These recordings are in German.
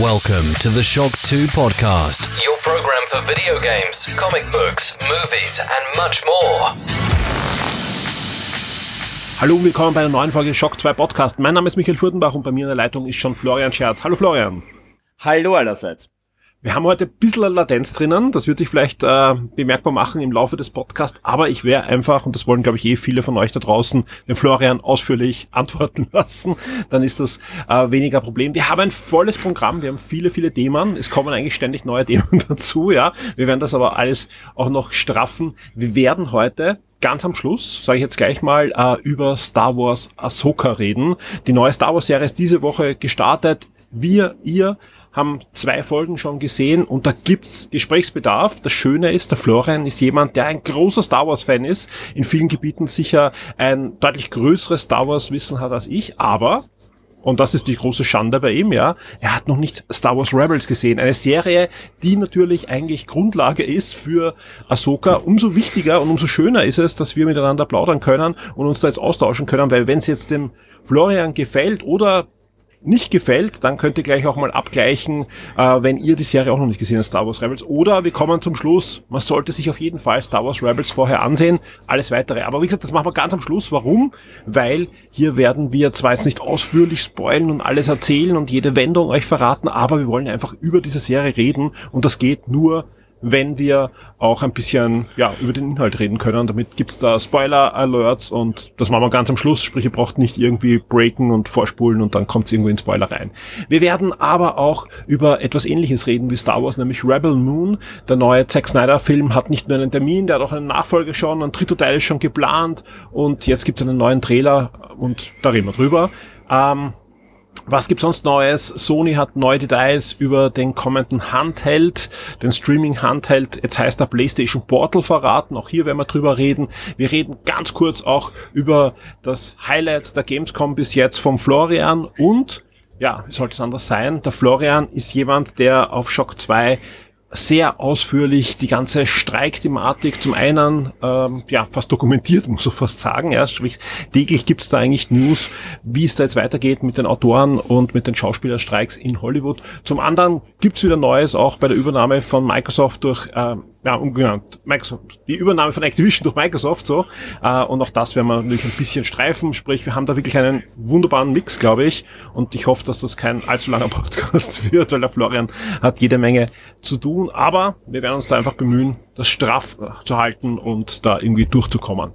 Welcome to the Shock 2 podcast, your program for video games, comic books, movies, and much more. Hallo, willkommen bei einer neuen Folge Shock 2 Podcast. Mein Name ist Michael Furtenbach und bei mir in der Leitung ist schon Florian Scherz. Hallo Florian. Hallo allerseits. Wir haben heute ein bisschen Latenz drinnen, das wird sich vielleicht äh, bemerkbar machen im Laufe des Podcasts, aber ich wäre einfach, und das wollen glaube ich eh viele von euch da draußen, den Florian ausführlich antworten lassen, dann ist das äh, weniger Problem. Wir haben ein volles Programm, wir haben viele, viele Themen, es kommen eigentlich ständig neue Themen dazu, ja. Wir werden das aber alles auch noch straffen. Wir werden heute ganz am Schluss, sage ich jetzt gleich mal, äh, über Star Wars Ahsoka reden. Die neue Star Wars Serie ist diese Woche gestartet. Wir, ihr haben zwei Folgen schon gesehen und da gibt's Gesprächsbedarf. Das Schöne ist, der Florian ist jemand, der ein großer Star Wars Fan ist, in vielen Gebieten sicher ein deutlich größeres Star Wars Wissen hat als ich, aber und das ist die große Schande bei ihm, ja. Er hat noch nicht Star Wars Rebels gesehen. Eine Serie, die natürlich eigentlich Grundlage ist für Ahsoka. Umso wichtiger und umso schöner ist es, dass wir miteinander plaudern können und uns da jetzt austauschen können, weil wenn es jetzt dem Florian gefällt oder nicht gefällt, dann könnt ihr gleich auch mal abgleichen, äh, wenn ihr die Serie auch noch nicht gesehen habt, Star Wars Rebels. Oder wir kommen zum Schluss, man sollte sich auf jeden Fall Star Wars Rebels vorher ansehen, alles weitere. Aber wie gesagt, das machen wir ganz am Schluss. Warum? Weil hier werden wir zwar jetzt nicht ausführlich spoilen und alles erzählen und jede Wendung euch verraten, aber wir wollen einfach über diese Serie reden und das geht nur, wenn wir auch ein bisschen ja, über den Inhalt reden können. Damit gibt's da Spoiler-Alerts und das machen wir ganz am Schluss, sprich ihr braucht nicht irgendwie breaken und vorspulen und dann kommt's irgendwo in Spoiler rein. Wir werden aber auch über etwas ähnliches reden wie Star Wars, nämlich Rebel Moon. Der neue Zack Snyder-Film hat nicht nur einen Termin, der hat auch eine Nachfolge schon, ein dritter Teil ist schon geplant und jetzt gibt's einen neuen Trailer und da reden wir drüber. Ähm, was gibt's sonst Neues? Sony hat neue Details über den kommenden Handheld, den Streaming Handheld. Jetzt heißt der PlayStation Portal verraten. Auch hier werden wir drüber reden. Wir reden ganz kurz auch über das Highlight der Gamescom bis jetzt vom Florian und ja, wie sollte es anders sein? Der Florian ist jemand, der auf Shock 2 sehr ausführlich die ganze Streikthematik zum einen ähm, ja fast dokumentiert, muss man fast sagen. Ja, sprich, täglich gibt's da eigentlich News, wie es da jetzt weitergeht mit den Autoren und mit den Schauspielerstreiks in Hollywood. Zum anderen gibt's wieder Neues auch bei der Übernahme von Microsoft durch ähm, ja, umgenannt, Microsoft, die Übernahme von Activision durch Microsoft so. Äh, und auch das werden wir natürlich ein bisschen streifen. Sprich, wir haben da wirklich einen wunderbaren Mix, glaube ich. Und ich hoffe, dass das kein allzu langer Podcast wird, weil der Florian hat jede Menge zu tun. Aber wir werden uns da einfach bemühen, das straff zu halten und da irgendwie durchzukommen.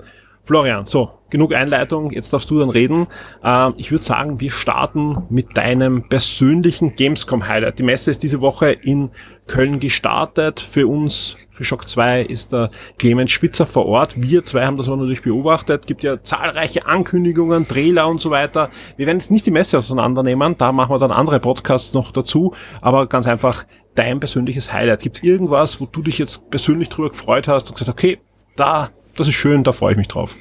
Florian, so, genug Einleitung, jetzt darfst du dann reden. Äh, ich würde sagen, wir starten mit deinem persönlichen Gamescom-Highlight. Die Messe ist diese Woche in Köln gestartet. Für uns, für Shock 2, ist der Clemens Spitzer vor Ort. Wir zwei haben das aber natürlich beobachtet. Gibt ja zahlreiche Ankündigungen, Trailer und so weiter. Wir werden jetzt nicht die Messe auseinandernehmen, da machen wir dann andere Podcasts noch dazu, aber ganz einfach dein persönliches Highlight. Gibt es irgendwas, wo du dich jetzt persönlich drüber gefreut hast und gesagt, okay, da das ist schön, da freue ich mich drauf.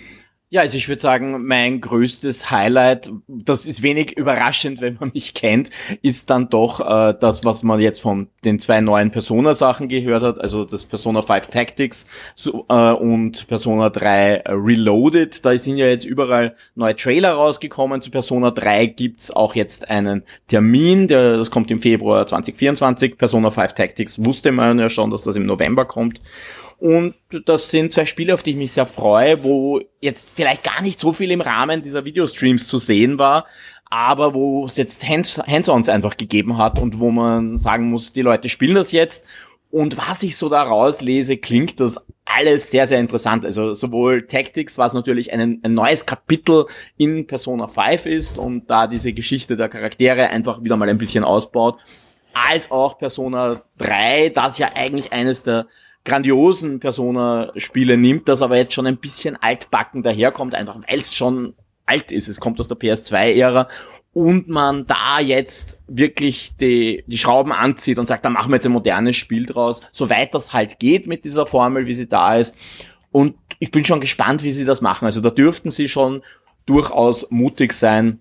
Ja, also ich würde sagen, mein größtes Highlight, das ist wenig überraschend, wenn man mich kennt, ist dann doch äh, das, was man jetzt von den zwei neuen Persona-Sachen gehört hat, also das Persona 5 Tactics so, äh, und Persona 3 Reloaded. Da sind ja jetzt überall neue Trailer rausgekommen. Zu Persona 3 gibt's auch jetzt einen Termin, der, das kommt im Februar 2024. Persona 5 Tactics wusste man ja schon, dass das im November kommt. Und das sind zwei Spiele, auf die ich mich sehr freue, wo jetzt vielleicht gar nicht so viel im Rahmen dieser Videostreams zu sehen war, aber wo es jetzt Hands-ons einfach gegeben hat und wo man sagen muss, die Leute spielen das jetzt. Und was ich so daraus lese, klingt das alles sehr, sehr interessant. Also sowohl Tactics, was natürlich ein, ein neues Kapitel in Persona 5 ist und da diese Geschichte der Charaktere einfach wieder mal ein bisschen ausbaut, als auch Persona 3, das ja eigentlich eines der grandiosen Persona-Spiele nimmt, das aber jetzt schon ein bisschen altbacken daherkommt, einfach weil es schon alt ist. Es kommt aus der PS2-Ära und man da jetzt wirklich die, die Schrauben anzieht und sagt, da machen wir jetzt ein modernes Spiel draus, soweit das halt geht mit dieser Formel, wie sie da ist. Und ich bin schon gespannt, wie sie das machen. Also da dürften sie schon durchaus mutig sein,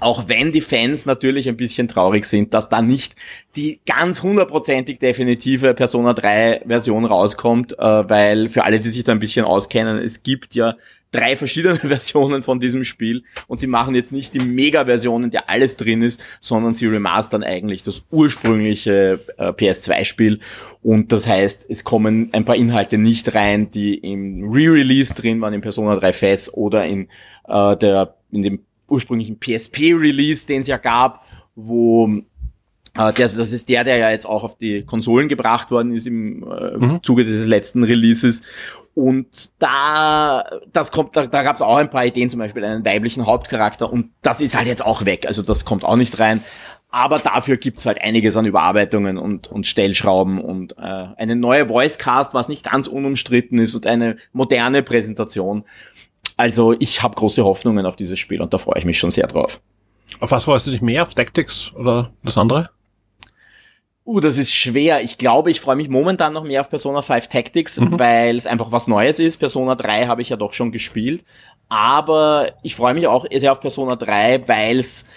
Auch wenn die Fans natürlich ein bisschen traurig sind, dass da nicht die ganz hundertprozentig definitive Persona 3 Version rauskommt, äh, weil für alle, die sich da ein bisschen auskennen, es gibt ja drei verschiedene Versionen von diesem Spiel und sie machen jetzt nicht die Mega-Version, in der alles drin ist, sondern sie remastern eigentlich das ursprüngliche äh, PS2-Spiel und das heißt, es kommen ein paar Inhalte nicht rein, die im Re-Release drin waren, in Persona 3 FES oder in äh, der in dem ursprünglichen PSP-Release, den es ja gab, wo äh, der, das ist der, der ja jetzt auch auf die Konsolen gebracht worden ist im äh, mhm. Zuge dieses letzten Releases. Und da, das kommt, da, da gab es auch ein paar Ideen, zum Beispiel einen weiblichen Hauptcharakter und das ist halt jetzt auch weg. Also das kommt auch nicht rein. Aber dafür gibt's halt einiges an Überarbeitungen und, und Stellschrauben und äh, eine neue Voicecast, was nicht ganz unumstritten ist und eine moderne Präsentation. Also ich habe große Hoffnungen auf dieses Spiel und da freue ich mich schon sehr drauf. Auf was freust du dich mehr? Auf Tactics oder das andere? Uh, das ist schwer. Ich glaube, ich freue mich momentan noch mehr auf Persona 5 Tactics, mhm. weil es einfach was Neues ist. Persona 3 habe ich ja doch schon gespielt. Aber ich freue mich auch sehr auf Persona 3, weil es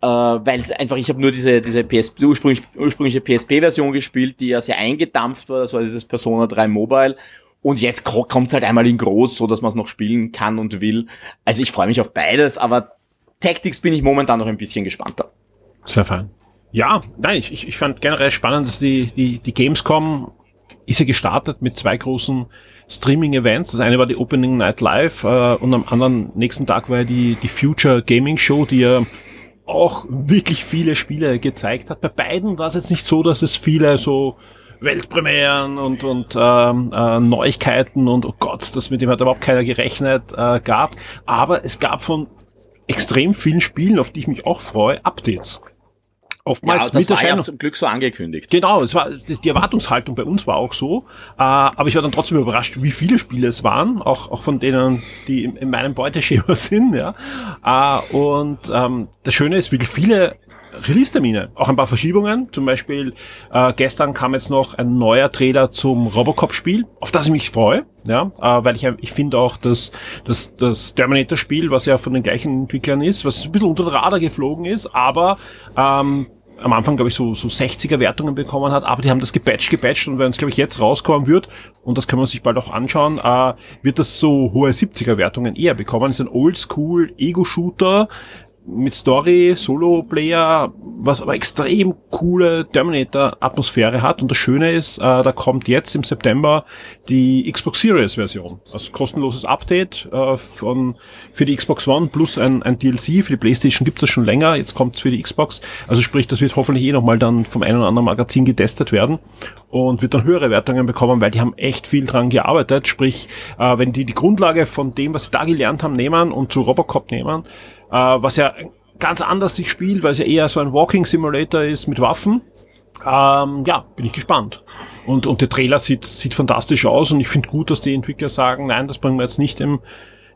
äh, weil es einfach, ich habe nur diese, diese PS, ursprünglich, ursprüngliche PSP-Version gespielt, die ja sehr eingedampft war, das war dieses Persona 3 Mobile. Und jetzt kommt es halt einmal in groß, so dass man es noch spielen kann und will. Also ich freue mich auf beides, aber Tactics bin ich momentan noch ein bisschen gespannter. Sehr fein. Ja, nein, ich, ich fand generell spannend, dass die, die, die Gamescom ist ja gestartet mit zwei großen Streaming-Events. Das eine war die Opening Night Live äh, und am anderen nächsten Tag war ja die, die Future Gaming Show, die ja auch wirklich viele Spiele gezeigt hat. Bei beiden war es jetzt nicht so, dass es viele so Weltpremieren und, und ähm, äh, Neuigkeiten und oh Gott, das mit dem hat überhaupt keiner gerechnet äh, gab. Aber es gab von extrem vielen Spielen, auf die ich mich auch freue, Updates oftmals ja, das war ja zum Glück so angekündigt. Genau, es war die Erwartungshaltung bei uns war auch so, äh, aber ich war dann trotzdem überrascht, wie viele Spiele es waren, auch auch von denen, die in, in meinem Beuteschema sind, ja. Äh, und ähm, das Schöne ist wirklich viele Release-Termine, auch ein paar Verschiebungen. Zum Beispiel äh, gestern kam jetzt noch ein neuer Trailer zum Robocop-Spiel, auf das ich mich freue, ja, äh, weil ich ich finde auch, dass dass das Terminator-Spiel, was ja von den gleichen Entwicklern ist, was ein bisschen unter den Radar geflogen ist, aber ähm, am Anfang, glaube ich, so, so 60er Wertungen bekommen hat, aber die haben das gepatcht, gepatcht und wenn es, glaube ich, jetzt rauskommen wird, und das kann man sich bald auch anschauen, äh, wird das so hohe 70er Wertungen eher bekommen. Das ist ein Oldschool Ego-Shooter, mit Story, Solo-Player, was aber extrem coole Terminator-Atmosphäre hat. Und das Schöne ist, äh, da kommt jetzt im September die Xbox Series-Version. Also kostenloses Update äh, von, für die Xbox One plus ein, ein DLC. Für die Playstation gibt es schon länger, jetzt kommt es für die Xbox. Also sprich, das wird hoffentlich eh nochmal dann vom einen oder anderen Magazin getestet werden und wird dann höhere Wertungen bekommen, weil die haben echt viel dran gearbeitet. Sprich, äh, wenn die die Grundlage von dem, was sie da gelernt haben, nehmen und zu Robocop nehmen, äh, was ja ganz anders sich spielt, weil es ja eher so ein Walking Simulator ist mit Waffen. Ähm, ja, bin ich gespannt. Und, und der Trailer sieht, sieht fantastisch aus und ich finde gut, dass die Entwickler sagen, nein, das bringen wir jetzt nicht im,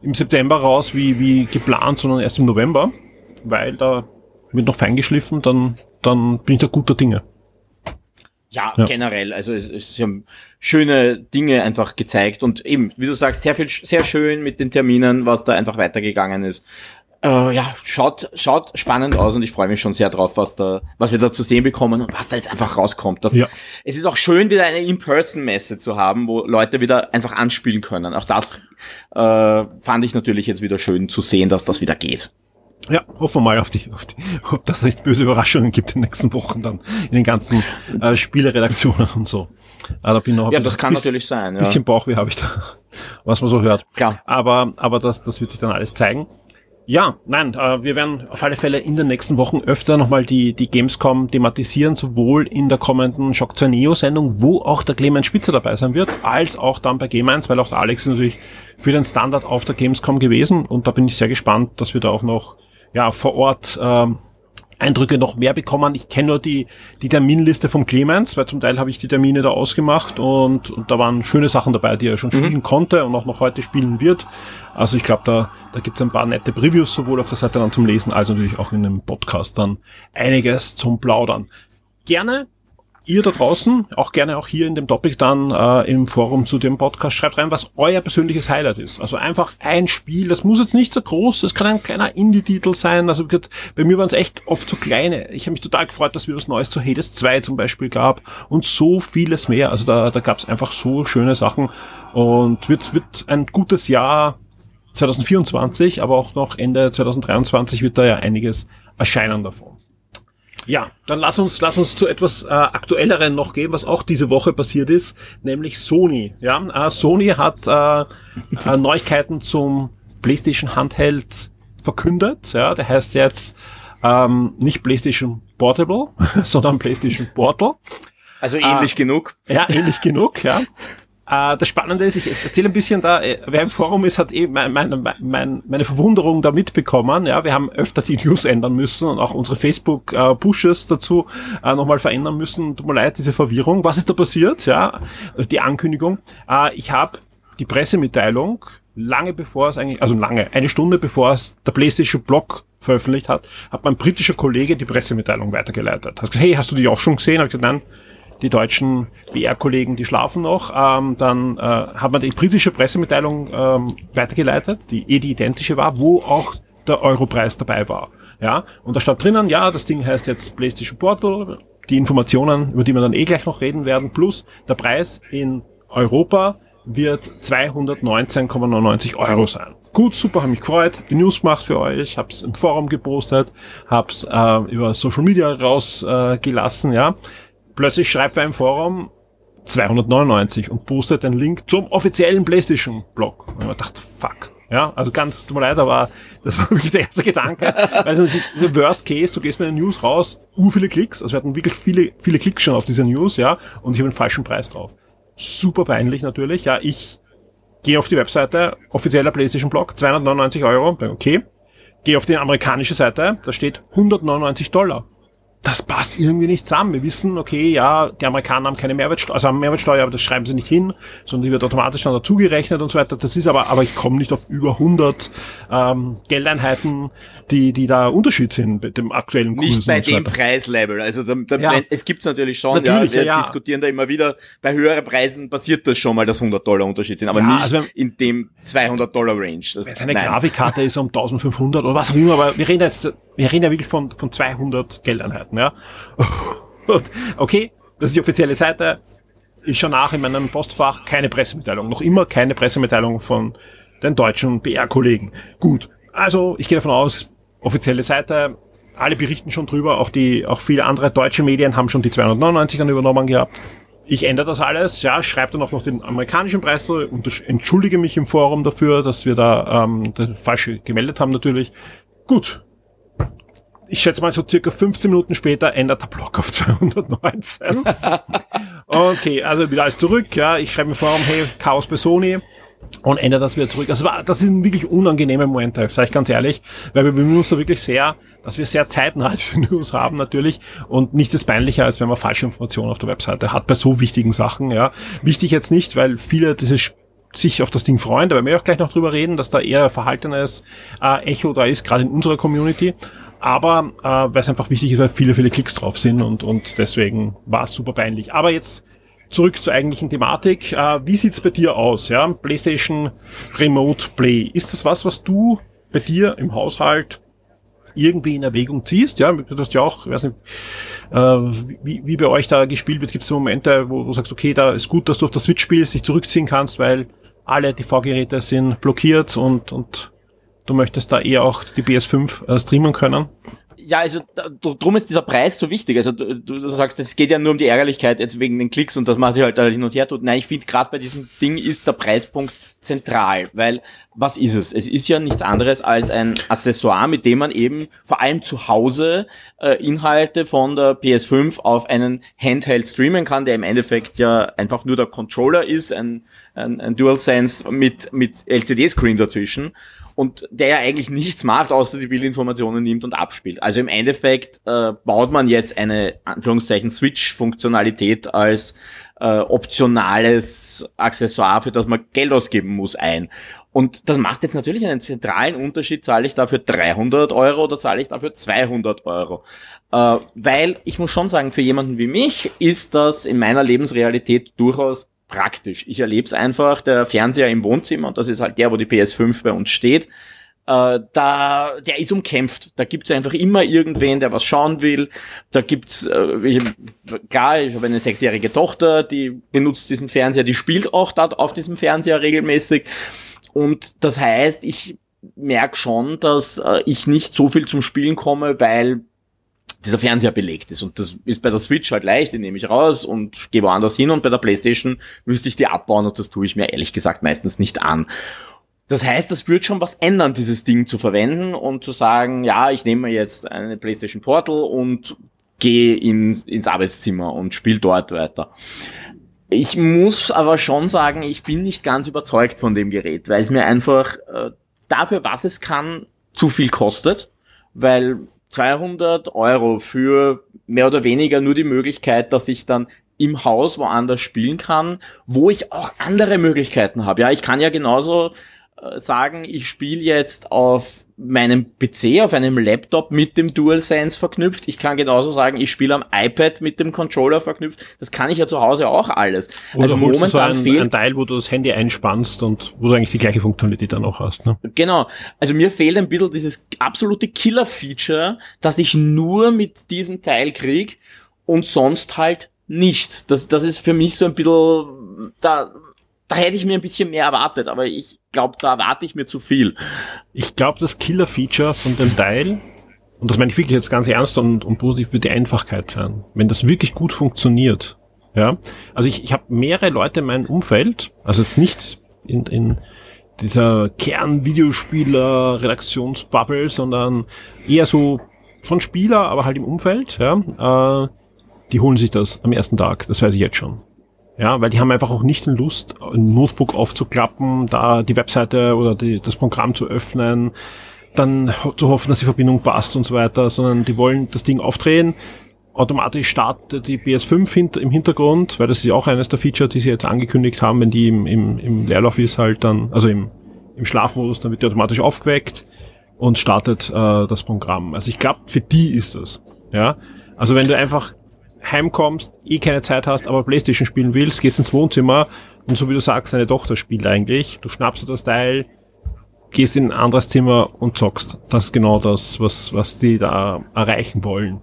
im September raus wie, wie geplant, sondern erst im November, weil da wird noch feingeschliffen, dann, dann bin ich da guter Dinge. Ja, ja, generell. Also es, es haben schöne Dinge einfach gezeigt und eben, wie du sagst, sehr viel, sehr schön mit den Terminen, was da einfach weitergegangen ist. Äh, ja, schaut, schaut spannend aus und ich freue mich schon sehr drauf, was da, was wir da zu sehen bekommen und was da jetzt einfach rauskommt. Das, ja. Es ist auch schön, wieder eine In-Person-Messe zu haben, wo Leute wieder einfach anspielen können. Auch das äh, fand ich natürlich jetzt wieder schön zu sehen, dass das wieder geht. Ja, hoffen wir mal auf die, auf die ob das nicht böse Überraschungen gibt in den nächsten Wochen dann in den ganzen äh, Spieleredaktionen und so. Ah, da bin noch ja, das kann bisschen, natürlich sein. Ja. Bisschen Bauchweh habe ich da, was man so hört. Klar. Aber, aber das, das wird sich dann alles zeigen. Ja, nein, äh, wir werden auf alle Fälle in den nächsten Wochen öfter nochmal die, die Gamescom thematisieren, sowohl in der kommenden Shock 2 Neo Sendung, wo auch der Clemens Spitzer dabei sein wird, als auch dann bei Game 1, weil auch der Alex ist natürlich für den Standard auf der Gamescom gewesen. Und da bin ich sehr gespannt, dass wir da auch noch ja, vor Ort ähm, Eindrücke noch mehr bekommen. Ich kenne nur die, die Terminliste vom Clemens, weil zum Teil habe ich die Termine da ausgemacht und, und da waren schöne Sachen dabei, die er schon mhm. spielen konnte und auch noch heute spielen wird. Also ich glaube, da, da gibt es ein paar nette Previews, sowohl auf der Seite dann zum Lesen, als natürlich auch in dem Podcast dann einiges zum Plaudern. Gerne ihr da draußen, auch gerne auch hier in dem Topic dann äh, im Forum zu dem Podcast, schreibt rein, was euer persönliches Highlight ist. Also einfach ein Spiel, das muss jetzt nicht so groß, das kann ein kleiner Indie-Titel sein. Also bei mir waren es echt oft so kleine. Ich habe mich total gefreut, dass wir was Neues zu Hades 2 zum Beispiel gab und so vieles mehr. Also da, da gab es einfach so schöne Sachen und wird, wird ein gutes Jahr 2024, aber auch noch Ende 2023 wird da ja einiges erscheinen davon. Ja, dann lass uns, lass uns zu etwas äh, aktuelleren noch gehen, was auch diese Woche passiert ist, nämlich Sony. Ja, äh, Sony hat äh, äh, Neuigkeiten zum PlayStation Handheld verkündet. Ja, der heißt jetzt ähm, nicht PlayStation Portable, sondern PlayStation Portal. Also ähnlich äh, genug. Ja, ähnlich genug, ja. Äh, das Spannende ist, ich erzähle ein bisschen da, äh, wer im Forum ist, hat eben eh meine, meine, meine Verwunderung da mitbekommen. Ja, wir haben öfter die News ändern müssen und auch unsere Facebook-Pushes dazu äh, nochmal verändern müssen. Tut mir leid, diese Verwirrung. Was ist da passiert? Ja, die Ankündigung. Äh, ich habe die Pressemitteilung lange bevor es eigentlich, also lange, eine Stunde bevor es der PlayStation Blog veröffentlicht hat, hat mein britischer Kollege die Pressemitteilung weitergeleitet. Hast gesagt, hey, hast du die auch schon gesehen? Hab gesagt, nein, die deutschen BR-Kollegen, die schlafen noch. Ähm, dann äh, hat man die britische Pressemitteilung ähm, weitergeleitet, die eh die identische war, wo auch der Europreis dabei war. Ja, und da stand drinnen, ja, das Ding heißt jetzt PlayStation Portal, die Informationen, über die wir dann eh gleich noch reden werden, plus der Preis in Europa wird 219,99 Euro sein. Gut, super, habe mich gefreut, die News gemacht für euch, hab's im Forum gepostet, hab's äh, über Social Media rausgelassen, äh, ja plötzlich schreibt er im Forum 299 und postet den Link zum offiziellen PlayStation-Blog. Und man dachte, fuck. Ja, also ganz, tut mir leid, aber das war wirklich der erste Gedanke. Also, worst case, du gehst mit den News raus, uh, viele Klicks, also wir hatten wirklich viele, viele Klicks schon auf diese News, ja, und ich habe einen falschen Preis drauf. Super peinlich natürlich, ja, ich gehe auf die Webseite, offizieller PlayStation-Blog, 299 Euro, okay, gehe auf die amerikanische Seite, da steht 199 Dollar das passt irgendwie nicht zusammen. Wir wissen, okay, ja, die Amerikaner haben keine Mehrwertsteuer, also haben Mehrwertsteuer, aber das schreiben sie nicht hin, sondern die wird automatisch dann dazugerechnet und so weiter. Das ist aber, aber ich komme nicht auf über 100 ähm, Geldeinheiten, die, die da Unterschied sind mit dem aktuellen Kurs. Nicht bei dem Preislevel. Also da, da, ja. es gibt's natürlich schon, natürlich, ja, wir ja. diskutieren da immer wieder, bei höheren Preisen passiert das schon mal, dass 100 Dollar Unterschied sind, aber nicht also wenn, in dem 200 Dollar Range. Das, wenn es eine nein. Grafikkarte ist um 1500 oder was auch immer, aber wir reden jetzt, wir reden ja wirklich von, von 200 Geldeinheiten, ja. okay, das ist die offizielle Seite. Ich schaue nach in meinem Postfach, keine Pressemitteilung. Noch immer keine Pressemitteilung von den deutschen BR-Kollegen. Gut, also ich gehe davon aus, offizielle Seite, alle berichten schon drüber, auch die, auch viele andere deutsche Medien haben schon die 299 dann übernommen gehabt. Ich ändere das alles, ja, schreibe dann auch noch den amerikanischen Preis und entschuldige mich im Forum dafür, dass wir da ähm, das falsche gemeldet haben natürlich. Gut, ich schätze mal so circa 15 Minuten später ändert der Block auf 219. okay, also wieder alles zurück, ja. Ich schreibe mir vor, hey, Chaos bei Sony und ändere das wieder zurück. Das war, das sind wirklich unangenehme Momente, sage ich ganz ehrlich, weil wir bemühen uns da wirklich sehr, dass wir sehr zeitnah diese News haben natürlich und nichts ist peinlicher, als wenn man falsche Informationen auf der Webseite hat bei so wichtigen Sachen, ja. Wichtig jetzt nicht, weil viele diese sich auf das Ding freuen, da werden wir auch gleich noch drüber reden, dass da eher verhaltenes äh, Echo da ist, gerade in unserer Community aber äh, weil es einfach wichtig ist, weil viele, viele Klicks drauf sind und, und deswegen war es super peinlich. Aber jetzt zurück zur eigentlichen Thematik. Äh, wie sieht's bei dir aus? Ja, PlayStation Remote Play. Ist das was, was du bei dir im Haushalt irgendwie in Erwägung ziehst? Ja, du hast ja auch, ich weiß nicht, äh, wie, wie bei euch da gespielt wird. Gibt es Momente, wo du sagst, okay, da ist gut, dass du auf der Switch spielst, dich zurückziehen kannst, weil alle TV-Geräte sind blockiert und, und du möchtest da eher auch die PS5 äh, streamen können? Ja, also drum ist dieser Preis so wichtig. Also du, du sagst, es geht ja nur um die Ärgerlichkeit jetzt wegen den Klicks und dass man sich halt hin und her tut. Nein, ich finde gerade bei diesem Ding ist der Preispunkt zentral, weil was ist es? Es ist ja nichts anderes als ein Accessoire, mit dem man eben vor allem zu Hause äh, Inhalte von der PS5 auf einen Handheld streamen kann, der im Endeffekt ja einfach nur der Controller ist, ein, ein, ein DualSense mit, mit LCD-Screen dazwischen und der ja eigentlich nichts macht, außer die Bildinformationen nimmt und abspielt. Also im Endeffekt äh, baut man jetzt eine Anführungszeichen Switch-Funktionalität als äh, optionales Accessoire, für das man Geld ausgeben muss, ein. Und das macht jetzt natürlich einen zentralen Unterschied, zahle ich dafür 300 Euro oder zahle ich dafür 200 Euro. Äh, weil ich muss schon sagen, für jemanden wie mich ist das in meiner Lebensrealität durchaus praktisch. Ich erlebe es einfach, der Fernseher im Wohnzimmer, das ist halt der, wo die PS5 bei uns steht, äh, da, der ist umkämpft. Da gibt's einfach immer irgendwen, der was schauen will. Da gibt's, äh, klar, ich habe eine sechsjährige Tochter, die benutzt diesen Fernseher, die spielt auch dort auf diesem Fernseher regelmäßig. Und das heißt, ich merke schon, dass äh, ich nicht so viel zum Spielen komme, weil dieser Fernseher belegt ist. Und das ist bei der Switch halt leicht, den nehme ich raus und gehe woanders hin und bei der Playstation müsste ich die abbauen und das tue ich mir ehrlich gesagt meistens nicht an. Das heißt, das wird schon was ändern, dieses Ding zu verwenden und zu sagen, ja, ich nehme jetzt eine PlayStation Portal und gehe ins, ins Arbeitszimmer und spiele dort weiter. Ich muss aber schon sagen, ich bin nicht ganz überzeugt von dem Gerät, weil es mir einfach äh, dafür, was es kann, zu viel kostet, weil 200 Euro für mehr oder weniger nur die Möglichkeit, dass ich dann im Haus woanders spielen kann, wo ich auch andere Möglichkeiten habe. Ja, ich kann ja genauso äh, sagen, ich spiele jetzt auf meinem PC, auf einem Laptop mit dem DualSense verknüpft. Ich kann genauso sagen, ich spiele am iPad mit dem Controller verknüpft. Das kann ich ja zu Hause auch alles. Oder also momentan so ein, fehlt ein Teil, wo du das Handy einspannst und wo du eigentlich die gleiche Funktionalität dann auch hast. Ne? Genau. Also mir fehlt ein bisschen dieses absolute Killer-Feature, dass ich nur mit diesem Teil krieg und sonst halt nicht. Das, das ist für mich so ein bisschen, da, da hätte ich mir ein bisschen mehr erwartet, aber ich glaube, da erwarte ich mir zu viel. Ich glaube, das Killer-Feature von dem Teil, und das meine ich wirklich jetzt ganz ernst und, und positiv, wird die Einfachkeit sein. Wenn das wirklich gut funktioniert, ja. Also ich, ich habe mehrere Leute in meinem Umfeld, also jetzt nicht in, in dieser Kern-Videospieler-Redaktionsbubble, sondern eher so von Spieler, aber halt im Umfeld, ja. Äh, die holen sich das am ersten Tag, das weiß ich jetzt schon. Ja, weil die haben einfach auch nicht den Lust, ein Notebook aufzuklappen, da die Webseite oder die, das Programm zu öffnen, dann zu hoffen, dass die Verbindung passt und so weiter, sondern die wollen das Ding aufdrehen, automatisch startet die PS5 hint im Hintergrund, weil das ist ja auch eines der Feature, die sie jetzt angekündigt haben, wenn die im, im, im Leerlauf ist halt dann, also im, im Schlafmodus, dann wird die automatisch aufgeweckt und startet äh, das Programm. Also ich glaube, für die ist das. Ja, also wenn du einfach heimkommst, eh keine Zeit hast, aber Playstation spielen willst, gehst ins Wohnzimmer und so wie du sagst, deine Tochter spielt eigentlich, du schnappst das Teil, gehst in ein anderes Zimmer und zockst. Das ist genau das, was, was die da erreichen wollen.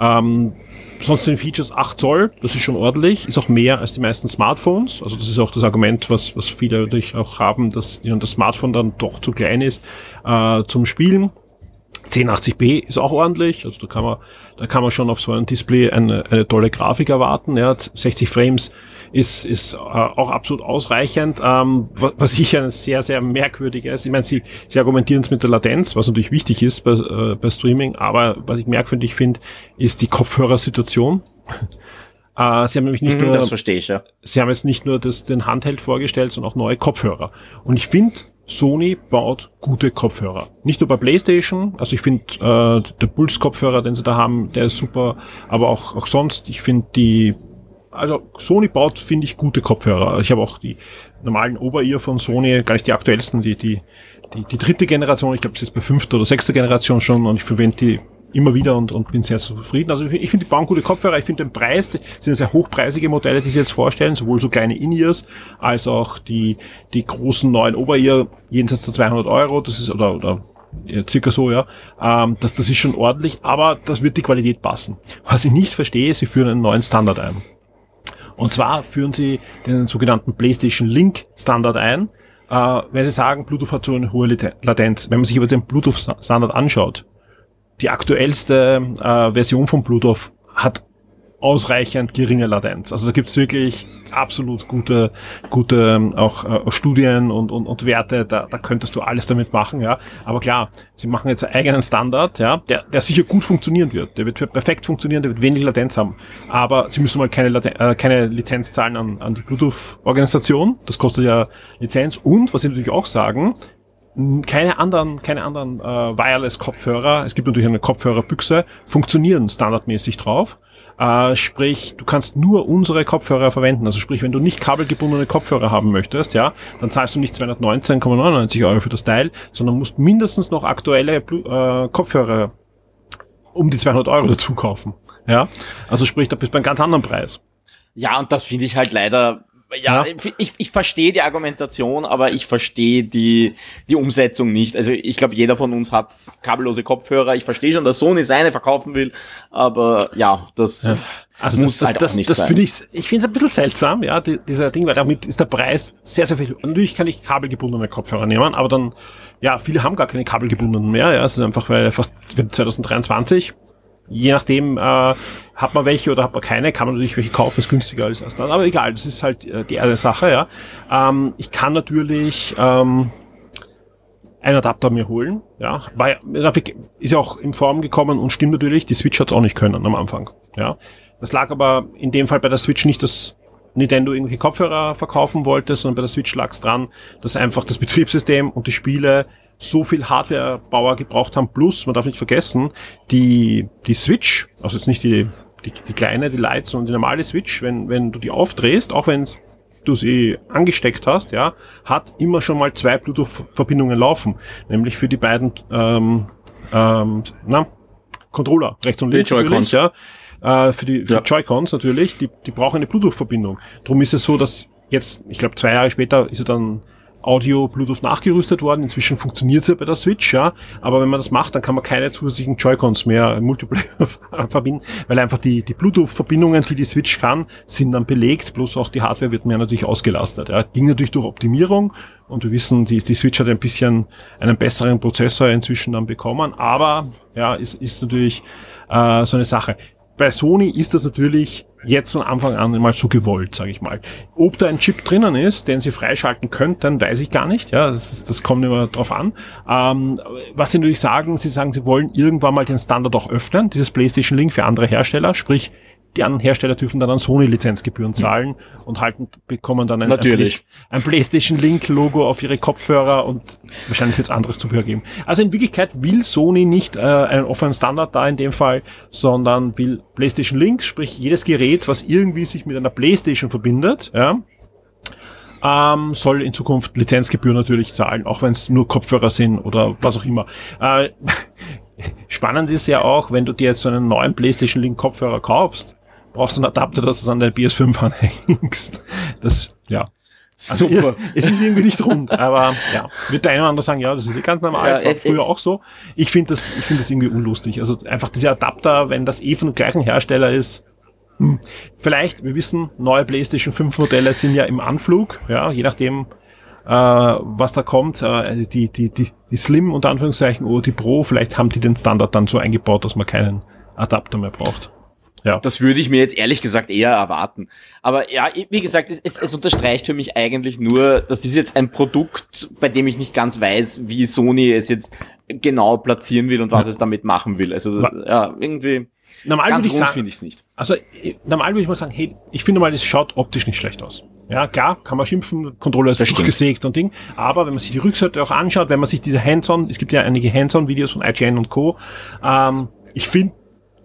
Ähm, sonst den Features 8 Zoll, das ist schon ordentlich, ist auch mehr als die meisten Smartphones. Also das ist auch das Argument, was, was viele natürlich auch haben, dass das Smartphone dann doch zu klein ist äh, zum Spielen. 1080p ist auch ordentlich, also da kann man, da kann man schon auf so einem Display eine, eine tolle Grafik erwarten. Ja, 60 Frames ist, ist äh, auch absolut ausreichend. Ähm, was ich ein sehr, sehr merkwürdiges, ich meine, sie, sie argumentieren es mit der Latenz, was natürlich wichtig ist bei, äh, bei Streaming, aber was ich merkwürdig finde, ist die Kopfhörersituation. Äh, sie haben nämlich nicht mhm, nur, ich, ja. Sie haben jetzt nicht nur das, den Handheld vorgestellt, sondern auch neue Kopfhörer. Und ich finde, Sony baut gute Kopfhörer. Nicht nur bei PlayStation, also ich finde äh, der Pulse-Kopfhörer, den sie da haben, der ist super, aber auch, auch sonst, ich finde die, also Sony baut, finde ich, gute Kopfhörer. Ich habe auch die normalen Ober-Ear von Sony, gar nicht die aktuellsten, die, die, die, die dritte Generation, ich glaube, es ist bei fünfter oder sechster Generation schon und ich verwende die immer wieder und, und bin sehr zufrieden. Also ich, finde, die bauen gute Kopfhörer. Ich finde den Preis, das sind sehr hochpreisige Modelle, die sie jetzt vorstellen, sowohl so kleine In-Ears als auch die, die großen neuen Ober-Ear jenseits der 200 Euro. Das ist, oder, oder ja, circa so, ja. Ähm, das, das ist schon ordentlich, aber das wird die Qualität passen. Was ich nicht verstehe, sie führen einen neuen Standard ein. Und zwar führen sie den sogenannten PlayStation Link Standard ein, äh, wenn sie sagen, Bluetooth hat so eine hohe Latenz. Wenn man sich aber den Bluetooth Standard anschaut, die aktuellste äh, Version von Bluetooth hat ausreichend geringe Latenz. Also da gibt's wirklich absolut gute, gute ähm, auch äh, Studien und, und, und Werte, da, da könntest du alles damit machen, ja. Aber klar, sie machen jetzt einen eigenen Standard, ja, der, der sicher gut funktionieren wird. Der wird perfekt funktionieren, der wird wenig Latenz haben. Aber sie müssen mal keine, Laten äh, keine Lizenz zahlen an, an die Bluetooth-Organisation. Das kostet ja Lizenz. Und, was sie natürlich auch sagen, keine anderen, keine anderen äh, Wireless-Kopfhörer, es gibt natürlich eine Kopfhörerbüchse, funktionieren standardmäßig drauf. Äh, sprich, du kannst nur unsere Kopfhörer verwenden. Also sprich, wenn du nicht kabelgebundene Kopfhörer haben möchtest, ja, dann zahlst du nicht 219,99 Euro für das Teil, sondern musst mindestens noch aktuelle äh, Kopfhörer um die 200 Euro dazu kaufen. Ja, also sprich, da bist du bei einem ganz anderen Preis. Ja, und das finde ich halt leider ja, ja, ich, ich verstehe die Argumentation, aber ich verstehe die, die Umsetzung nicht. Also ich glaube, jeder von uns hat kabellose Kopfhörer. Ich verstehe schon, dass Sony seine verkaufen will, aber ja, das ja. Also muss das, halt das, das, das finde ich, ich finde es ein bisschen seltsam, ja, die, dieser Ding, weil damit ist der Preis sehr, sehr viel. Natürlich kann ich kabelgebundene Kopfhörer nehmen, aber dann, ja, viele haben gar keine kabelgebundenen mehr, ja, es ist einfach, weil einfach 2023 je nachdem, äh, hat man welche oder hat man keine, kann man natürlich welche kaufen, ist günstiger als erst. Aber egal, das ist halt äh, die eine Sache, ja. Ähm, ich kann natürlich ähm, einen Adapter mir holen, ja. Weil, ist ja auch in Form gekommen und stimmt natürlich, die Switch hat es auch nicht können am Anfang, ja. Das lag aber in dem Fall bei der Switch nicht, dass Nintendo irgendwie Kopfhörer verkaufen wollte, sondern bei der Switch lag es dran, dass einfach das Betriebssystem und die Spiele so viel Hardware-Bauer gebraucht haben. Plus, man darf nicht vergessen, die, die Switch, also jetzt nicht die, die, die kleine, die Lite, sondern die normale Switch, wenn, wenn du die aufdrehst, auch wenn du sie angesteckt hast, ja, hat immer schon mal zwei Bluetooth-Verbindungen laufen. Nämlich für die beiden ähm, ähm, na, Controller, rechts und links natürlich, ja. Äh, für die, für ja. die Joy-Cons natürlich, die, die brauchen eine Bluetooth-Verbindung. Drum ist es so, dass jetzt, ich glaube zwei Jahre später ist er dann Audio Bluetooth nachgerüstet worden. Inzwischen funktioniert es ja bei der Switch, ja. Aber wenn man das macht, dann kann man keine zusätzlichen Joy-Cons mehr Multiplayer verbinden, weil einfach die, die Bluetooth-Verbindungen, die die Switch kann, sind dann belegt, plus auch die Hardware wird mehr natürlich ausgelastet. Ja. Ging natürlich durch Optimierung und wir wissen, die, die Switch hat ein bisschen einen besseren Prozessor inzwischen dann bekommen, aber ja, ist, ist natürlich äh, so eine Sache. Bei Sony ist das natürlich jetzt von Anfang an mal so gewollt, sage ich mal. Ob da ein Chip drinnen ist, den sie freischalten könnten, weiß ich gar nicht. Ja, das, das kommt immer drauf an. Ähm, was sie natürlich sagen, sie sagen, sie wollen irgendwann mal den Standard auch öffnen, dieses PlayStation Link für andere Hersteller, sprich die anderen Hersteller dürfen dann an Sony-Lizenzgebühren zahlen mhm. und halten, bekommen dann ein, ein, ein PlayStation Link-Logo auf ihre Kopfhörer und wahrscheinlich wird es anderes Zubehör geben. Also in Wirklichkeit will Sony nicht äh, einen offenen Standard da in dem Fall, sondern will PlayStation Link, sprich jedes Gerät, was irgendwie sich mit einer PlayStation verbindet, ja, ähm, soll in Zukunft Lizenzgebühren natürlich zahlen, auch wenn es nur Kopfhörer sind oder was auch immer. Äh, spannend ist ja auch, wenn du dir jetzt so einen neuen PlayStation Link Kopfhörer kaufst, brauchst du einen Adapter, dass du es an der PS5 anhängst. Das, ja. Also, Super. es ist irgendwie nicht rund, aber ja, wird der eine oder andere sagen, ja, das ist ganz normal, ja, das war früher auch so. Ich finde das, ich finde das irgendwie unlustig. Also einfach diese Adapter, wenn das eh von dem gleichen Hersteller ist, hm. vielleicht, wir wissen, neue PlayStation 5 Modelle sind ja im Anflug, ja, je nachdem, äh, was da kommt, äh, die, die, die, die Slim unter Anführungszeichen oder die Pro, vielleicht haben die den Standard dann so eingebaut, dass man keinen Adapter mehr braucht. Ja. Das würde ich mir jetzt ehrlich gesagt eher erwarten. Aber ja, wie gesagt, es, es, es unterstreicht für mich eigentlich nur, das ist jetzt ein Produkt, bei dem ich nicht ganz weiß, wie Sony es jetzt genau platzieren will und was es damit machen will. Also ja, irgendwie normal ganz rund finde ich es nicht. Also normal würde ich mal sagen, hey, ich finde mal, es schaut optisch nicht schlecht aus. Ja, klar, kann man schimpfen, Controller ist durchgesägt und Ding. Aber wenn man sich die Rückseite auch anschaut, wenn man sich diese Hands-on, es gibt ja einige Hands-on-Videos von IGN und Co., ähm, ich finde,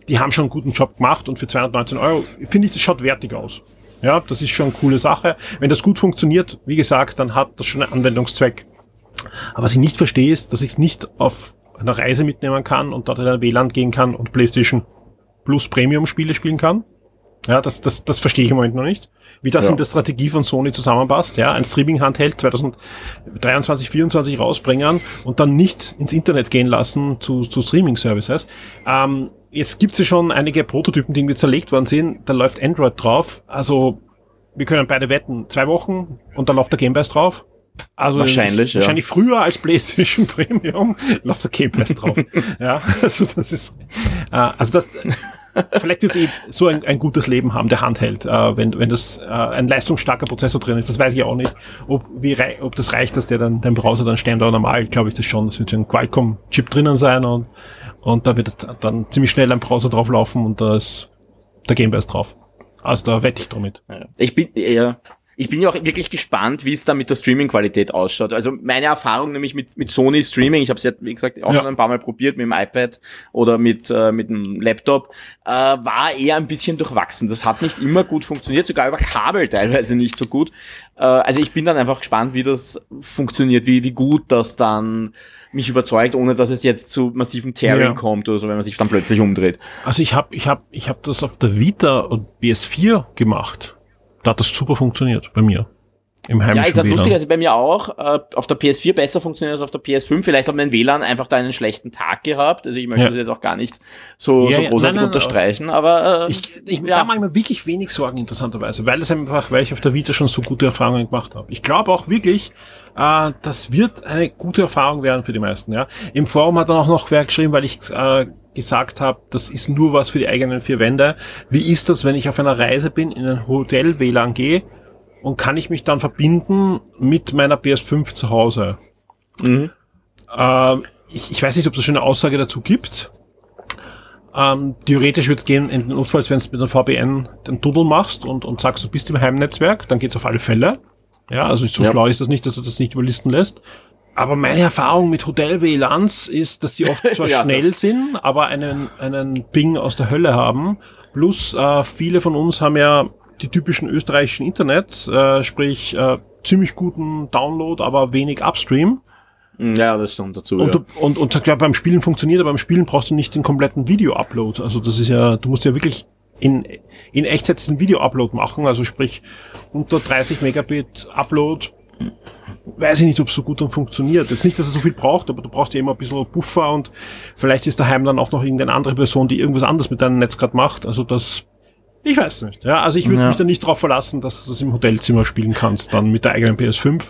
die haben schon einen guten Job gemacht und für 219 Euro finde ich, das schaut wertig aus. Ja, das ist schon eine coole Sache. Wenn das gut funktioniert, wie gesagt, dann hat das schon einen Anwendungszweck. Aber was ich nicht verstehe, ist, dass ich es nicht auf einer Reise mitnehmen kann und dort in ein WLAN gehen kann und PlayStation Plus Premium Spiele spielen kann. Ja, das, das, das verstehe ich im Moment noch nicht. Wie das ja. in der Strategie von Sony zusammenpasst, ja, ein Streaming-Handheld 2023, 2024 rausbringen und dann nicht ins Internet gehen lassen zu, zu Streaming-Services. Ähm, jetzt gibt es ja schon einige Prototypen, die irgendwie zerlegt worden sind. Da läuft Android drauf. Also wir können beide wetten, zwei Wochen und da läuft der Gamebase drauf. Also wahrscheinlich, ja. wahrscheinlich früher als PlayStation Premium läuft der Gamebase drauf. ja, also das ist, äh, also das, vielleicht wird es eh so ein, ein, gutes Leben haben, der Handheld, äh, wenn, wenn das äh, ein leistungsstarker Prozessor drin ist. Das weiß ich auch nicht. Ob, wie ob das reicht, dass der dann, dein Browser dann Standard normal, glaube ich das schon. Das wird ein Qualcomm-Chip drinnen sein und und da wird dann ziemlich schnell ein Browser drauflaufen und da ist der Gamebase drauf. Also da wette ich damit. Ich bin, ja, ich bin ja auch wirklich gespannt, wie es da mit der Streaming-Qualität ausschaut. Also meine Erfahrung nämlich mit, mit Sony Streaming, ich habe es ja, wie gesagt, auch ja. schon ein paar Mal probiert mit dem iPad oder mit, äh, mit dem Laptop, äh, war eher ein bisschen durchwachsen. Das hat nicht immer gut funktioniert, sogar über Kabel teilweise nicht so gut. Äh, also ich bin dann einfach gespannt, wie das funktioniert, wie, wie gut das dann mich überzeugt, ohne dass es jetzt zu massiven Tearing ja. kommt oder so, wenn man sich dann plötzlich umdreht. Also ich habe ich hab, ich hab das auf der Vita und PS4 gemacht da hat das super funktioniert bei mir. Im heimischen ja, ist halt lustig, also bei mir auch äh, auf der PS4 besser funktioniert als auf der PS5. Vielleicht hat mein WLAN einfach da einen schlechten Tag gehabt. Also ich möchte ja. das jetzt auch gar nicht so, ja, so großartig nein, nein, unterstreichen, aber äh, ich, ich, ja. da mache ich mir wirklich wenig Sorgen, interessanterweise, weil es einfach, weil ich auf der Vita schon so gute Erfahrungen gemacht habe. Ich glaube auch wirklich, äh, das wird eine gute Erfahrung werden für die meisten. Ja, Im Forum hat dann auch noch wer geschrieben, weil ich äh, gesagt habe, das ist nur was für die eigenen vier Wände. Wie ist das, wenn ich auf einer Reise bin, in ein Hotel WLAN gehe und kann ich mich dann verbinden mit meiner PS5 zu Hause? Mhm. Ähm, ich, ich weiß nicht, ob es eine Aussage dazu gibt. Ähm, theoretisch wird es gehen, in den Notfalls, wenn du mit einem VPN den Tunnel machst und, und sagst, du bist im Heimnetzwerk, dann geht's auf alle Fälle. Ja, also so ja. schlau ist das nicht, dass er das nicht überlisten lässt. Aber meine Erfahrung mit Hotel-WLANs ist, dass sie oft zwar ja, schnell sind, aber einen, einen Ping aus der Hölle haben. Plus äh, viele von uns haben ja die typischen österreichischen Internets, äh, sprich äh, ziemlich guten Download, aber wenig Upstream. Ja, das stimmt dazu. Und, ja. und, und, und ja, beim Spielen funktioniert, aber beim Spielen brauchst du nicht den kompletten Video-Upload. Also das ist ja, du musst ja wirklich in, in Echtzeit diesen Video-Upload machen, also sprich unter 30 Megabit Upload weiß ich nicht, ob es so gut dann funktioniert. Jetzt nicht, dass es so viel braucht, aber du brauchst ja immer ein bisschen Buffer und vielleicht ist daheim dann auch noch irgendeine andere Person, die irgendwas anderes mit deinem Netz gerade macht. Also das, ich weiß nicht. Ja, also ich würde ja. mich da nicht darauf verlassen, dass du das im Hotelzimmer spielen kannst, dann mit der eigenen PS5.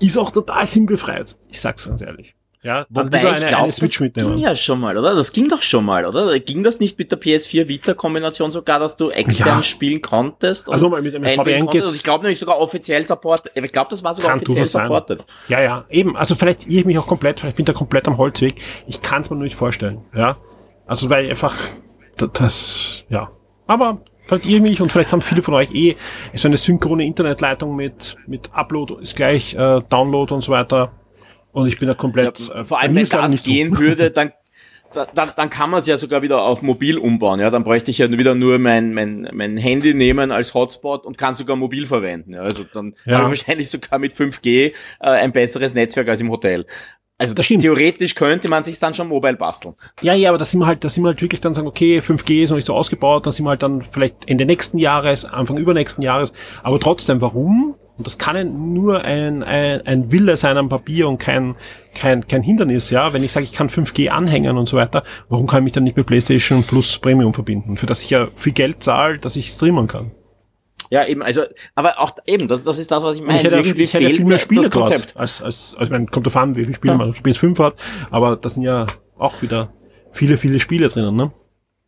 Ist auch total sinnbefreit. Ich sag's ganz ehrlich. Ja, dann Wobei eine, ich glaube, das ging ja schon mal, oder? Das ging doch schon mal, oder? Ging das nicht mit der PS4 Vita-Kombination sogar, dass du extern ja. spielen konntest? also mit einem VPN konntest? Also ich glaube nämlich sogar offiziell supported. Ich glaube, das war sogar offiziell supported. Ja, ja, eben. Also vielleicht irre ich mich auch komplett, vielleicht bin ich da komplett am Holzweg. Ich kann es mir nur nicht vorstellen, ja. Also weil einfach das, ja. Aber irre mich und vielleicht haben viele von euch eh so eine synchrone Internetleitung mit, mit Upload ist gleich äh, Download und so weiter und ich bin da komplett. Ja, äh, vor allem, wenn das gehen würde, dann, dann, dann kann man es ja sogar wieder auf mobil umbauen. Ja, dann bräuchte ich ja wieder nur mein, mein, mein Handy nehmen als Hotspot und kann sogar mobil verwenden. Ja, also dann ja. habe ich wahrscheinlich sogar mit 5G äh, ein besseres Netzwerk als im Hotel. Also theoretisch könnte man sich dann schon mobile basteln. Ja, ja, aber da sind wir halt, da sind wir halt wirklich dann sagen, okay, 5G ist noch nicht so ausgebaut, da sind wir halt dann vielleicht Ende nächsten Jahres, Anfang übernächsten Jahres. Aber trotzdem, warum und das kann nur ein, ein, ein Wille sein am Papier und kein, kein, kein Hindernis, ja. Wenn ich sage, ich kann 5G anhängen und so weiter, warum kann ich mich dann nicht mit PlayStation Plus Premium verbinden? Für das ich ja viel Geld zahle, dass ich streamen kann. Ja, eben, also, aber auch eben, das, das ist das, was ich meine. Ich hätte, Irgendwie ich hätte viel mehr Spiele das Konzept. Als, als, als man kommt davon, wie viele Spiele ja. man auf PS5 hat, aber das sind ja auch wieder viele, viele Spiele drinnen, ne?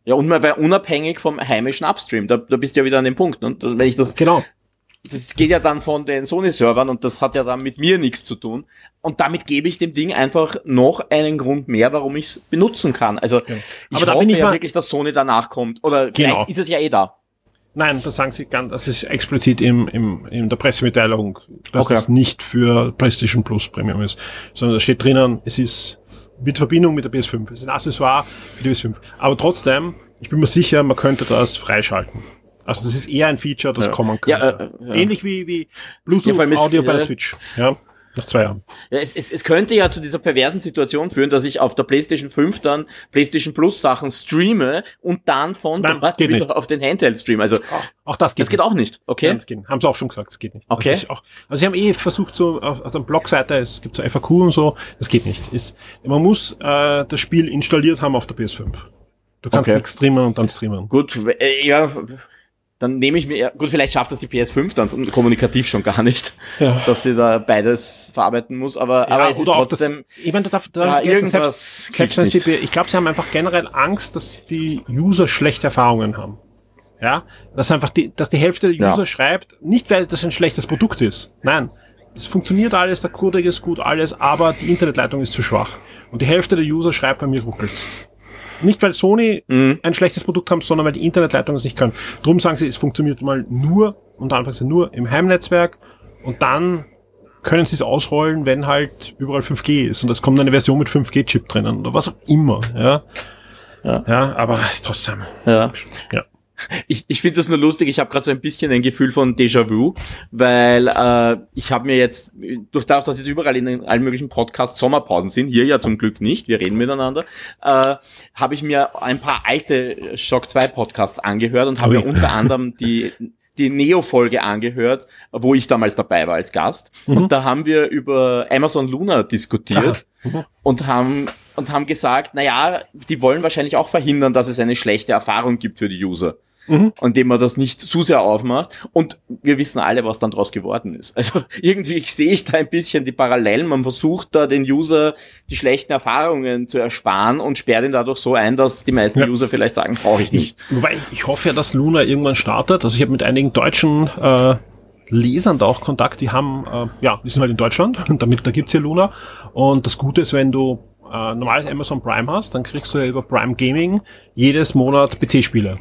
Ja, und mal weil unabhängig vom heimischen Upstream, da, da bist du ja wieder an dem Punkt. Und wenn ich das genau das geht ja dann von den Sony-Servern und das hat ja dann mit mir nichts zu tun. Und damit gebe ich dem Ding einfach noch einen Grund mehr, warum ich es benutzen kann. Also okay. ich Aber hoffe ich ja wirklich, dass Sony danach kommt. Oder genau. vielleicht ist es ja eh da. Nein, das sagen sie ganz, das ist explizit im, im, in der Pressemitteilung, dass okay. es nicht für PlayStation Plus Premium ist, sondern da steht drinnen, es ist mit Verbindung mit der PS5. Es ist ein Accessoire für die PS5. Aber trotzdem, ich bin mir sicher, man könnte das freischalten. Also das ist eher ein Feature, das ja. kommen könnte. Ja, äh, ja. Ähnlich wie, wie Bluetooth Audio bei der Switch. Ja. Nach zwei Jahren. Ja, es, es, es könnte ja zu dieser perversen Situation führen, dass ich auf der PlayStation 5 dann PlayStation Plus Sachen streame und dann von Nein, dort wieder nicht. auf den Handheld streame. Also auch, auch das geht. Das geht auch nicht. Okay. Nein, das geht. Haben sie auch schon gesagt, das geht nicht. Okay. Auch, also sie haben eh versucht so auf, auf der Blogseite, es gibt so FAQ und so, das geht nicht. Ist, man muss äh, das Spiel installiert haben auf der PS5. Du kannst okay. nichts streamen und dann streamen. Gut, äh, ja dann nehme ich mir, gut, vielleicht schafft das die PS5 dann kommunikativ schon gar nicht, ja. dass sie da beides verarbeiten muss, aber, ja, aber es ist trotzdem, das, ich meine, da darf, da ja, irgendwas selbst, selbst die, ich glaube, sie haben einfach generell Angst, dass die User schlechte Erfahrungen haben. Ja, dass einfach die, dass die Hälfte der User ja. schreibt, nicht weil das ein schlechtes Produkt ist. Nein. Es funktioniert alles, der Codec ist gut, alles, aber die Internetleitung ist zu schwach. Und die Hälfte der User schreibt bei mir ruckelt's. Nicht, weil Sony mhm. ein schlechtes Produkt haben, sondern weil die Internetleitung es nicht können. Drum sagen sie, es funktioniert mal nur und anfangs nur im Heimnetzwerk und dann können sie es ausrollen, wenn halt überall 5G ist und es kommt eine Version mit 5G-Chip drinnen oder was auch immer, ja. Ja, ja aber ist trotzdem. Ja. ja. Ich, ich finde das nur lustig, ich habe gerade so ein bisschen ein Gefühl von Déjà-vu, weil äh, ich habe mir jetzt, durch das, dass jetzt überall in allen möglichen Podcasts Sommerpausen sind, hier ja zum Glück nicht, wir reden miteinander, äh, habe ich mir ein paar alte Shock 2 Podcasts angehört und habe mir unter anderem die die Neo-Folge angehört, wo ich damals dabei war als Gast. Mhm. Und da haben wir über Amazon Luna diskutiert mhm. und haben und haben gesagt, na ja, die wollen wahrscheinlich auch verhindern, dass es eine schlechte Erfahrung gibt für die User mhm. indem man das nicht zu sehr aufmacht. Und wir wissen alle, was dann draus geworden ist. Also irgendwie sehe ich da ein bisschen die Parallelen. Man versucht da den User die schlechten Erfahrungen zu ersparen und sperrt ihn dadurch so ein, dass die meisten ja. User vielleicht sagen, brauche ich nicht. Ich, wobei ich, ich hoffe ja, dass Luna irgendwann startet. Also ich habe mit einigen deutschen äh, Lesern da auch Kontakt, die haben, äh, ja, die sind halt in Deutschland und damit, da gibt's ja Luna. Und das Gute ist, wenn du äh, normales Amazon Prime hast, dann kriegst du ja über Prime Gaming jedes Monat PC-Spiele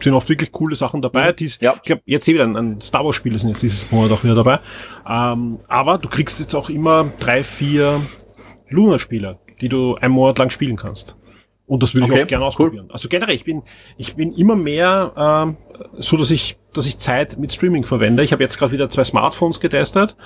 sind oft wirklich coole Sachen dabei. Mhm. Dies, ja. Ich glaube, jetzt eh wieder ein, ein Star Wars Spiele sind jetzt dieses Monat auch wieder dabei. Ähm, aber du kriegst jetzt auch immer drei, vier Luna-Spiele, die du einen Monat lang spielen kannst. Und das würde okay, ich auch gerne ausprobieren. Cool. Also generell, ich bin, ich bin immer mehr ähm, so, dass ich, dass ich Zeit mit Streaming verwende. Ich habe jetzt gerade wieder zwei Smartphones getestet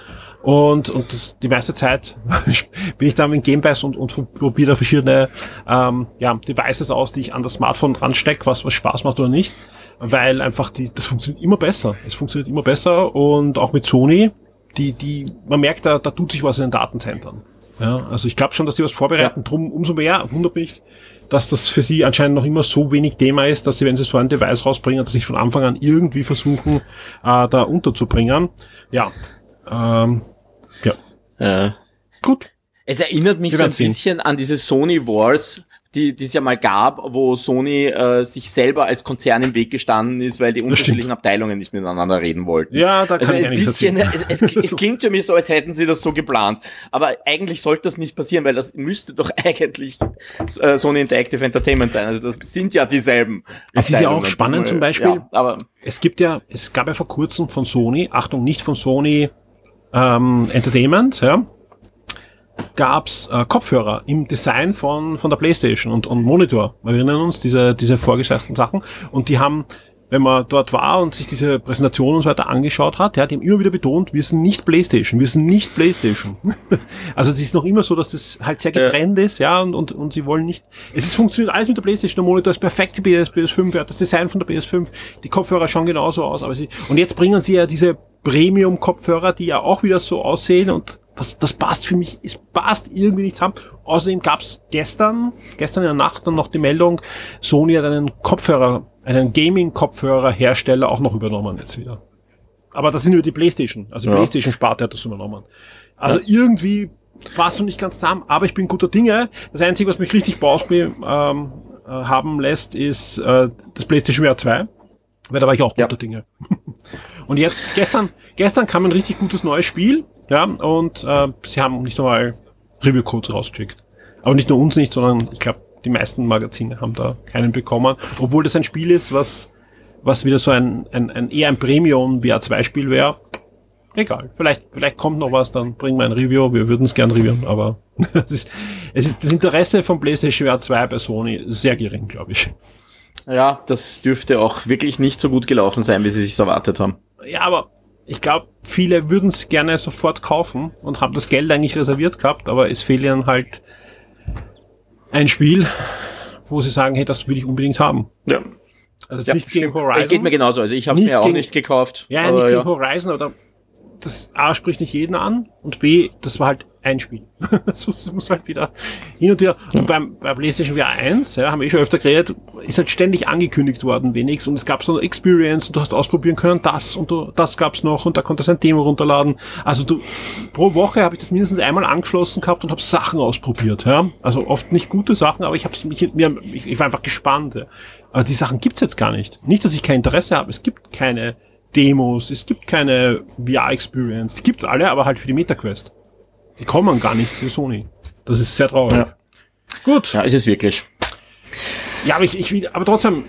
und, und das, die meiste Zeit bin ich da mit Game Pass und, und probiere da verschiedene ähm, ja, Devices aus, die ich an das Smartphone ranstecke, was, was Spaß macht oder nicht. Weil einfach die, das funktioniert immer besser. Es funktioniert immer besser und auch mit Sony, die, die, man merkt, da, da tut sich was in den Datenzentren. Ja, also ich glaube schon, dass sie was vorbereiten. Ja. Drum umso mehr wundert mich, dass das für sie anscheinend noch immer so wenig Thema ist, dass sie, wenn sie so ein Device rausbringen, dass sie von Anfang an irgendwie versuchen, äh, da unterzubringen. Ja. Ähm, ja. Äh, Gut. Es erinnert mich so ein bisschen an diese Sony Wars die die es ja mal gab, wo Sony äh, sich selber als Konzern im Weg gestanden ist, weil die unterschiedlichen Abteilungen nicht miteinander reden wollten. Ja, da kann also ein ich bisschen, es, es, es klingt für mich so, als hätten sie das so geplant. Aber eigentlich sollte das nicht passieren, weil das müsste doch eigentlich äh, Sony Interactive Entertainment sein. Also das sind ja dieselben. Es ist ja auch spannend zum Beispiel. Ja, aber es gibt ja, es gab ja vor kurzem von Sony, Achtung, nicht von Sony ähm, Entertainment, ja, gab's äh, Kopfhörer im Design von, von der Playstation und, und Monitor. Wir erinnern uns, diese, diese vorgestellten Sachen. Und die haben, wenn man dort war und sich diese Präsentation und so weiter angeschaut hat, ja, die haben immer wieder betont, wir sind nicht Playstation, wir sind nicht Playstation. also es ist noch immer so, dass das halt sehr getrennt ja. ist, ja, und, und, und sie wollen nicht, es ist, funktioniert alles mit der Playstation, der Monitor ist perfekt, die PS, PS5, ja, das Design von der PS5, die Kopfhörer schauen genauso aus, aber sie, und jetzt bringen sie ja diese Premium-Kopfhörer, die ja auch wieder so aussehen und das, das passt für mich, es passt irgendwie nicht zusammen. Außerdem gab's gestern, gestern in der Nacht dann noch die Meldung, Sony hat einen Kopfhörer, einen Gaming-Kopfhörer-Hersteller auch noch übernommen jetzt wieder. Aber das sind nur die Playstation, also ja. Playstation-Sparte hat das übernommen. Also ja. irgendwie passt noch nicht ganz zusammen, aber ich bin guter Dinge. Das Einzige, was mich richtig Bauchweh ähm, äh, haben lässt, ist äh, das PlayStation VR 2. Weil da war ich auch guter ja. Dinge. Und jetzt, gestern, gestern kam ein richtig gutes neues Spiel. Ja, und äh, sie haben nicht einmal Review-Codes rausgeschickt. Aber nicht nur uns nicht, sondern ich glaube, die meisten Magazine haben da keinen bekommen. Obwohl das ein Spiel ist, was, was wieder so ein, ein, ein eher ein Premium VR2-Spiel wäre. Egal. Vielleicht, vielleicht kommt noch was, dann bringen wir ein Review. Wir würden es gern reviewen, aber es ist, es ist das Interesse von PlayStation VR 2 bei Sony sehr gering, glaube ich. Ja, das dürfte auch wirklich nicht so gut gelaufen sein, wie sie sich erwartet haben. Ja, aber ich glaube, viele würden es gerne sofort kaufen und haben das Geld eigentlich reserviert gehabt, aber es fehlt ihnen halt ein Spiel, wo sie sagen, hey, das will ich unbedingt haben. Ja. Also ja, nichts gegen Horizon. Geht mir genauso. Also ich habe es mir auch gegen, nicht gekauft. Ja, aber nichts ja. gegen Horizon oder das A spricht nicht jeden an und B, das war halt ein Spiel. das muss halt wieder hin und wieder. Und beim, bei PlayStation VR 1, ja, haben wir eh schon öfter geredet, ist halt ständig angekündigt worden, wenigstens. Und es gab so eine Experience und du hast ausprobieren können, das und du, das gab's noch und da konntest du ein Demo runterladen. Also du, pro Woche habe ich das mindestens einmal angeschlossen gehabt und habe Sachen ausprobiert, ja. Also oft nicht gute Sachen, aber ich habe mich, mir, ich, ich war einfach gespannt. Ja. Aber die Sachen gibt's jetzt gar nicht. Nicht, dass ich kein Interesse habe. Es gibt keine Demos, es gibt keine VR-Experience. Die gibt's alle, aber halt für die MetaQuest. Die kommen gar nicht für Sony. Das ist sehr traurig. Ja. Gut. Ja, ist es wirklich. Ja, aber ich, ich will, aber trotzdem,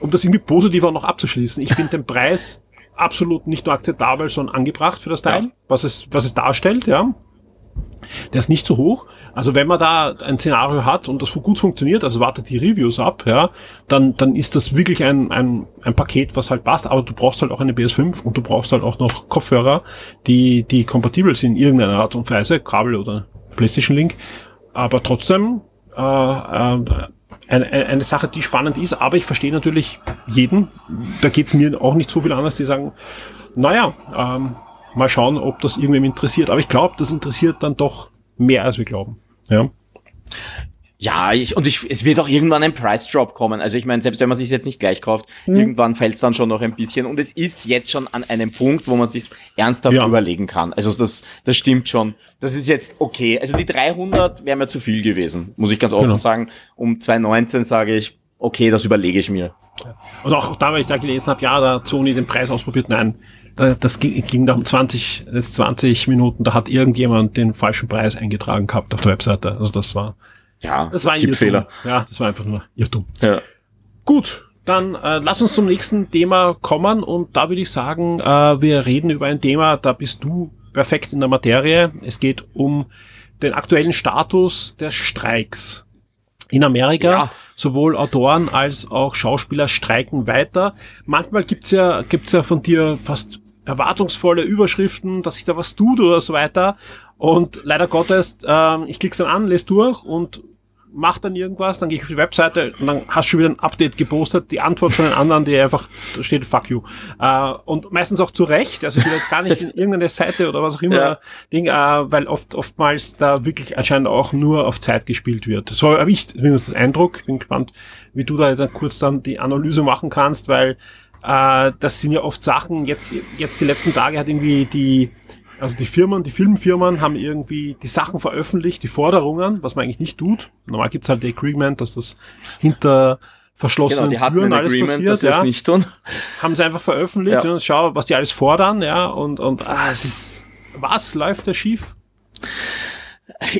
um das irgendwie positiv auch noch abzuschließen, ich finde den Preis absolut nicht nur akzeptabel, sondern angebracht für das Teil, ja. was es, was es darstellt, ja. Der ist nicht so hoch. Also wenn man da ein Szenario hat und das gut funktioniert, also wartet die Reviews ab, ja, dann, dann ist das wirklich ein, ein, ein Paket, was halt passt. Aber du brauchst halt auch eine PS5 und du brauchst halt auch noch Kopfhörer, die, die kompatibel sind in irgendeiner Art und Weise, Kabel oder PlayStation Link. Aber trotzdem äh, äh, eine, eine Sache, die spannend ist, aber ich verstehe natürlich jeden, da geht's mir auch nicht so viel anders, die sagen, naja, ähm, mal schauen, ob das irgendwem interessiert. Aber ich glaube, das interessiert dann doch mehr, als wir glauben. Ja. Ja, ich, und ich, es wird auch irgendwann ein Price Drop kommen. Also ich meine, selbst wenn man sich jetzt nicht gleich kauft, mhm. irgendwann fällt es dann schon noch ein bisschen. Und es ist jetzt schon an einem Punkt, wo man sich ernsthaft ja. überlegen kann. Also das, das stimmt schon. Das ist jetzt okay. Also die 300 wäre mir zu viel gewesen, muss ich ganz offen genau. sagen. Um 2019 sage ich, okay, das überlege ich mir. Und auch da, weil ich da gelesen habe, ja, da hat Sony den Preis ausprobiert. Nein, das ging, ging da um 20, 20 Minuten, da hat irgendjemand den falschen Preis eingetragen gehabt auf der Webseite. Also das war, ja, das war ein Tippfehler. Ja, das war einfach nur Irrtum. Ja. Gut, dann äh, lass uns zum nächsten Thema kommen und da würde ich sagen, äh, wir reden über ein Thema, da bist du perfekt in der Materie. Es geht um den aktuellen Status der Streiks. In Amerika ja. sowohl Autoren als auch Schauspieler streiken weiter. Manchmal gibt's ja gibt's ja von dir fast erwartungsvolle Überschriften, dass sich da was tut oder so weiter. Und leider Gottes, ähm, ich klick's dann an, lese durch und mach dann irgendwas, dann gehe ich auf die Webseite und dann hast du schon wieder ein Update gepostet, die Antwort von den anderen, die einfach da steht fuck you. Äh, und meistens auch zu Recht, also ich will jetzt gar nicht in irgendeine Seite oder was auch immer ja. Ding, äh, weil oft oftmals da wirklich anscheinend auch nur auf Zeit gespielt wird. So habe ich zumindest das Eindruck. Bin gespannt, wie du da dann kurz dann die Analyse machen kannst, weil äh, das sind ja oft Sachen, jetzt, jetzt die letzten Tage hat irgendwie die, also die Firmen, die Filmfirmen haben irgendwie die Sachen veröffentlicht, die Forderungen, was man eigentlich nicht tut. Normal gibt's halt die Agreement, dass das hinter verschlossenen genau, die Türen alles Agreement, passiert. Dass ja. nicht tun. Haben sie einfach veröffentlicht ja. und schau, was die alles fordern, ja, und, und ah, es ist, was läuft da schief?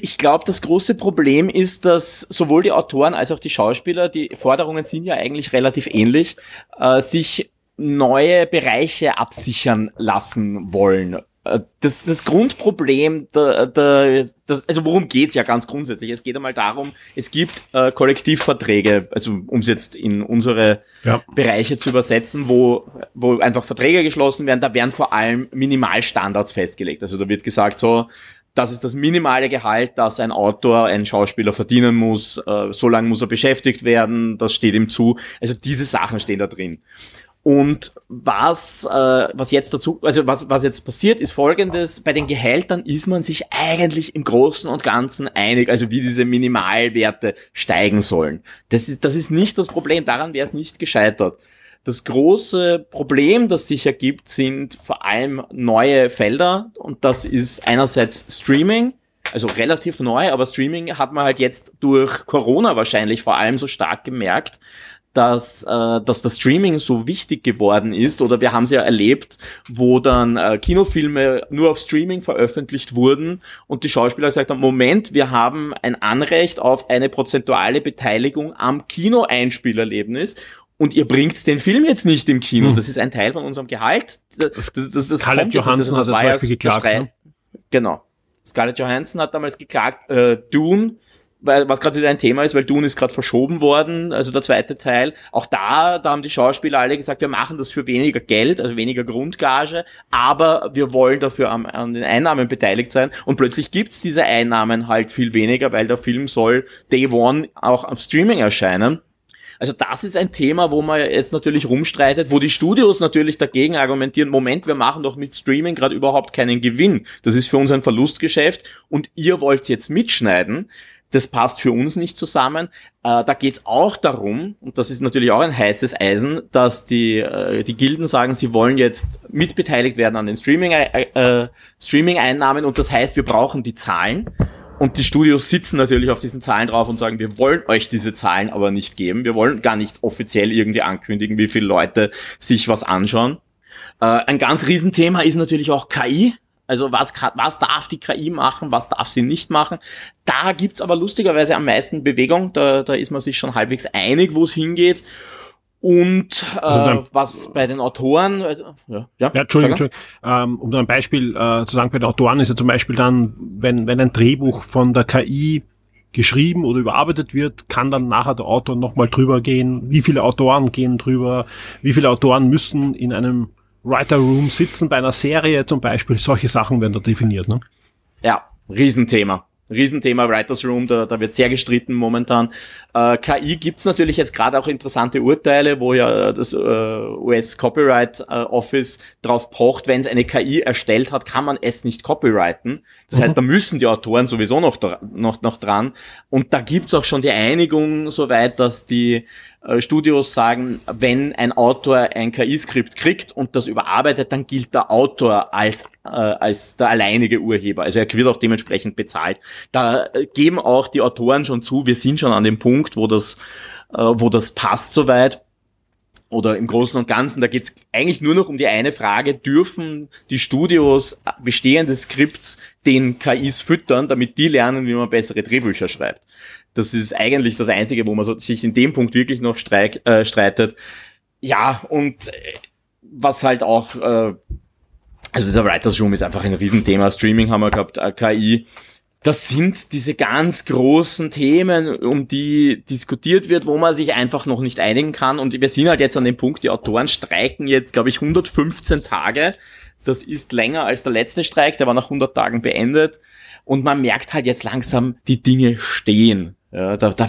Ich glaube, das große Problem ist, dass sowohl die Autoren als auch die Schauspieler, die Forderungen sind ja eigentlich relativ ähnlich, äh, sich neue Bereiche absichern lassen wollen. Äh, das, das Grundproblem, der, der, das, also worum geht's ja ganz grundsätzlich? Es geht einmal darum, es gibt äh, Kollektivverträge, also um es jetzt in unsere ja. Bereiche zu übersetzen, wo, wo einfach Verträge geschlossen werden, da werden vor allem Minimalstandards festgelegt. Also da wird gesagt, so, das ist das minimale Gehalt, das ein Autor, ein Schauspieler verdienen muss, äh, so lange muss er beschäftigt werden, das steht ihm zu. Also diese Sachen stehen da drin. Und was, äh, was jetzt dazu, also was, was jetzt passiert, ist folgendes, bei den Gehältern ist man sich eigentlich im Großen und Ganzen einig, also wie diese Minimalwerte steigen sollen. Das ist, das ist nicht das Problem, daran wäre es nicht gescheitert. Das große Problem, das sich ergibt, sind vor allem neue Felder. Und das ist einerseits Streaming, also relativ neu, aber Streaming hat man halt jetzt durch Corona wahrscheinlich vor allem so stark gemerkt, dass, äh, dass das Streaming so wichtig geworden ist. Oder wir haben es ja erlebt, wo dann äh, Kinofilme nur auf Streaming veröffentlicht wurden und die Schauspieler gesagt haben, Moment, wir haben ein Anrecht auf eine prozentuale Beteiligung am Kinoeinspielerlebnis und ihr bringt den Film jetzt nicht im Kino. Hm. Das ist ein Teil von unserem Gehalt. Das, das, das, das Scarlett Johansson hat zum Beispiel geklagt. Ne? Genau. Scarlett Johansson hat damals geklagt, äh, Dune weil was gerade wieder ein Thema ist, weil Dune ist gerade verschoben worden, also der zweite Teil. Auch da, da haben die Schauspieler alle gesagt, wir machen das für weniger Geld, also weniger Grundgage, aber wir wollen dafür am, an den Einnahmen beteiligt sein. Und plötzlich gibt's diese Einnahmen halt viel weniger, weil der Film soll Day One auch auf Streaming erscheinen. Also das ist ein Thema, wo man jetzt natürlich rumstreitet, wo die Studios natürlich dagegen argumentieren, Moment, wir machen doch mit Streaming gerade überhaupt keinen Gewinn. Das ist für uns ein Verlustgeschäft und ihr wollt jetzt mitschneiden das passt für uns nicht zusammen. Äh, da geht's auch darum, und das ist natürlich auch ein heißes Eisen, dass die, äh, die Gilden sagen, sie wollen jetzt mitbeteiligt werden an den Streaming, äh, äh, Streaming-Einnahmen und das heißt, wir brauchen die Zahlen. Und die Studios sitzen natürlich auf diesen Zahlen drauf und sagen, wir wollen euch diese Zahlen aber nicht geben. Wir wollen gar nicht offiziell irgendwie ankündigen, wie viele Leute sich was anschauen. Äh, ein ganz Riesenthema ist natürlich auch KI. Also was, was darf die KI machen, was darf sie nicht machen. Da gibt's aber lustigerweise am meisten Bewegung, da, da ist man sich schon halbwegs einig, wo es hingeht. Und äh, also was bei den Autoren, also, ja, ja, ja Entschuldigung, Entschuldigung. Ähm, um ein Beispiel äh, zu sagen, bei den Autoren ist ja zum Beispiel dann, wenn, wenn ein Drehbuch von der KI geschrieben oder überarbeitet wird, kann dann nachher der Autor nochmal drüber gehen, wie viele Autoren gehen drüber, wie viele Autoren müssen in einem Writer Room sitzen bei einer Serie zum Beispiel, solche Sachen werden da definiert. Ne? Ja, Riesenthema. Riesenthema Writers Room, da, da wird sehr gestritten momentan. Äh, KI gibt's natürlich jetzt gerade auch interessante Urteile, wo ja das äh, US Copyright äh, Office drauf pocht, wenn es eine KI erstellt hat, kann man es nicht copyrighten. Das mhm. heißt, da müssen die Autoren sowieso noch, noch, noch dran. Und da gibt's auch schon die Einigung soweit, dass die Studios sagen, wenn ein Autor ein KI-Skript kriegt und das überarbeitet, dann gilt der Autor als, äh, als der alleinige Urheber. Also er wird auch dementsprechend bezahlt. Da äh, geben auch die Autoren schon zu, wir sind schon an dem Punkt, wo das, äh, wo das passt soweit oder im Großen und Ganzen, da geht es eigentlich nur noch um die eine Frage, dürfen die Studios bestehende Skripts den KIs füttern, damit die lernen, wie man bessere Drehbücher schreibt. Das ist eigentlich das Einzige, wo man so, sich in dem Punkt wirklich noch streik, äh, streitet. Ja, und äh, was halt auch, äh, also dieser Writers Room ist einfach ein Riesenthema. Streaming haben wir gehabt, äh, KI. Das sind diese ganz großen Themen, um die diskutiert wird, wo man sich einfach noch nicht einigen kann. Und wir sind halt jetzt an dem Punkt, die Autoren streiken jetzt, glaube ich, 115 Tage. Das ist länger als der letzte Streik, der war nach 100 Tagen beendet. Und man merkt halt jetzt langsam, die Dinge stehen. Ja, da, da,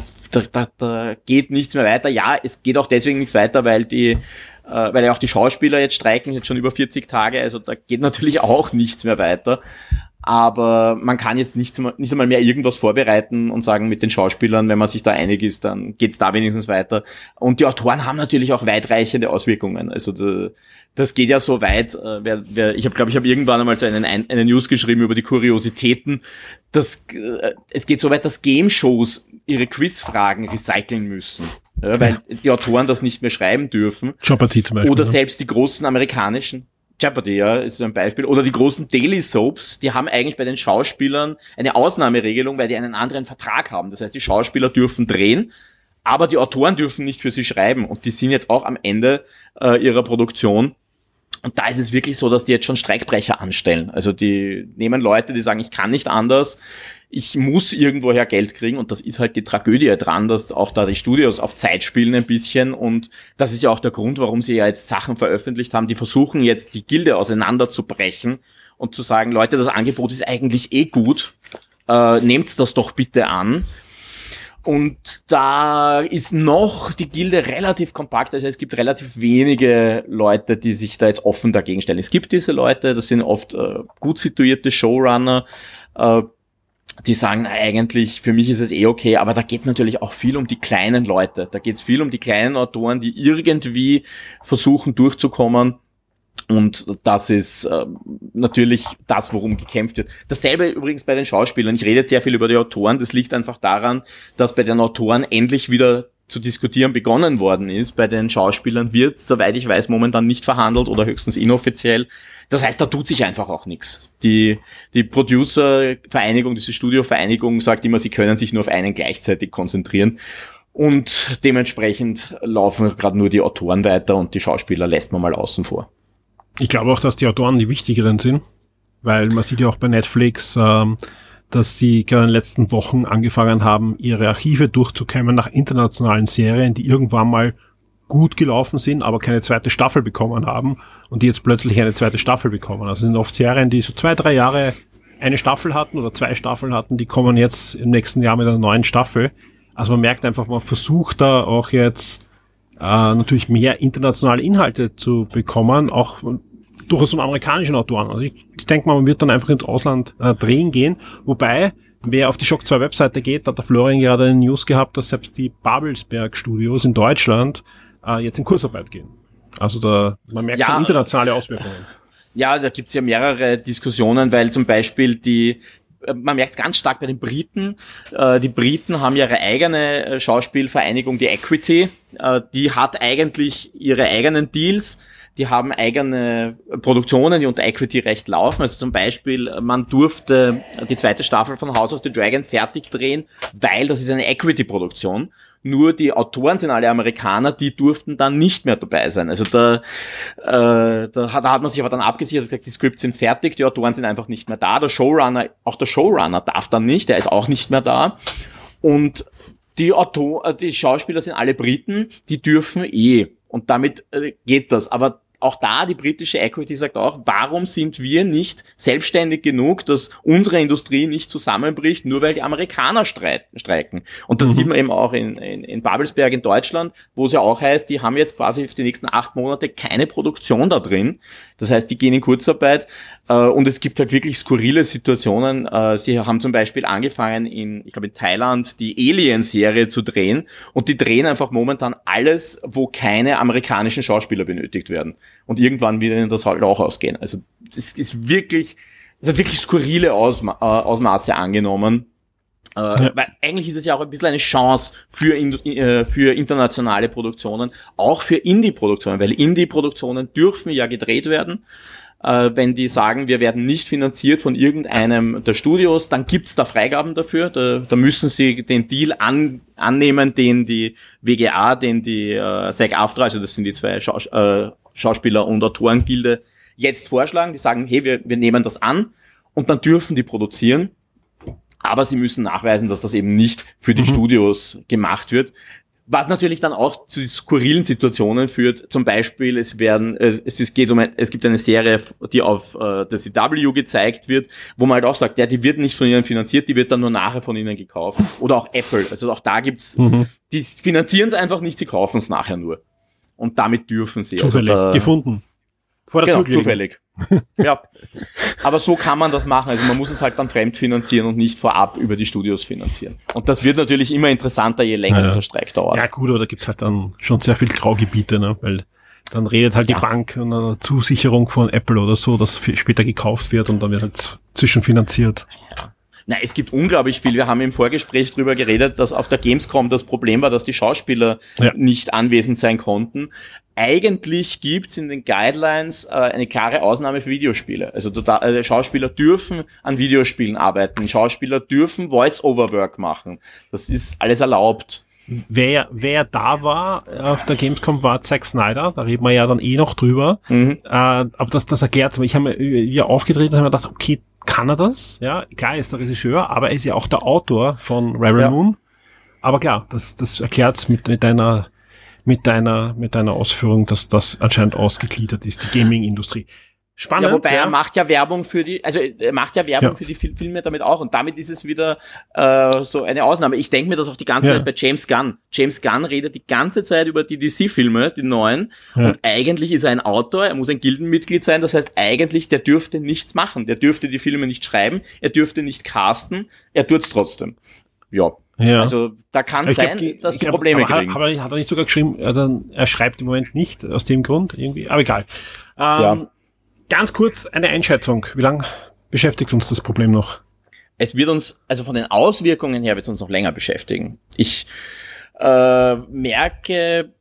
da, da geht nichts mehr weiter. Ja, es geht auch deswegen nichts weiter, weil die, äh, weil ja auch die Schauspieler jetzt streiken, jetzt schon über 40 Tage, also da geht natürlich auch nichts mehr weiter. Aber man kann jetzt nicht, nicht einmal mehr irgendwas vorbereiten und sagen mit den Schauspielern, wenn man sich da einig ist, dann geht's da wenigstens weiter. Und die Autoren haben natürlich auch weitreichende Auswirkungen. Also da, das geht ja so weit. Äh, wer, wer, ich habe, glaube ich, habe irgendwann einmal so einen, eine News geschrieben über die Kuriositäten. Das, äh, es geht so weit, dass Game-Shows ihre Quizfragen recyceln müssen. Ja, weil die Autoren das nicht mehr schreiben dürfen. Jeopardy zum Beispiel. Oder ne? selbst die großen amerikanischen Jeopardy, ja, ist so ein Beispiel. Oder die großen Daily Soaps, die haben eigentlich bei den Schauspielern eine Ausnahmeregelung, weil die einen anderen Vertrag haben. Das heißt, die Schauspieler dürfen drehen, aber die Autoren dürfen nicht für sie schreiben. Und die sind jetzt auch am Ende äh, ihrer Produktion und da ist es wirklich so, dass die jetzt schon Streikbrecher anstellen. Also die nehmen Leute, die sagen, ich kann nicht anders, ich muss irgendwoher Geld kriegen und das ist halt die Tragödie dran, dass auch da die Studios auf Zeit spielen ein bisschen und das ist ja auch der Grund, warum sie ja jetzt Sachen veröffentlicht haben, die versuchen jetzt die Gilde auseinanderzubrechen und zu sagen, Leute, das Angebot ist eigentlich eh gut, äh, nehmt das doch bitte an und da ist noch die Gilde relativ kompakt, also es gibt relativ wenige Leute, die sich da jetzt offen dagegen stellen. Es gibt diese Leute, das sind oft äh, gut situierte Showrunner, äh, die sagen, na, eigentlich, für mich ist es eh okay, aber da geht es natürlich auch viel um die kleinen Leute. Da geht es viel um die kleinen Autoren, die irgendwie versuchen durchzukommen und das ist äh, natürlich das, worum gekämpft wird. Dasselbe übrigens bei den Schauspielern. Ich rede jetzt sehr viel über die Autoren. Das liegt einfach daran, dass bei den Autoren endlich wieder zu diskutieren begonnen worden ist. Bei den Schauspielern wird, soweit ich weiß, momentan nicht verhandelt oder höchstens inoffiziell. Das heißt, da tut sich einfach auch nichts. Die, die Producer-Vereinigung, diese Studio-Vereinigung sagt immer, sie können sich nur auf einen gleichzeitig konzentrieren. Und dementsprechend laufen gerade nur die Autoren weiter und die Schauspieler lässt man mal außen vor. Ich glaube auch, dass die Autoren die wichtigeren sind, weil man sieht ja auch bei Netflix, ähm, dass sie gerade in den letzten Wochen angefangen haben, ihre Archive durchzukämmen nach internationalen Serien, die irgendwann mal gut gelaufen sind, aber keine zweite Staffel bekommen haben und die jetzt plötzlich eine zweite Staffel bekommen. Also sind oft Serien, die so zwei, drei Jahre eine Staffel hatten oder zwei Staffeln hatten, die kommen jetzt im nächsten Jahr mit einer neuen Staffel. Also man merkt einfach, man versucht da auch jetzt äh, natürlich mehr internationale Inhalte zu bekommen, auch durchaus von amerikanischen Autoren. Also ich, ich denke mal, man wird dann einfach ins Ausland äh, drehen gehen. Wobei, wer auf die Shock 2 Webseite geht, hat der Florian gerade eine News gehabt, dass selbst die Babelsberg Studios in Deutschland äh, jetzt in Kursarbeit gehen. Also da, man merkt ja, schon internationale Auswirkungen. Ja, da gibt's ja mehrere Diskussionen, weil zum Beispiel die äh, man merkt ganz stark bei den Briten. Äh, die Briten haben ihre eigene äh, Schauspielvereinigung, die Equity. Die hat eigentlich ihre eigenen Deals die haben eigene Produktionen, die unter Equity-Recht laufen. Also zum Beispiel, man durfte die zweite Staffel von House of the Dragon fertig drehen, weil das ist eine Equity-Produktion. Nur die Autoren sind alle Amerikaner, die durften dann nicht mehr dabei sein. Also da, äh, da, hat, da hat man sich aber dann abgesichert, gesagt, die Scripts sind fertig, die Autoren sind einfach nicht mehr da. Der Showrunner, auch der Showrunner darf dann nicht, der ist auch nicht mehr da. Und die Autor, also die Schauspieler sind alle Briten, die dürfen eh. Und damit äh, geht das. Aber auch da die britische Equity sagt auch, warum sind wir nicht selbstständig genug, dass unsere Industrie nicht zusammenbricht, nur weil die Amerikaner streiken. Und das mhm. sieht man eben auch in, in, in Babelsberg in Deutschland, wo es ja auch heißt, die haben jetzt quasi für die nächsten acht Monate keine Produktion da drin. Das heißt, die gehen in Kurzarbeit äh, und es gibt halt wirklich skurrile Situationen. Äh, sie haben zum Beispiel angefangen in, ich glaube in Thailand, die Alien-Serie zu drehen und die drehen einfach momentan alles, wo keine amerikanischen Schauspieler benötigt werden. Und irgendwann wird ihnen das halt auch ausgehen. Also das ist wirklich, das hat wirklich skurrile Ausma äh, Ausmaße angenommen. Äh, ja. Weil eigentlich ist es ja auch ein bisschen eine Chance für, äh, für internationale Produktionen, auch für Indie-Produktionen, weil Indie-Produktionen dürfen ja gedreht werden. Äh, wenn die sagen, wir werden nicht finanziert von irgendeinem der Studios, dann gibt's da Freigaben dafür. Da, da müssen sie den Deal an, annehmen, den die WGA, den die äh, SAG-AFTRA, also das sind die zwei Schaus äh, Schauspieler- und Autorengilde, jetzt vorschlagen. Die sagen, hey, wir, wir nehmen das an und dann dürfen die produzieren. Aber sie müssen nachweisen, dass das eben nicht für die mhm. Studios gemacht wird. Was natürlich dann auch zu skurrilen Situationen führt. Zum Beispiel, es werden, es, es geht um, es gibt eine Serie, die auf äh, der CW gezeigt wird, wo man halt auch sagt, ja, die wird nicht von ihnen finanziert, die wird dann nur nachher von ihnen gekauft. Oder auch Apple. Also auch da gibt's, mhm. die finanzieren es einfach nicht, sie kaufen es nachher nur. Und damit dürfen sie. Zufällig also da, gefunden. Vor der genau, zufällig. Ja. Aber so kann man das machen. Also man muss es halt dann fremd finanzieren und nicht vorab über die Studios finanzieren. Und das wird natürlich immer interessanter, je länger ja, dieser Streik dauert. Ja gut, aber da gibt's halt dann schon sehr viel Graugebiete, ne? weil dann redet halt die ja. Bank und eine Zusicherung von Apple oder so, dass später gekauft wird und dann wird halt zwischenfinanziert. Ja. Na, es gibt unglaublich viel. Wir haben im Vorgespräch drüber geredet, dass auf der Gamescom das Problem war, dass die Schauspieler ja. nicht anwesend sein konnten. Eigentlich gibt's in den Guidelines äh, eine klare Ausnahme für Videospiele. Also da, äh, Schauspieler dürfen an Videospielen arbeiten. Schauspieler dürfen Voice-Over-Work machen. Das ist alles erlaubt. Wer, wer da war auf der Gamescom war Zack Snyder, da reden wir ja dann eh noch drüber. Mhm. Äh, aber das, das erklärt Ich habe mir aufgedreht und habe mir gedacht, okay, kann er das. Ja, klar, er ist der Regisseur, aber er ist ja auch der Autor von Rare ja. Moon. Aber klar, das, das erklärt mit, mit deiner, mit deiner, mit deiner Ausführung, dass das anscheinend ausgegliedert ist, die Gaming-Industrie. Spannend. Ja, wobei ja. er macht ja Werbung für die, also er macht ja Werbung ja. für die Fil Filme damit auch und damit ist es wieder äh, so eine Ausnahme. Ich denke mir das auch die ganze ja. Zeit bei James Gunn. James Gunn redet die ganze Zeit über die DC-Filme, die neuen, und eigentlich ist er ein Autor, er muss ein Gildenmitglied sein, das heißt eigentlich, der dürfte nichts machen, der dürfte die Filme nicht schreiben, er dürfte nicht casten, er tut's trotzdem. Ja, ja. Also da kann es sein, glaub, dass die glaub, Probleme aber kriegen. Aber hat er nicht sogar geschrieben, er, dann, er schreibt im Moment nicht aus dem Grund irgendwie, aber egal. Ähm, ja. Ganz kurz eine Einschätzung. Wie lange beschäftigt uns das Problem noch? Es wird uns, also von den Auswirkungen her wird es uns noch länger beschäftigen. Ich äh, merke,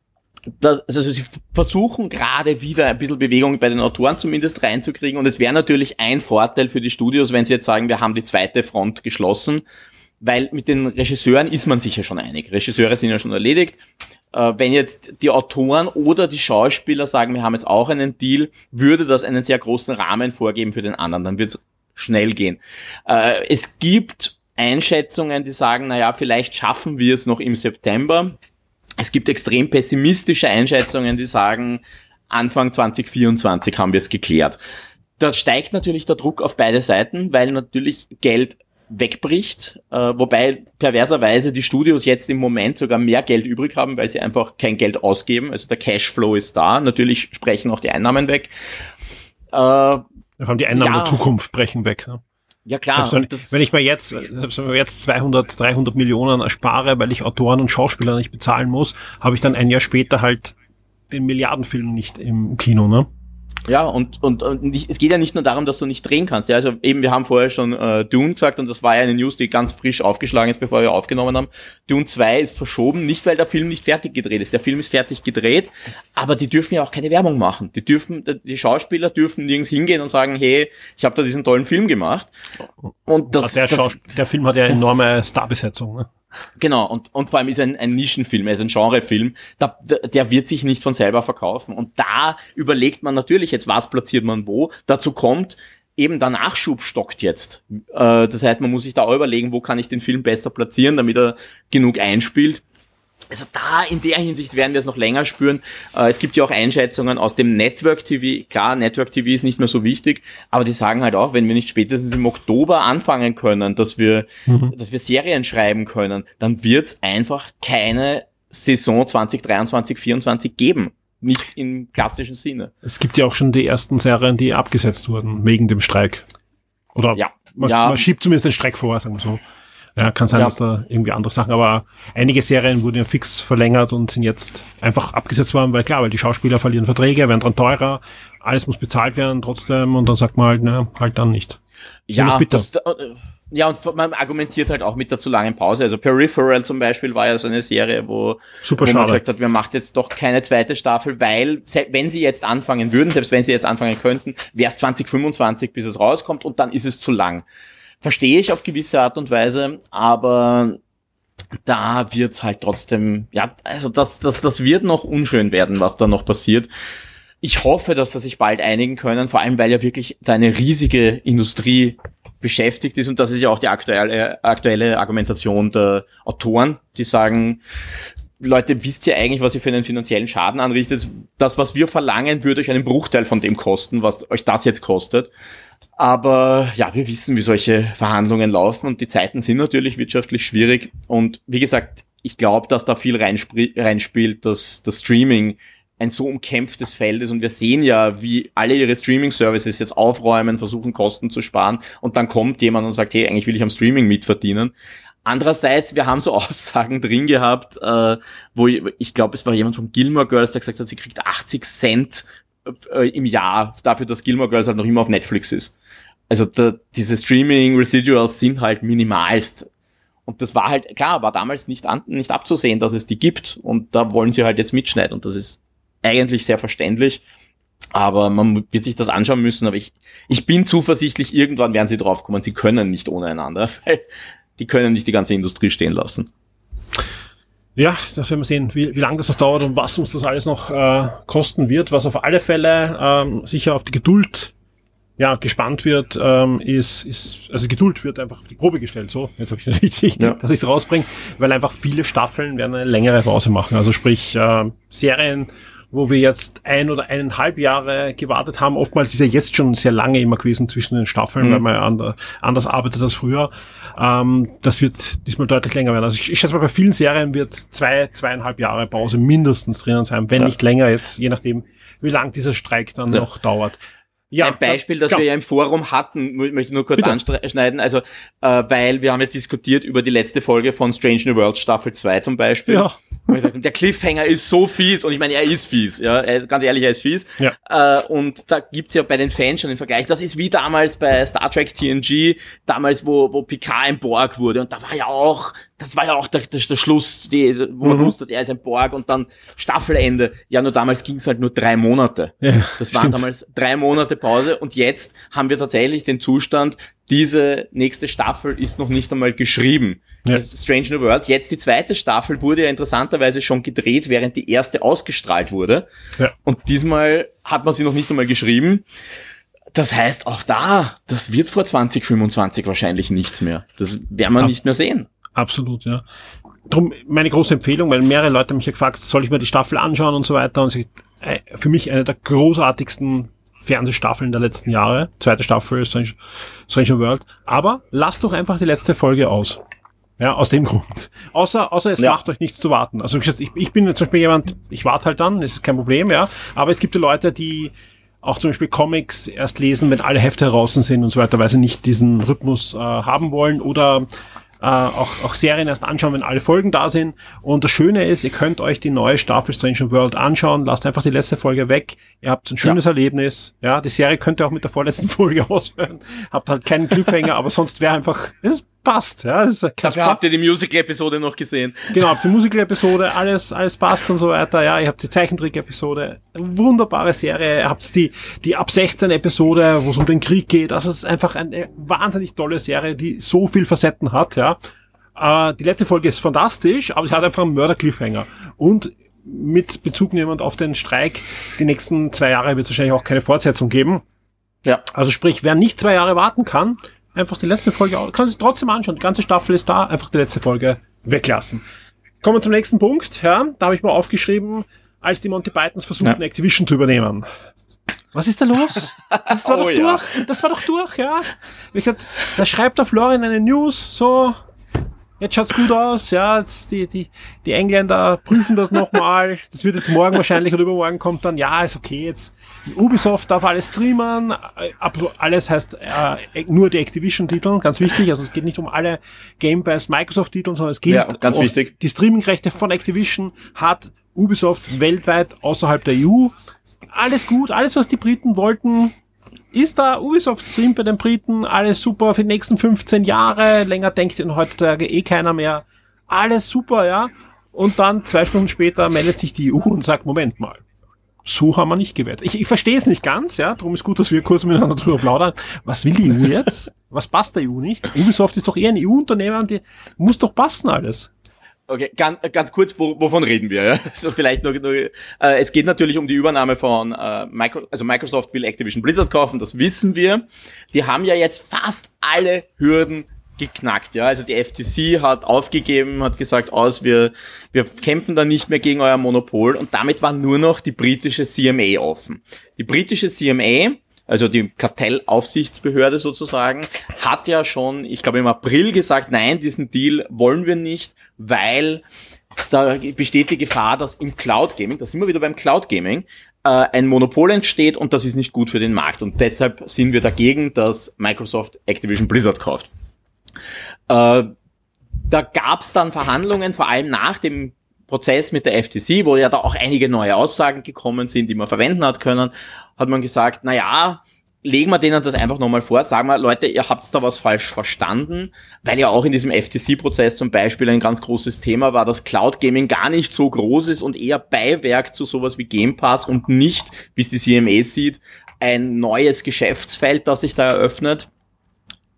dass, also sie versuchen gerade wieder ein bisschen Bewegung bei den Autoren zumindest reinzukriegen und es wäre natürlich ein Vorteil für die Studios, wenn sie jetzt sagen, wir haben die zweite Front geschlossen, weil mit den Regisseuren ist man sich ja schon einig. Regisseure sind ja schon erledigt. Äh, wenn jetzt die Autoren oder die Schauspieler sagen, wir haben jetzt auch einen Deal, würde das einen sehr großen Rahmen vorgeben für den anderen. Dann wird es schnell gehen. Äh, es gibt Einschätzungen, die sagen, naja, vielleicht schaffen wir es noch im September. Es gibt extrem pessimistische Einschätzungen, die sagen, Anfang 2024 haben wir es geklärt. Da steigt natürlich der Druck auf beide Seiten, weil natürlich Geld wegbricht, äh, wobei perverserweise die Studios jetzt im Moment sogar mehr Geld übrig haben, weil sie einfach kein Geld ausgeben. Also der Cashflow ist da. Natürlich sprechen auch die Einnahmen weg. Äh, Vor allem die Einnahmen ja, der Zukunft brechen weg. Ne? Ja klar. Selbst wenn, ich mir jetzt, selbst wenn ich jetzt 200, 300 Millionen erspare, weil ich Autoren und Schauspieler nicht bezahlen muss, habe ich dann ein Jahr später halt den Milliardenfilm nicht im Kino, ne? Ja, und, und, und nicht, es geht ja nicht nur darum, dass du nicht drehen kannst. Ja, also eben, wir haben vorher schon äh, Dune gesagt und das war ja eine News, die ganz frisch aufgeschlagen ist, bevor wir aufgenommen haben. Dune 2 ist verschoben, nicht weil der Film nicht fertig gedreht ist. Der Film ist fertig gedreht, aber die dürfen ja auch keine Werbung machen. Die dürfen, die Schauspieler dürfen nirgends hingehen und sagen, hey, ich habe da diesen tollen Film gemacht. Und das, der, das, der Film hat ja enorme Starbesetzung. Ne? Genau, und, und vor allem ist ein, ein Nischenfilm, er ist ein Genrefilm, da, der wird sich nicht von selber verkaufen. Und da überlegt man natürlich jetzt, was platziert man wo. Dazu kommt, eben der Nachschub stockt jetzt. Äh, das heißt, man muss sich da auch überlegen, wo kann ich den Film besser platzieren, damit er genug einspielt also da in der Hinsicht werden wir es noch länger spüren. Äh, es gibt ja auch Einschätzungen aus dem Network TV. Klar, Network TV ist nicht mehr so wichtig, aber die sagen halt auch, wenn wir nicht spätestens im Oktober anfangen können, dass wir, mhm. dass wir Serien schreiben können, dann wird es einfach keine Saison 2023, 2024 geben. Nicht im klassischen Sinne. Es gibt ja auch schon die ersten Serien, die abgesetzt wurden wegen dem Streik. Oder ja. Man, ja. man schiebt zumindest den Streik vor, sagen wir so. Ja, kann sein, ja. dass da irgendwie andere Sachen, aber einige Serien wurden ja fix verlängert und sind jetzt einfach abgesetzt worden, weil klar, weil die Schauspieler verlieren Verträge, werden dran teurer, alles muss bezahlt werden trotzdem und dann sagt man halt, na, halt dann nicht. Ja, das, äh, ja, und man argumentiert halt auch mit der zu langen Pause. Also Peripheral zum Beispiel war ja so eine Serie, wo, Super wo man gesagt hat, wir macht jetzt doch keine zweite Staffel, weil wenn sie jetzt anfangen würden, selbst wenn sie jetzt anfangen könnten, wäre es 2025, bis es rauskommt und dann ist es zu lang. Verstehe ich auf gewisse Art und Weise, aber da wird's halt trotzdem, ja, also das, das, das wird noch unschön werden, was da noch passiert. Ich hoffe, dass sie sich bald einigen können, vor allem weil ja wirklich da eine riesige Industrie beschäftigt ist und das ist ja auch die aktuelle, aktuelle Argumentation der Autoren, die sagen, Leute, wisst ihr eigentlich, was ihr für einen finanziellen Schaden anrichtet? Das, was wir verlangen, würde euch einen Bruchteil von dem kosten, was euch das jetzt kostet. Aber ja, wir wissen, wie solche Verhandlungen laufen und die Zeiten sind natürlich wirtschaftlich schwierig. Und wie gesagt, ich glaube, dass da viel reinspielt, dass das Streaming ein so umkämpftes Feld ist und wir sehen ja, wie alle ihre Streaming-Services jetzt aufräumen, versuchen Kosten zu sparen und dann kommt jemand und sagt, hey, eigentlich will ich am Streaming mitverdienen. Andererseits, wir haben so Aussagen drin gehabt, äh, wo ich, ich glaube, es war jemand von Gilmore Girls, der gesagt hat, sie kriegt 80 Cent äh, im Jahr dafür, dass Gilmore Girls halt noch immer auf Netflix ist also da, diese Streaming Residuals sind halt minimalst. Und das war halt, klar, war damals nicht, an, nicht abzusehen, dass es die gibt. Und da wollen sie halt jetzt mitschneiden. Und das ist eigentlich sehr verständlich. Aber man wird sich das anschauen müssen. Aber ich, ich bin zuversichtlich, irgendwann werden sie draufkommen. Sie können nicht ohne einander, weil die können nicht die ganze Industrie stehen lassen. Ja, das werden wir sehen, wie, wie lange das noch dauert und was uns das alles noch äh, kosten wird. Was auf alle Fälle ähm, sicher auf die Geduld ja, gespannt wird, ähm, ist, ist, also Geduld wird einfach auf die Probe gestellt. So, jetzt habe ich richtig, ja. dass ich es rausbringe, weil einfach viele Staffeln werden eine längere Pause machen. Also sprich, äh, Serien, wo wir jetzt ein oder eineinhalb Jahre gewartet haben. Oftmals ist ja jetzt schon sehr lange immer gewesen zwischen den Staffeln, mhm. weil man anders arbeitet als früher. Ähm, das wird diesmal deutlich länger werden. Also ich, ich schätze mal, bei vielen Serien wird zwei, zweieinhalb Jahre Pause mindestens drinnen sein, wenn ja. nicht länger jetzt, je nachdem, wie lang dieser Streik dann ja. noch dauert. Ja, ein Beispiel, das ja. wir ja im Forum hatten, möchte ich nur kurz Bitte. anschneiden, also äh, weil wir haben ja diskutiert über die letzte Folge von Strange New World Staffel 2 zum Beispiel. Ja. Gesagt, der Cliffhanger ist so fies und ich meine, er ist fies, ja, er, ganz ehrlich, er ist fies. Ja. Äh, und da gibt's ja bei den Fans schon den Vergleich, das ist wie damals bei Star Trek TNG, damals wo, wo Picard ein Borg wurde und da war ja auch das war ja auch der, der, der Schluss, die, wo man mhm. wusste, er ist ein Borg und dann Staffelende. Ja, nur damals ging es halt nur drei Monate. Ja, das waren stimmt. damals drei Monate Pause und jetzt haben wir tatsächlich den Zustand, diese nächste Staffel ist noch nicht einmal geschrieben. Ja. Strange New World. Jetzt die zweite Staffel wurde ja interessanterweise schon gedreht, während die erste ausgestrahlt wurde. Ja. Und diesmal hat man sie noch nicht einmal geschrieben. Das heißt, auch da, das wird vor 2025 wahrscheinlich nichts mehr. Das werden wir nicht mehr sehen. Absolut, ja. Drum meine große Empfehlung, weil mehrere Leute mich ja gefragt, soll ich mir die Staffel anschauen und so weiter. Und sie, äh, für mich eine der großartigsten Fernsehstaffeln der letzten Jahre. Zweite Staffel Strange, Strange World. Aber lasst doch einfach die letzte Folge aus. Ja, aus dem Grund. Außer, außer es ja. macht euch nichts zu warten. Also ich, ich bin zum Beispiel jemand, ich warte halt dann, ist kein Problem, ja. Aber es gibt ja Leute, die auch zum Beispiel Comics erst lesen, wenn alle Hefte heraus sind und so weiter, weil sie nicht diesen Rhythmus äh, haben wollen oder äh, auch, auch Serien erst anschauen, wenn alle Folgen da sind. Und das Schöne ist, ihr könnt euch die neue Staffel Strange World anschauen, lasst einfach die letzte Folge weg. Ihr habt ein schönes ja. Erlebnis. Ja, die Serie könnt ihr auch mit der vorletzten Folge aushören. Habt halt keinen Cliffhanger, aber sonst wäre einfach, es passt. Ja, es ist Dafür habt ihr die Musical-Episode noch gesehen. Genau, habt die Musical-Episode, alles, alles passt und so weiter. Ja, ihr habt die Zeichentrick-Episode, wunderbare Serie. Ihr habt die, die ab 16 Episode, wo es um den Krieg geht. Also es ist einfach eine wahnsinnig tolle Serie, die so viel Facetten hat. Ja, äh, die letzte Folge ist fantastisch, aber sie hat einfach einen Mörder-Cliffhanger. Und mit Bezug nehmend auf den Streik, die nächsten zwei Jahre wird es wahrscheinlich auch keine Fortsetzung geben. Ja. Also sprich, wer nicht zwei Jahre warten kann, einfach die letzte Folge, kann sich trotzdem anschauen. Die ganze Staffel ist da, einfach die letzte Folge weglassen. Kommen wir zum nächsten Punkt. Ja, da habe ich mal aufgeschrieben, als die Monty Pythons versuchten, ja. Activision zu übernehmen. Was ist da los? Das war oh, doch durch. Ja. Das war doch durch, ja. da schreibt der Florian eine News, so, Jetzt schaut's gut aus, ja, jetzt die, die, die Engländer prüfen das nochmal. Das wird jetzt morgen wahrscheinlich oder übermorgen kommt dann, ja, ist okay, jetzt Ubisoft darf alles streamen, alles heißt äh, nur die Activision-Titel, ganz wichtig, also es geht nicht um alle Game Pass Microsoft-Titel, sondern es geht ja, ganz wichtig. die Streaming-Rechte von Activision hat Ubisoft weltweit außerhalb der EU. Alles gut, alles was die Briten wollten, ist da Ubisoft Stream bei den Briten alles super für die nächsten 15 Jahre? Länger denkt in heutzutage eh keiner mehr. Alles super, ja. Und dann zwei Stunden später meldet sich die EU und sagt, Moment mal. So haben wir nicht gewährt. Ich, ich verstehe es nicht ganz, ja. Darum ist gut, dass wir kurz miteinander drüber plaudern. Was will die EU jetzt? Was passt der EU nicht? Ubisoft ist doch eher ein EU-Unternehmen, die muss doch passen alles. Okay, ganz, ganz kurz, wo, wovon reden wir? Ja? So vielleicht noch, noch äh, es geht natürlich um die Übernahme von äh, Micro, also Microsoft will Activision Blizzard kaufen, das wissen wir. Die haben ja jetzt fast alle Hürden geknackt, ja. Also die FTC hat aufgegeben, hat gesagt, aus, wir, wir kämpfen da nicht mehr gegen euer Monopol und damit war nur noch die britische CMA offen. Die britische CMA also die Kartellaufsichtsbehörde sozusagen, hat ja schon, ich glaube im April gesagt, nein, diesen Deal wollen wir nicht, weil da besteht die Gefahr, dass im Cloud Gaming, da sind wir wieder beim Cloud Gaming, äh, ein Monopol entsteht und das ist nicht gut für den Markt. Und deshalb sind wir dagegen, dass Microsoft Activision Blizzard kauft. Äh, da gab es dann Verhandlungen, vor allem nach dem Prozess mit der FTC, wo ja da auch einige neue Aussagen gekommen sind, die man verwenden hat können, hat man gesagt, na ja, legen wir denen das einfach nochmal vor, sagen wir, Leute, ihr habt da was falsch verstanden, weil ja auch in diesem FTC-Prozess zum Beispiel ein ganz großes Thema war, dass Cloud Gaming gar nicht so groß ist und eher Beiwerk zu sowas wie Game Pass und nicht, wie es die CMA sieht, ein neues Geschäftsfeld, das sich da eröffnet.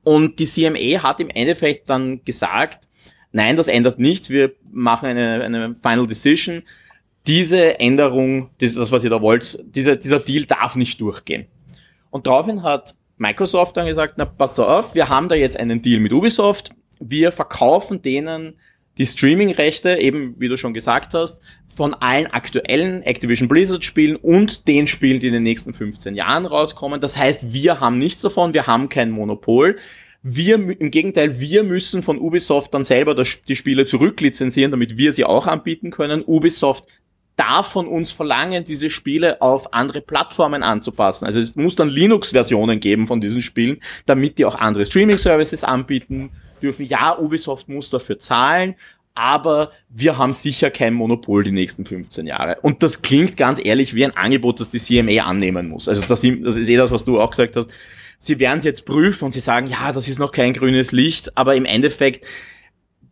Und die CMA hat im Endeffekt dann gesagt, nein, das ändert nichts, wir machen eine, eine Final Decision. Diese Änderung, das, was ihr da wollt, dieser, dieser Deal darf nicht durchgehen. Und daraufhin hat Microsoft dann gesagt, na pass auf, wir haben da jetzt einen Deal mit Ubisoft, wir verkaufen denen die Streaming-Rechte, eben wie du schon gesagt hast, von allen aktuellen Activision Blizzard Spielen und den Spielen, die in den nächsten 15 Jahren rauskommen. Das heißt, wir haben nichts davon, wir haben kein Monopol. Wir, im Gegenteil, wir müssen von Ubisoft dann selber das, die Spiele zurücklizenzieren, damit wir sie auch anbieten können. Ubisoft darf von uns verlangen, diese Spiele auf andere Plattformen anzupassen. Also es muss dann Linux-Versionen geben von diesen Spielen, damit die auch andere Streaming-Services anbieten dürfen. Ja, Ubisoft muss dafür zahlen, aber wir haben sicher kein Monopol die nächsten 15 Jahre. Und das klingt ganz ehrlich wie ein Angebot, das die CMA annehmen muss. Also das, das ist eh das, was du auch gesagt hast sie werden es jetzt prüfen und sie sagen, ja, das ist noch kein grünes Licht, aber im Endeffekt,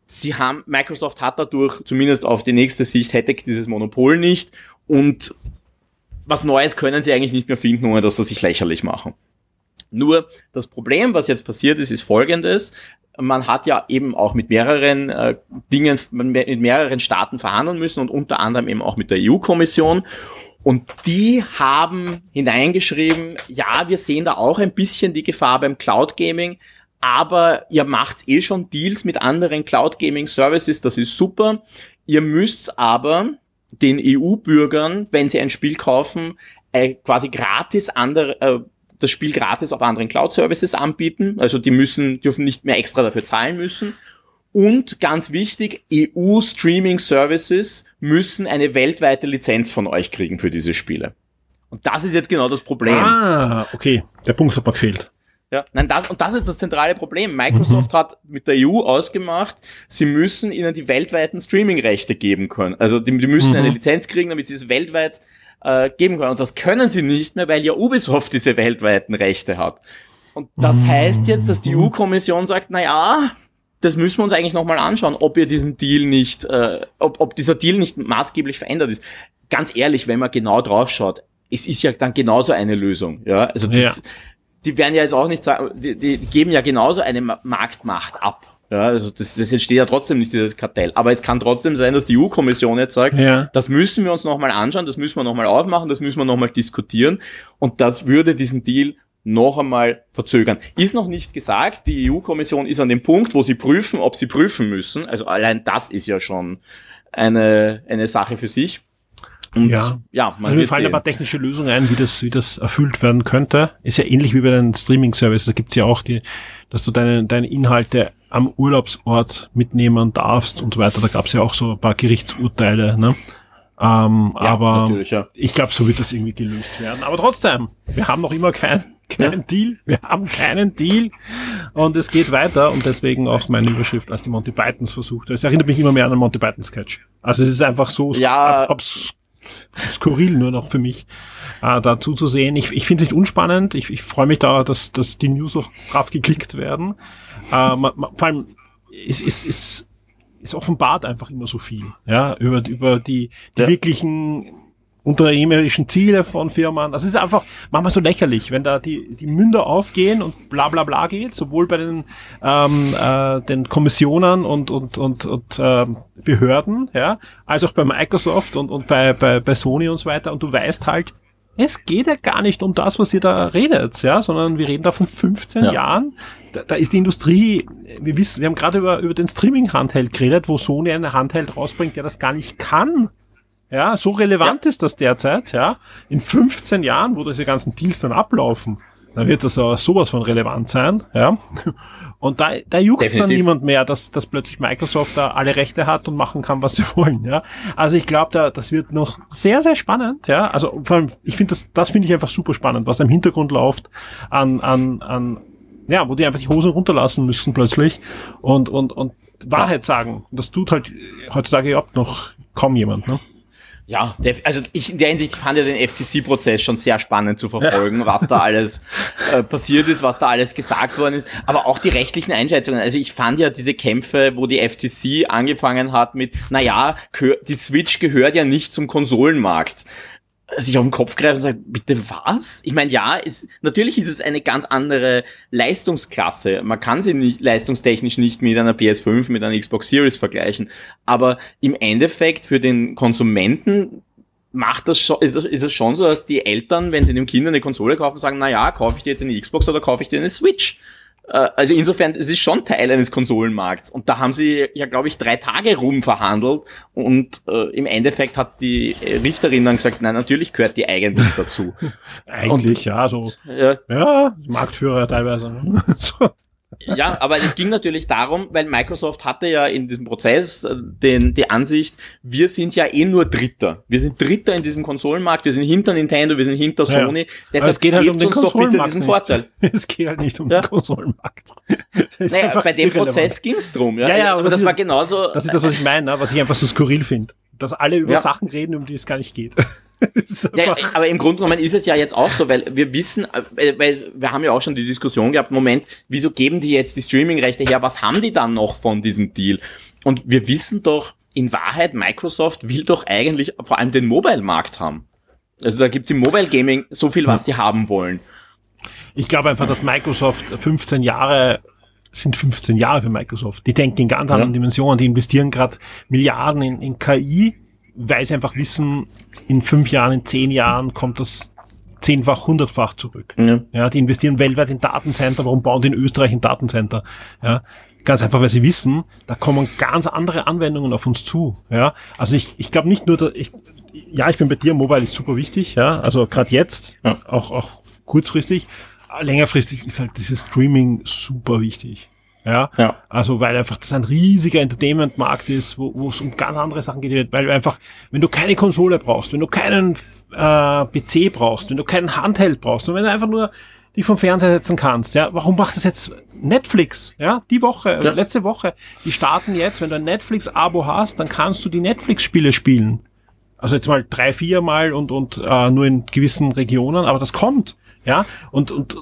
sie haben, Microsoft hat dadurch, zumindest auf die nächste Sicht, hätte dieses Monopol nicht und was Neues können sie eigentlich nicht mehr finden, ohne dass sie sich lächerlich machen. Nur das Problem, was jetzt passiert ist, ist folgendes. Man hat ja eben auch mit mehreren äh, Dingen, mit mehreren Staaten verhandeln müssen und unter anderem eben auch mit der EU-Kommission. Und die haben hineingeschrieben, ja, wir sehen da auch ein bisschen die Gefahr beim Cloud Gaming, aber ihr macht eh schon Deals mit anderen Cloud Gaming Services, das ist super. Ihr müsst aber den EU-Bürgern, wenn sie ein Spiel kaufen, äh, quasi gratis andere, äh, das Spiel gratis auf anderen Cloud Services anbieten. Also die müssen, dürfen nicht mehr extra dafür zahlen müssen. Und ganz wichtig, EU-Streaming-Services müssen eine weltweite Lizenz von euch kriegen für diese Spiele. Und das ist jetzt genau das Problem. Ah, okay. Der Punkt hat mir gefehlt. Ja, nein, das, und das ist das zentrale Problem. Microsoft mhm. hat mit der EU ausgemacht, sie müssen ihnen die weltweiten Streaming-Rechte geben können. Also die, die müssen mhm. eine Lizenz kriegen, damit sie es weltweit äh, geben können. Und das können sie nicht mehr, weil ja Ubisoft diese weltweiten Rechte hat. Und das mhm. heißt jetzt, dass die EU-Kommission sagt, na ja, das müssen wir uns eigentlich nochmal anschauen, ob ihr diesen Deal nicht, äh, ob, ob dieser Deal nicht maßgeblich verändert ist. Ganz ehrlich, wenn man genau drauf schaut, es ist ja dann genauso eine Lösung. Ja, also das, ja. Die werden ja jetzt auch nicht sagen, die, die geben ja genauso eine Marktmacht ab. Ja, also das, das entsteht ja trotzdem nicht dieses Kartell. Aber es kann trotzdem sein, dass die EU-Kommission jetzt sagt, ja. das müssen wir uns nochmal anschauen, das müssen wir nochmal aufmachen, das müssen wir nochmal diskutieren. Und das würde diesen Deal noch einmal verzögern. Ist noch nicht gesagt, die EU-Kommission ist an dem Punkt, wo sie prüfen, ob sie prüfen müssen. Also allein das ist ja schon eine, eine Sache für sich. Und ja, ja man also mir fallen sehen. aber technische Lösungen ein, wie das, wie das erfüllt werden könnte. Ist ja ähnlich wie bei den Streaming-Services. Da gibt's ja auch die, dass du deine, deine Inhalte am Urlaubsort mitnehmen darfst und so weiter. Da gab's ja auch so ein paar Gerichtsurteile. Ne? Ähm, ja, aber ja. ich glaube, so wird das irgendwie gelöst werden. Aber trotzdem, wir haben noch immer kein, keinen ja. Deal. Wir haben keinen Deal. Und es geht weiter. Und deswegen auch meine Überschrift als die Monty Pythons versucht. Es erinnert mich immer mehr an einen Monty Python Sketch. Also es ist einfach so ja. obs skurril nur noch für mich, äh, dazu zu sehen. Ich, ich finde es nicht unspannend. Ich, ich freue mich da, dass, dass die News auch drauf geklickt werden. Äh, man, man, vor allem, es, es, es, es offenbart einfach immer so viel, ja, über, über die, die ja. wirklichen unternehmerischen Ziele von Firmen. Das ist einfach manchmal so lächerlich, wenn da die, die Münder aufgehen und bla bla bla geht, sowohl bei den, ähm, äh, den Kommissionen und, und, und, und äh, Behörden, ja, als auch bei Microsoft und, und bei, bei, bei Sony und so weiter. Und du weißt halt, es geht ja gar nicht um das, was ihr da redet, ja, sondern wir reden da von 15 ja. Jahren. Da, da, ist die Industrie, wir wissen, wir haben gerade über, über den Streaming-Handheld geredet, wo Sony eine Handheld rausbringt, der das gar nicht kann. Ja, so relevant ja. ist das derzeit, ja. In 15 Jahren, wo diese ganzen Deals dann ablaufen, dann wird das auch sowas von relevant sein, ja. Und da, da juckt dann niemand mehr, dass, dass plötzlich Microsoft da alle Rechte hat und machen kann, was sie wollen, ja. Also ich glaube, da, das wird noch sehr, sehr spannend, ja. Also vor allem, ich finde das, das finde ich einfach super spannend, was da im Hintergrund läuft an, an, an, ja, wo die einfach die Hosen runterlassen müssen plötzlich und, und, und Wahrheit sagen. Das tut halt heutzutage überhaupt noch kaum jemand, ne? Ja, also ich in der Hinsicht fand ja den FTC-Prozess schon sehr spannend zu verfolgen, ja. was da alles äh, passiert ist, was da alles gesagt worden ist, aber auch die rechtlichen Einschätzungen. Also ich fand ja diese Kämpfe, wo die FTC angefangen hat mit, naja, die Switch gehört ja nicht zum Konsolenmarkt sich auf den Kopf greift und sagt, bitte was? Ich meine, ja, ist, natürlich ist es eine ganz andere Leistungsklasse. Man kann sie nicht, leistungstechnisch nicht mit einer PS5, mit einer Xbox Series vergleichen. Aber im Endeffekt für den Konsumenten macht das schon, ist, ist es schon so, dass die Eltern, wenn sie dem Kind eine Konsole kaufen, sagen, na ja, kaufe ich dir jetzt eine Xbox oder kaufe ich dir eine Switch? Äh, also insofern, es ist schon Teil eines Konsolenmarkts. Und da haben sie ja, glaube ich, drei Tage rum verhandelt. Und äh, im Endeffekt hat die Richterin dann gesagt, nein, natürlich gehört die eigentlich dazu. eigentlich, und, ja, so. Ja, ja Marktführer teilweise. Ne? so. Ja, aber es ging natürlich darum, weil Microsoft hatte ja in diesem Prozess äh, den, die Ansicht, wir sind ja eh nur Dritter. Wir sind Dritter in diesem Konsolenmarkt, wir sind hinter Nintendo, wir sind hinter Sony. Ja, Deshalb geht halt um den uns doch bitte diesen nicht. Vorteil. Es geht halt nicht um ja. den Konsolenmarkt. Naja, bei dem Prozess ging es drum. Ja, ja, ja aber das, das war genauso. Das ist das, was ich meine, ne? was ich einfach so skurril finde. Dass alle über ja. Sachen reden, um die es gar nicht geht. ja, aber im Grunde genommen ist es ja jetzt auch so, weil wir wissen, äh, weil wir haben ja auch schon die Diskussion gehabt, Moment, wieso geben die jetzt die Streaming-Rechte her? Was haben die dann noch von diesem Deal? Und wir wissen doch, in Wahrheit, Microsoft will doch eigentlich vor allem den Mobile-Markt haben. Also da gibt's im Mobile Gaming so viel, was sie haben wollen. Ich glaube einfach, dass Microsoft 15 Jahre sind 15 Jahre für Microsoft. Die denken in ganz anderen ja. Dimensionen, die investieren gerade Milliarden in, in KI weil sie einfach wissen, in fünf Jahren, in zehn Jahren kommt das zehnfach, hundertfach zurück. Ja. ja, die investieren weltweit in Datencenter. Warum bauen die in Österreich ein Datencenter? Ja, ganz einfach, weil sie wissen, da kommen ganz andere Anwendungen auf uns zu. Ja, also ich, ich glaube nicht nur, da, ich, ja, ich bin bei dir, Mobile ist super wichtig. Ja, also gerade jetzt, ja. auch auch kurzfristig, längerfristig ist halt dieses Streaming super wichtig. Ja? ja. Also weil einfach das ein riesiger Entertainment-Markt ist, wo es um ganz andere Sachen geht, weil du einfach, wenn du keine Konsole brauchst, wenn du keinen äh, PC brauchst, wenn du keinen Handheld brauchst, und wenn du einfach nur die vom Fernseher setzen kannst. Ja, warum macht das jetzt Netflix? Ja, die Woche, ja. letzte Woche, die starten jetzt, wenn du ein Netflix-Abo hast, dann kannst du die Netflix-Spiele spielen. Also jetzt mal drei, vier Mal und, und äh, nur in gewissen Regionen, aber das kommt. Ja, und, und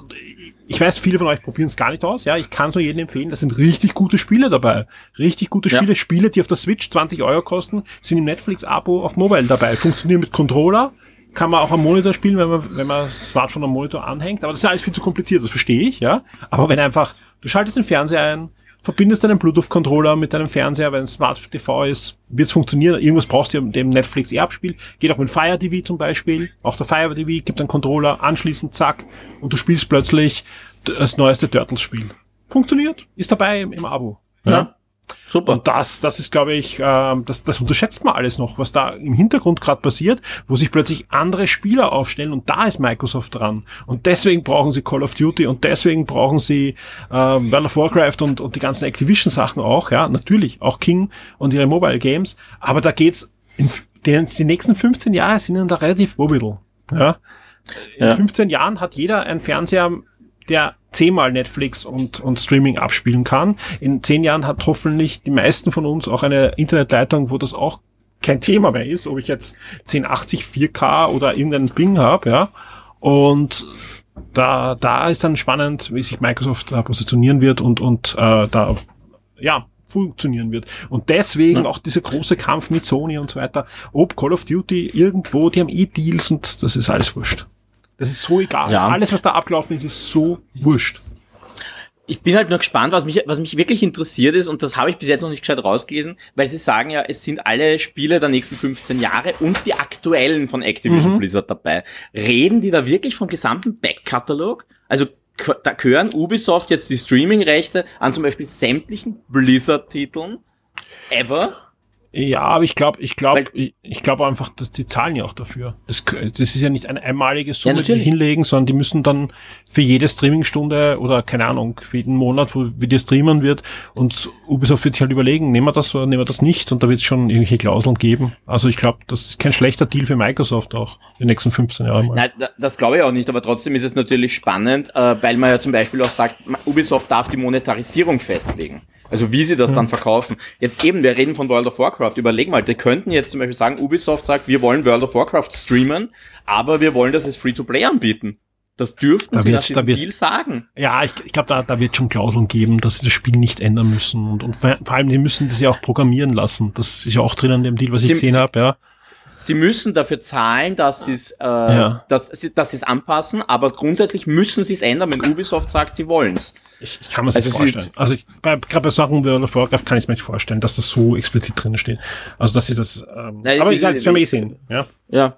ich weiß, viele von euch probieren es gar nicht aus. Ja, ich kann es nur jedem empfehlen. Da sind richtig gute Spiele dabei. Richtig gute Spiele. Ja. Spiele, die auf der Switch 20 Euro kosten, sind im Netflix-Abo auf Mobile dabei. Funktionieren mit Controller. Kann man auch am Monitor spielen, wenn man, wenn man das Smartphone am Monitor anhängt. Aber das ist alles viel zu kompliziert. Das verstehe ich, ja. Aber wenn einfach, du schaltest den Fernseher ein, verbindest deinen Bluetooth-Controller mit deinem Fernseher, wenn es Smart TV ist, wird es funktionieren. Irgendwas brauchst du dem Netflix eh abspiel. Geht auch mit Fire TV zum Beispiel. Auch der Fire TV gibt einen Controller, anschließend zack, und du spielst plötzlich das neueste Turtles-Spiel. Funktioniert, ist dabei im, im Abo. Ja. ja. Super. Und das, das ist, glaube ich, äh, das, das unterschätzt man alles noch, was da im Hintergrund gerade passiert, wo sich plötzlich andere Spieler aufstellen und da ist Microsoft dran. Und deswegen brauchen sie Call of Duty und deswegen brauchen sie äh, World of Warcraft und, und die ganzen Activision-Sachen auch, ja, natürlich, auch King und ihre Mobile Games. Aber da geht's in den, die nächsten 15 Jahre sind da relativ wobbidel. Ja. In ja. 15 Jahren hat jeder ein Fernseher der zehnmal Netflix und, und Streaming abspielen kann. In zehn Jahren hat hoffentlich die meisten von uns auch eine Internetleitung, wo das auch kein Thema mehr ist, ob ich jetzt 1080 4K oder irgendeinen Bing habe, ja. Und da, da ist dann spannend, wie sich Microsoft da positionieren wird und, und äh, da ja funktionieren wird. Und deswegen ja. auch dieser große Kampf mit Sony und so weiter. Ob Call of Duty irgendwo, die haben eh Deals und das ist alles wurscht. Das ist so egal. Ja. Alles, was da abgelaufen ist, ist so wurscht. Ich bin halt nur gespannt, was mich, was mich wirklich interessiert ist, und das habe ich bis jetzt noch nicht gescheit rausgelesen, weil sie sagen ja, es sind alle Spiele der nächsten 15 Jahre und die aktuellen von Activision mhm. Blizzard dabei. Reden die da wirklich vom gesamten Backkatalog? Also da gehören Ubisoft jetzt die Streaming-Rechte an zum Beispiel sämtlichen Blizzard-Titeln ever? Ja, aber ich glaube, ich glaube, ich, glaube einfach, dass die zahlen ja auch dafür. Das, das ist ja nicht eine einmalige Summe, ja, die sie hinlegen, sondern die müssen dann für jede Streamingstunde oder keine Ahnung, für jeden Monat, wo wie die streamen wird und Ubisoft wird sich halt überlegen, nehmen wir das oder nehmen wir das nicht und da wird es schon irgendwelche Klauseln geben. Also ich glaube, das ist kein schlechter Deal für Microsoft auch die nächsten 15 Jahre mal. Nein, das glaube ich auch nicht, aber trotzdem ist es natürlich spannend, äh, weil man ja zum Beispiel auch sagt, Ubisoft darf die Monetarisierung festlegen. Also wie sie das mhm. dann verkaufen. Jetzt eben, wir reden von World of Warcraft. Überleg mal, die könnten jetzt zum Beispiel sagen, Ubisoft sagt, wir wollen World of Warcraft streamen, aber wir wollen das als Free-to-Play anbieten. Das dürften da sie nach diesem Deal sagen. Ja, ich, ich glaube, da, da wird schon Klauseln geben, dass sie das Spiel nicht ändern müssen. Und, und vor allem, die müssen das ja auch programmieren lassen. Das ist ja auch drin an dem Deal, was ich gesehen habe, ja. Sie müssen dafür zahlen, dass sie es äh, ja. dass sie dass es anpassen, aber grundsätzlich müssen sie es ändern, wenn Ubisoft sagt, sie wollen's. Ich, ich kann mir das also nicht vorstellen. Also ich, bei, gerade bei Sachen wie World of Warcraft kann ich es mir nicht vorstellen, dass das so explizit drin steht. Also dass sie das. Ähm, Nein, aber ich, ich, das werden wir eh sehen. Ja. Ja.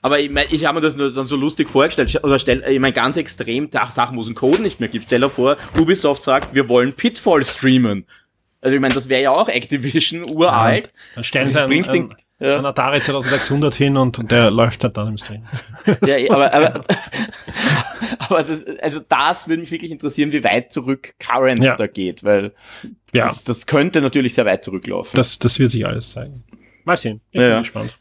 Aber ich, mein, ich habe mir das nur dann so lustig vorgestellt. Oder stell, ich meine, ganz extrem, da Sachen, wo es einen Code nicht mehr gibt. Stell dir vor, Ubisoft sagt, wir wollen Pitfall streamen. Also ich meine, das wäre ja auch Activision uralt. Ja, dann stellen sie einen, einen, ja. Atari 2600 hin und, und der läuft halt dann im Stream. ja, aber, aber, aber das, also das würde mich wirklich interessieren, wie weit zurück Current ja. da geht, weil ja. das, das könnte natürlich sehr weit zurücklaufen. Das, das wird sich alles zeigen. Mal sehen. Ich bin gespannt.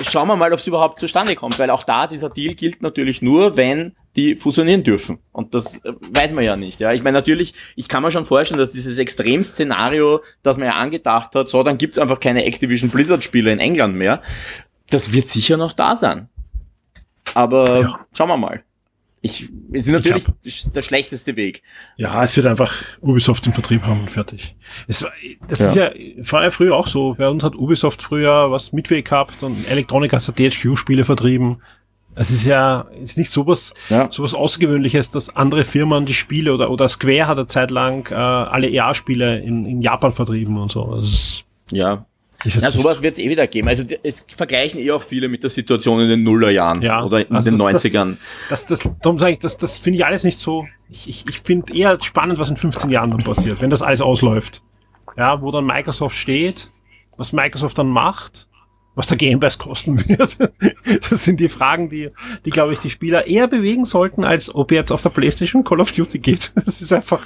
Schauen wir mal, ob es überhaupt zustande kommt, weil auch da dieser Deal gilt natürlich nur, wenn die fusionieren dürfen. Und das äh, weiß man ja nicht. Ja, ich meine natürlich, ich kann mir schon vorstellen, dass dieses Extremszenario, das man ja angedacht hat, so dann gibt's einfach keine Activision Blizzard Spiele in England mehr. Das wird sicher noch da sein. Aber ja. schauen wir mal. Ich, es ist natürlich hab, der schlechteste Weg. Ja, es wird einfach Ubisoft im Vertrieb haben und fertig. Es, das ja. ist ja, war ja früher auch so. Bei uns hat Ubisoft früher was Midway gehabt und Electronic hat THQ-Spiele vertrieben. Es ist ja ist nicht sowas, ja. sowas Außergewöhnliches, dass andere Firmen die Spiele oder, oder Square hat eine Zeit lang äh, alle EA-Spiele in, in Japan vertrieben und so. Ist, ja. Ist ja, sowas wird es eh wieder geben. Also es vergleichen eh auch viele mit der Situation in den Nullerjahren ja, oder in also den das, 90ern. Das, das, das, darum sage ich, das, das finde ich alles nicht so. Ich, ich, ich finde eher spannend, was in 15 Jahren dann passiert, wenn das alles ausläuft. Ja, wo dann Microsoft steht, was Microsoft dann macht was der Gamebase kosten wird. Das sind die Fragen, die, die glaube ich, die Spieler eher bewegen sollten, als ob jetzt auf der Playstation Call of Duty geht. Das ist einfach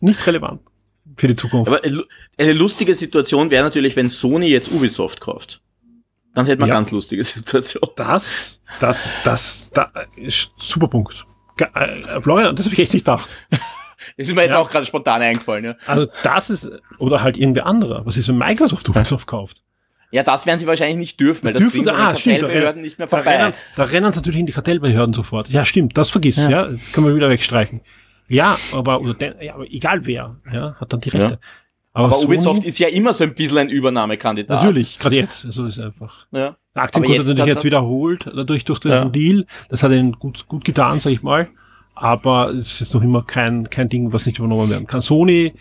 nicht relevant für die Zukunft. Aber eine lustige Situation wäre natürlich, wenn Sony jetzt Ubisoft kauft. Dann hätte man ja. ganz lustige Situation. Das, das, das, das ist super Punkt. äh, Florian, das habe ich echt nicht gedacht. Das ist mir jetzt ja. auch gerade spontan eingefallen. Ja. Also das ist, oder halt irgendwie anderer. Was ist, wenn Microsoft Ubisoft kauft? Ja, das werden sie wahrscheinlich nicht dürfen, das weil das dürfen sie, ah, stimmt, Kartellbehörden nicht mehr vorbei. Da rennen, da rennen sie natürlich in die Kartellbehörden sofort. Ja, stimmt, das vergiss, ja. ja. Das können wir wieder wegstreichen. Ja, aber, oder den, ja, aber egal wer, ja, hat dann die Rechte. Ja. Aber, aber Ubisoft ist ja immer so ein bisschen ein Übernahmekandidat. Natürlich, gerade jetzt. Also ist einfach. Ja. Der Aktienkurs hat natürlich jetzt wiederholt, dadurch durch diesen ja. Deal. Das hat ihnen gut, gut getan, sag ich mal. Aber es ist noch immer kein, kein Ding, was nicht übernommen werden kann. Sony,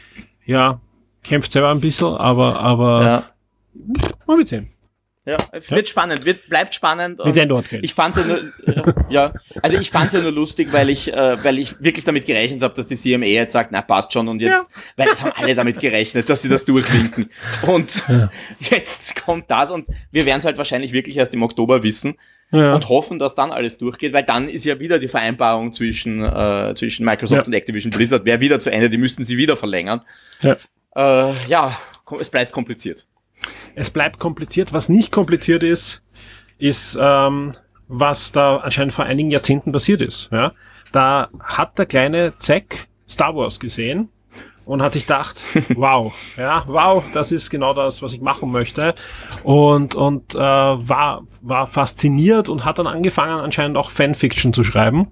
ja, kämpft selber ein bisschen, aber, aber ja. Mal wird sehen. Ja, wird spannend, wird, bleibt spannend. Mit Nintendo hat Ich fand's ja nur, ja, also ich fand's ja nur lustig, weil ich, äh, weil ich wirklich damit gerechnet habe, dass die CMA jetzt sagt, na passt schon und jetzt, ja. weil jetzt haben alle damit gerechnet, dass sie das durchwinken. Und ja. jetzt kommt das und wir werden es halt wahrscheinlich wirklich erst im Oktober wissen. Ja. und hoffen, dass dann alles durchgeht, weil dann ist ja wieder die Vereinbarung zwischen, äh, zwischen Microsoft und Activision Blizzard wäre wieder zu Ende, die müssten sie wieder verlängern. Ja, äh, ja es bleibt kompliziert. Es bleibt kompliziert. Was nicht kompliziert ist, ist, ähm, was da anscheinend vor einigen Jahrzehnten passiert ist. Ja? Da hat der kleine Zack Star Wars gesehen und hat sich gedacht, wow, ja, wow, das ist genau das, was ich machen möchte. Und, und äh, war, war fasziniert und hat dann angefangen, anscheinend auch Fanfiction zu schreiben.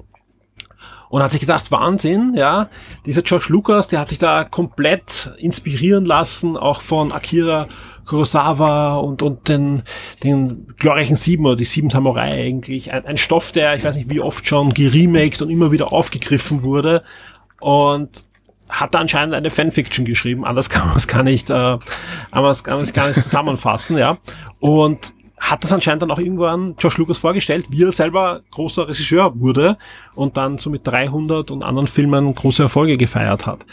Und hat sich gedacht, Wahnsinn, ja, dieser George Lucas, der hat sich da komplett inspirieren lassen, auch von Akira Kurosawa und, und den, den glorreichen Sieben oder die Sieben Samurai eigentlich. Ein, ein Stoff, der, ich weiß nicht wie oft schon geremaked und immer wieder aufgegriffen wurde. Und hat anscheinend eine Fanfiction geschrieben, anders kann man es gar nicht, äh, anders kann man es gar nicht zusammenfassen, ja. Und hat das anscheinend dann auch irgendwann Josh Lucas vorgestellt, wie er selber großer Regisseur wurde und dann so mit 300 und anderen Filmen große Erfolge gefeiert hat.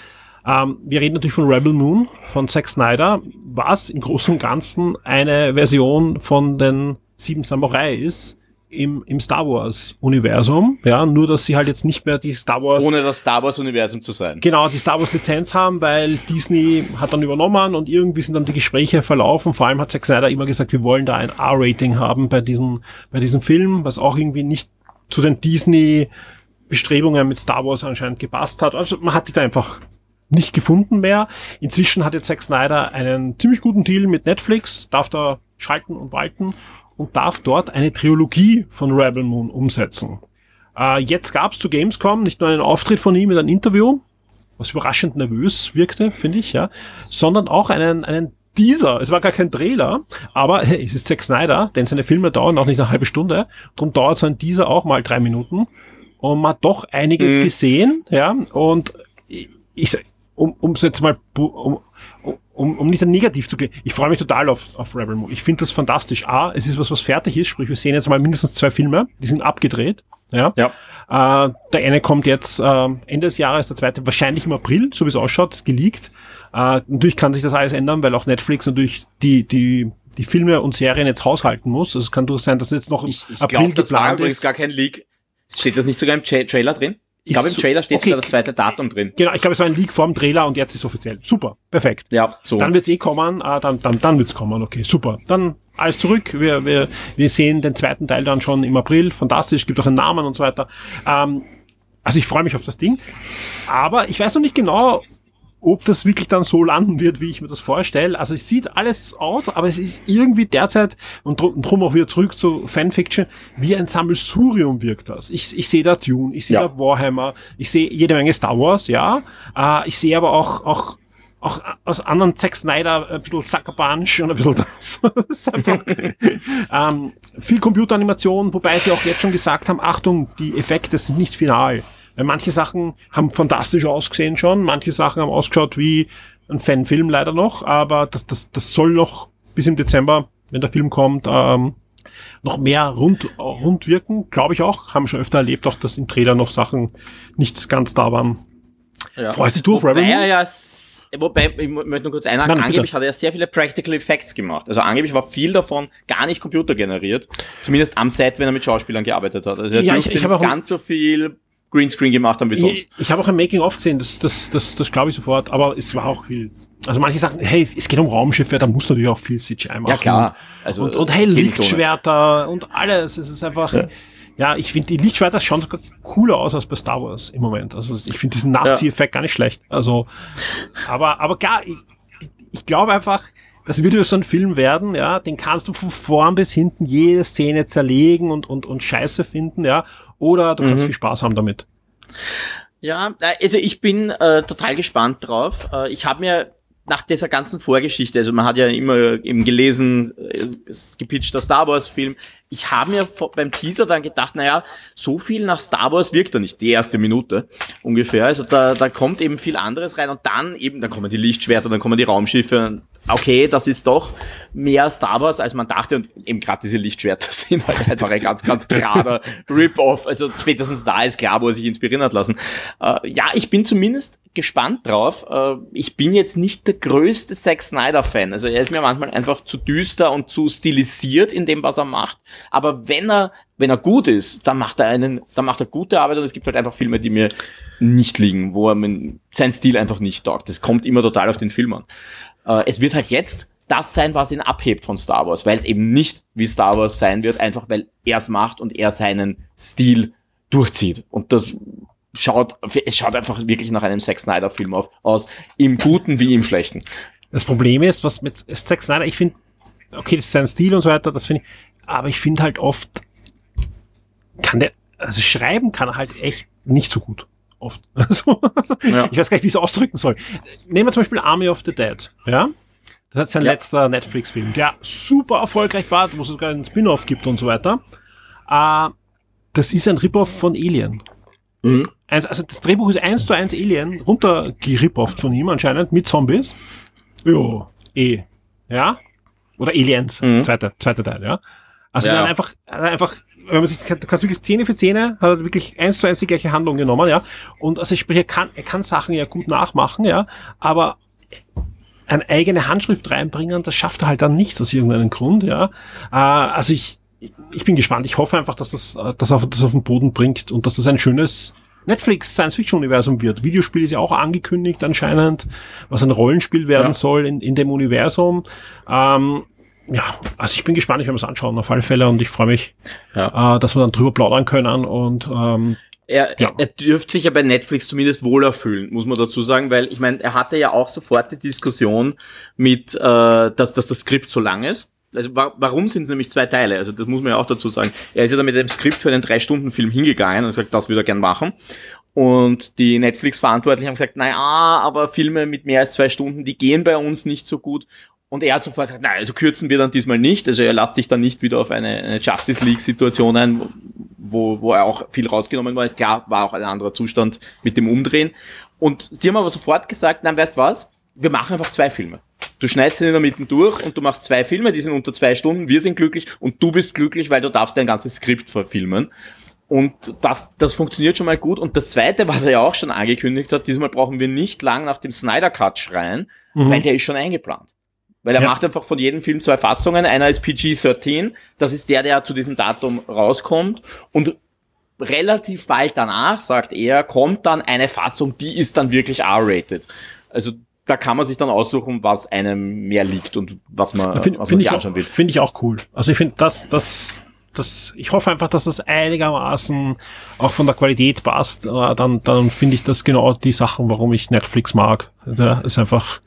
Ähm, wir reden natürlich von Rebel Moon von Zack Snyder, was im Großen und Ganzen eine Version von den Sieben Samurai ist im, im Star Wars Universum, ja, nur dass sie halt jetzt nicht mehr die Star Wars ohne das Star Wars Universum zu sein. Genau, die Star Wars Lizenz haben, weil Disney hat dann übernommen und irgendwie sind dann die Gespräche verlaufen. Vor allem hat Zack Snyder immer gesagt, wir wollen da ein R-Rating haben bei diesem bei diesem Film, was auch irgendwie nicht zu den Disney Bestrebungen mit Star Wars anscheinend gepasst hat. Also man hat sich da einfach nicht gefunden mehr. Inzwischen hat jetzt Zack Snyder einen ziemlich guten Deal mit Netflix, darf da schalten und walten und darf dort eine Trilogie von Rebel Moon umsetzen. Äh, jetzt gab es zu Gamescom nicht nur einen Auftritt von ihm mit einem Interview, was überraschend nervös wirkte, finde ich, ja, sondern auch einen, einen Teaser. Es war gar kein Trailer, aber hey, es ist Zack Snyder, denn seine Filme dauern auch nicht eine halbe Stunde, darum dauert so ein Teaser auch mal drei Minuten und man hat doch einiges mhm. gesehen, ja, und ich, ich um, um es jetzt mal, um, um, um nicht negativ zu gehen, ich freue mich total auf, auf Rebel Moon. Ich finde das fantastisch. A, es ist was, was fertig ist, sprich, wir sehen jetzt mal mindestens zwei Filme, die sind abgedreht. Ja. ja. Äh, der eine kommt jetzt äh, Ende des Jahres, der zweite wahrscheinlich im April, so wie es ausschaut, ist geleakt. Äh, natürlich kann sich das alles ändern, weil auch Netflix natürlich die, die, die Filme und Serien jetzt haushalten muss. Also es kann durchaus sein, dass jetzt noch im ich, ich April glaub, das war übrigens gar kein Leak. Steht das nicht sogar im Trailer drin? Ich glaube, im Trailer steht okay. sogar das zweite Datum drin. Genau, ich glaube, es war ein Leak vor dem Trailer und jetzt ist es offiziell. Super, perfekt. Ja, so. Dann wird's eh kommen, äh, dann, dann, dann wird's kommen, okay, super. Dann alles zurück. Wir, wir, wir sehen den zweiten Teil dann schon im April. Fantastisch, gibt auch einen Namen und so weiter. Ähm, also ich freue mich auf das Ding. Aber ich weiß noch nicht genau, ob das wirklich dann so landen wird, wie ich mir das vorstelle. Also es sieht alles aus, aber es ist irgendwie derzeit, und drum, drum auch wieder zurück zu Fanfiction, wie ein Sammelsurium wirkt das. Ich, ich sehe da Dune, ich sehe ja. da Warhammer, ich sehe jede Menge Star Wars, ja. Äh, ich sehe aber auch, auch auch aus anderen Zack Snyder ein bisschen Sucker Punch und ein bisschen das. das ist einfach ähm, viel Computeranimation, wobei sie auch jetzt schon gesagt haben, Achtung, die Effekte sind nicht final. Weil manche Sachen haben fantastisch ausgesehen schon, manche Sachen haben ausgeschaut wie ein Fanfilm leider noch, aber das, das, das soll noch bis im Dezember, wenn der Film kommt, ähm, noch mehr rund, rund wirken, glaube ich auch. Haben schon öfter erlebt, auch dass im Trailer noch Sachen nicht ganz da waren. Ja. Freust du dich auf Rebel ja, ja, Wobei, ich möchte nur kurz einhaken, Nein, angeblich bitte. hat er sehr viele Practical Effects gemacht. Also angeblich war viel davon gar nicht computergeneriert. Zumindest am Set, wenn er mit Schauspielern gearbeitet hat. Also er ja, ich, ich nicht ganz so viel Greenscreen gemacht haben wie sonst. Ich, ich habe auch ein Making-of gesehen, das, das, das, das glaube ich sofort, aber es war auch viel. Also manche sagen, hey, es geht um Raumschiffe, da muss natürlich auch viel CGI machen. Ja klar. Also, und, und hey, Lichtschwerter und alles. Es ist einfach, ja. ja, ich finde die Lichtschwerter schauen sogar cooler aus als bei Star Wars im Moment. Also ich finde diesen Nachzieheffekt ja. gar nicht schlecht. Also, aber, aber klar, ich, ich glaube einfach, das wird ja so ein Film werden, ja, den kannst du von vorn bis hinten jede Szene zerlegen und, und, und Scheiße finden, ja, oder du kannst mhm. viel Spaß haben damit. Ja, äh, also ich bin äh, total gespannt drauf. Äh, ich habe mir nach dieser ganzen Vorgeschichte, also man hat ja immer eben gelesen, äh, es gepitcht der Star Wars Film. Ich habe mir beim Teaser dann gedacht, naja, so viel nach Star Wars wirkt er nicht, die erste Minute ungefähr. Also da, da kommt eben viel anderes rein und dann eben, dann kommen die Lichtschwerter, dann kommen die Raumschiffe okay, das ist doch mehr Star Wars, als man dachte. Und eben gerade diese Lichtschwerter sind halt einfach ein ganz, ganz gerader Rip-Off. Also spätestens da ist klar, wo er sich inspirieren hat lassen. Äh, ja, ich bin zumindest gespannt drauf. Äh, ich bin jetzt nicht der größte Zack Snyder-Fan. Also er ist mir manchmal einfach zu düster und zu stilisiert in dem, was er macht. Aber wenn er, wenn er gut ist, dann macht er einen, dann macht er gute Arbeit und es gibt halt einfach Filme, die mir nicht liegen, wo er mein, sein Stil einfach nicht taugt. Das kommt immer total auf den Film an. Äh, es wird halt jetzt das sein, was ihn abhebt von Star Wars, weil es eben nicht wie Star Wars sein wird, einfach weil er es macht und er seinen Stil durchzieht. Und das schaut, es schaut einfach wirklich nach einem Zack Snyder Film auf, aus, im Guten wie im Schlechten. Das Problem ist, was mit Zack Snyder, ich finde, okay, das ist sein Stil und so weiter, das finde ich, aber ich finde halt oft, kann der, also schreiben kann er halt echt nicht so gut oft. Also, ja. Ich weiß gar nicht, wie ich es ausdrücken soll. Nehmen wir zum Beispiel Army of the Dead. Ja? Das ist sein ja. letzter Netflix-Film, der super erfolgreich war, wo es sogar einen Spin-off gibt und so weiter. Uh, das ist ein Rip-Off von Alien. Mhm. Also das Drehbuch ist eins zu eins Alien, runtergerippt von ihm anscheinend, mit Zombies. Jo, eh. Ja? Oder Aliens, mhm. zweiter, zweiter Teil, ja. Also ja. dann einfach, einfach wenn man sich, du kannst wirklich Szene für Szene, hat er wirklich eins zu eins die gleiche Handlung genommen, ja. Und also sprich, er kann, er kann Sachen ja gut nachmachen, ja, aber eine eigene Handschrift reinbringen, das schafft er halt dann nicht aus irgendeinem Grund, ja. Äh, also ich, ich bin gespannt. Ich hoffe einfach, dass das, dass er das auf den Boden bringt und dass das ein schönes Netflix Science Fiction Universum wird. Videospiel ist ja auch angekündigt anscheinend, was ein Rollenspiel werden ja. soll in, in dem Universum. Ähm, ja, also ich bin gespannt, ich werde mir das anschauen auf alle Fälle und ich freue mich, ja. äh, dass wir dann drüber plaudern können und ähm, er, ja. er dürfte sich ja bei Netflix zumindest wohler fühlen, muss man dazu sagen, weil ich meine, er hatte ja auch sofort die Diskussion mit, äh, dass, dass das Skript so lang ist. Also wa warum sind es nämlich zwei Teile? Also das muss man ja auch dazu sagen. Er ist ja da mit dem Skript für einen Drei-Stunden-Film hingegangen und sagt, das würde er gern machen. Und die Netflix-Verantwortlichen haben gesagt, naja, aber Filme mit mehr als zwei Stunden, die gehen bei uns nicht so gut. Und er hat sofort gesagt, nein, also kürzen wir dann diesmal nicht. Also er lässt sich dann nicht wieder auf eine, eine Justice League-Situation ein, wo, wo er auch viel rausgenommen war. Ist klar, war auch ein anderer Zustand mit dem Umdrehen. Und sie haben aber sofort gesagt, nein, weißt was? Wir machen einfach zwei Filme. Du schneidest ihn in der Mitte durch und du machst zwei Filme, die sind unter zwei Stunden, wir sind glücklich und du bist glücklich, weil du darfst dein ganzes Skript verfilmen. Und das, das funktioniert schon mal gut. Und das Zweite, was er ja auch schon angekündigt hat, diesmal brauchen wir nicht lang nach dem Snyder Cut schreien, mhm. weil der ist schon eingeplant. Weil er ja. macht einfach von jedem Film zwei Fassungen. Einer ist PG-13, das ist der, der zu diesem Datum rauskommt. Und relativ bald danach, sagt er, kommt dann eine Fassung, die ist dann wirklich R-rated. Also da kann man sich dann aussuchen, was einem mehr liegt und was man, find, was man sich anschauen will. Finde ich auch cool. Also ich finde, das, das, das, ich hoffe einfach, dass das einigermaßen auch von der Qualität passt. Äh, dann, dann finde ich das genau die Sachen, warum ich Netflix mag. Da ist einfach,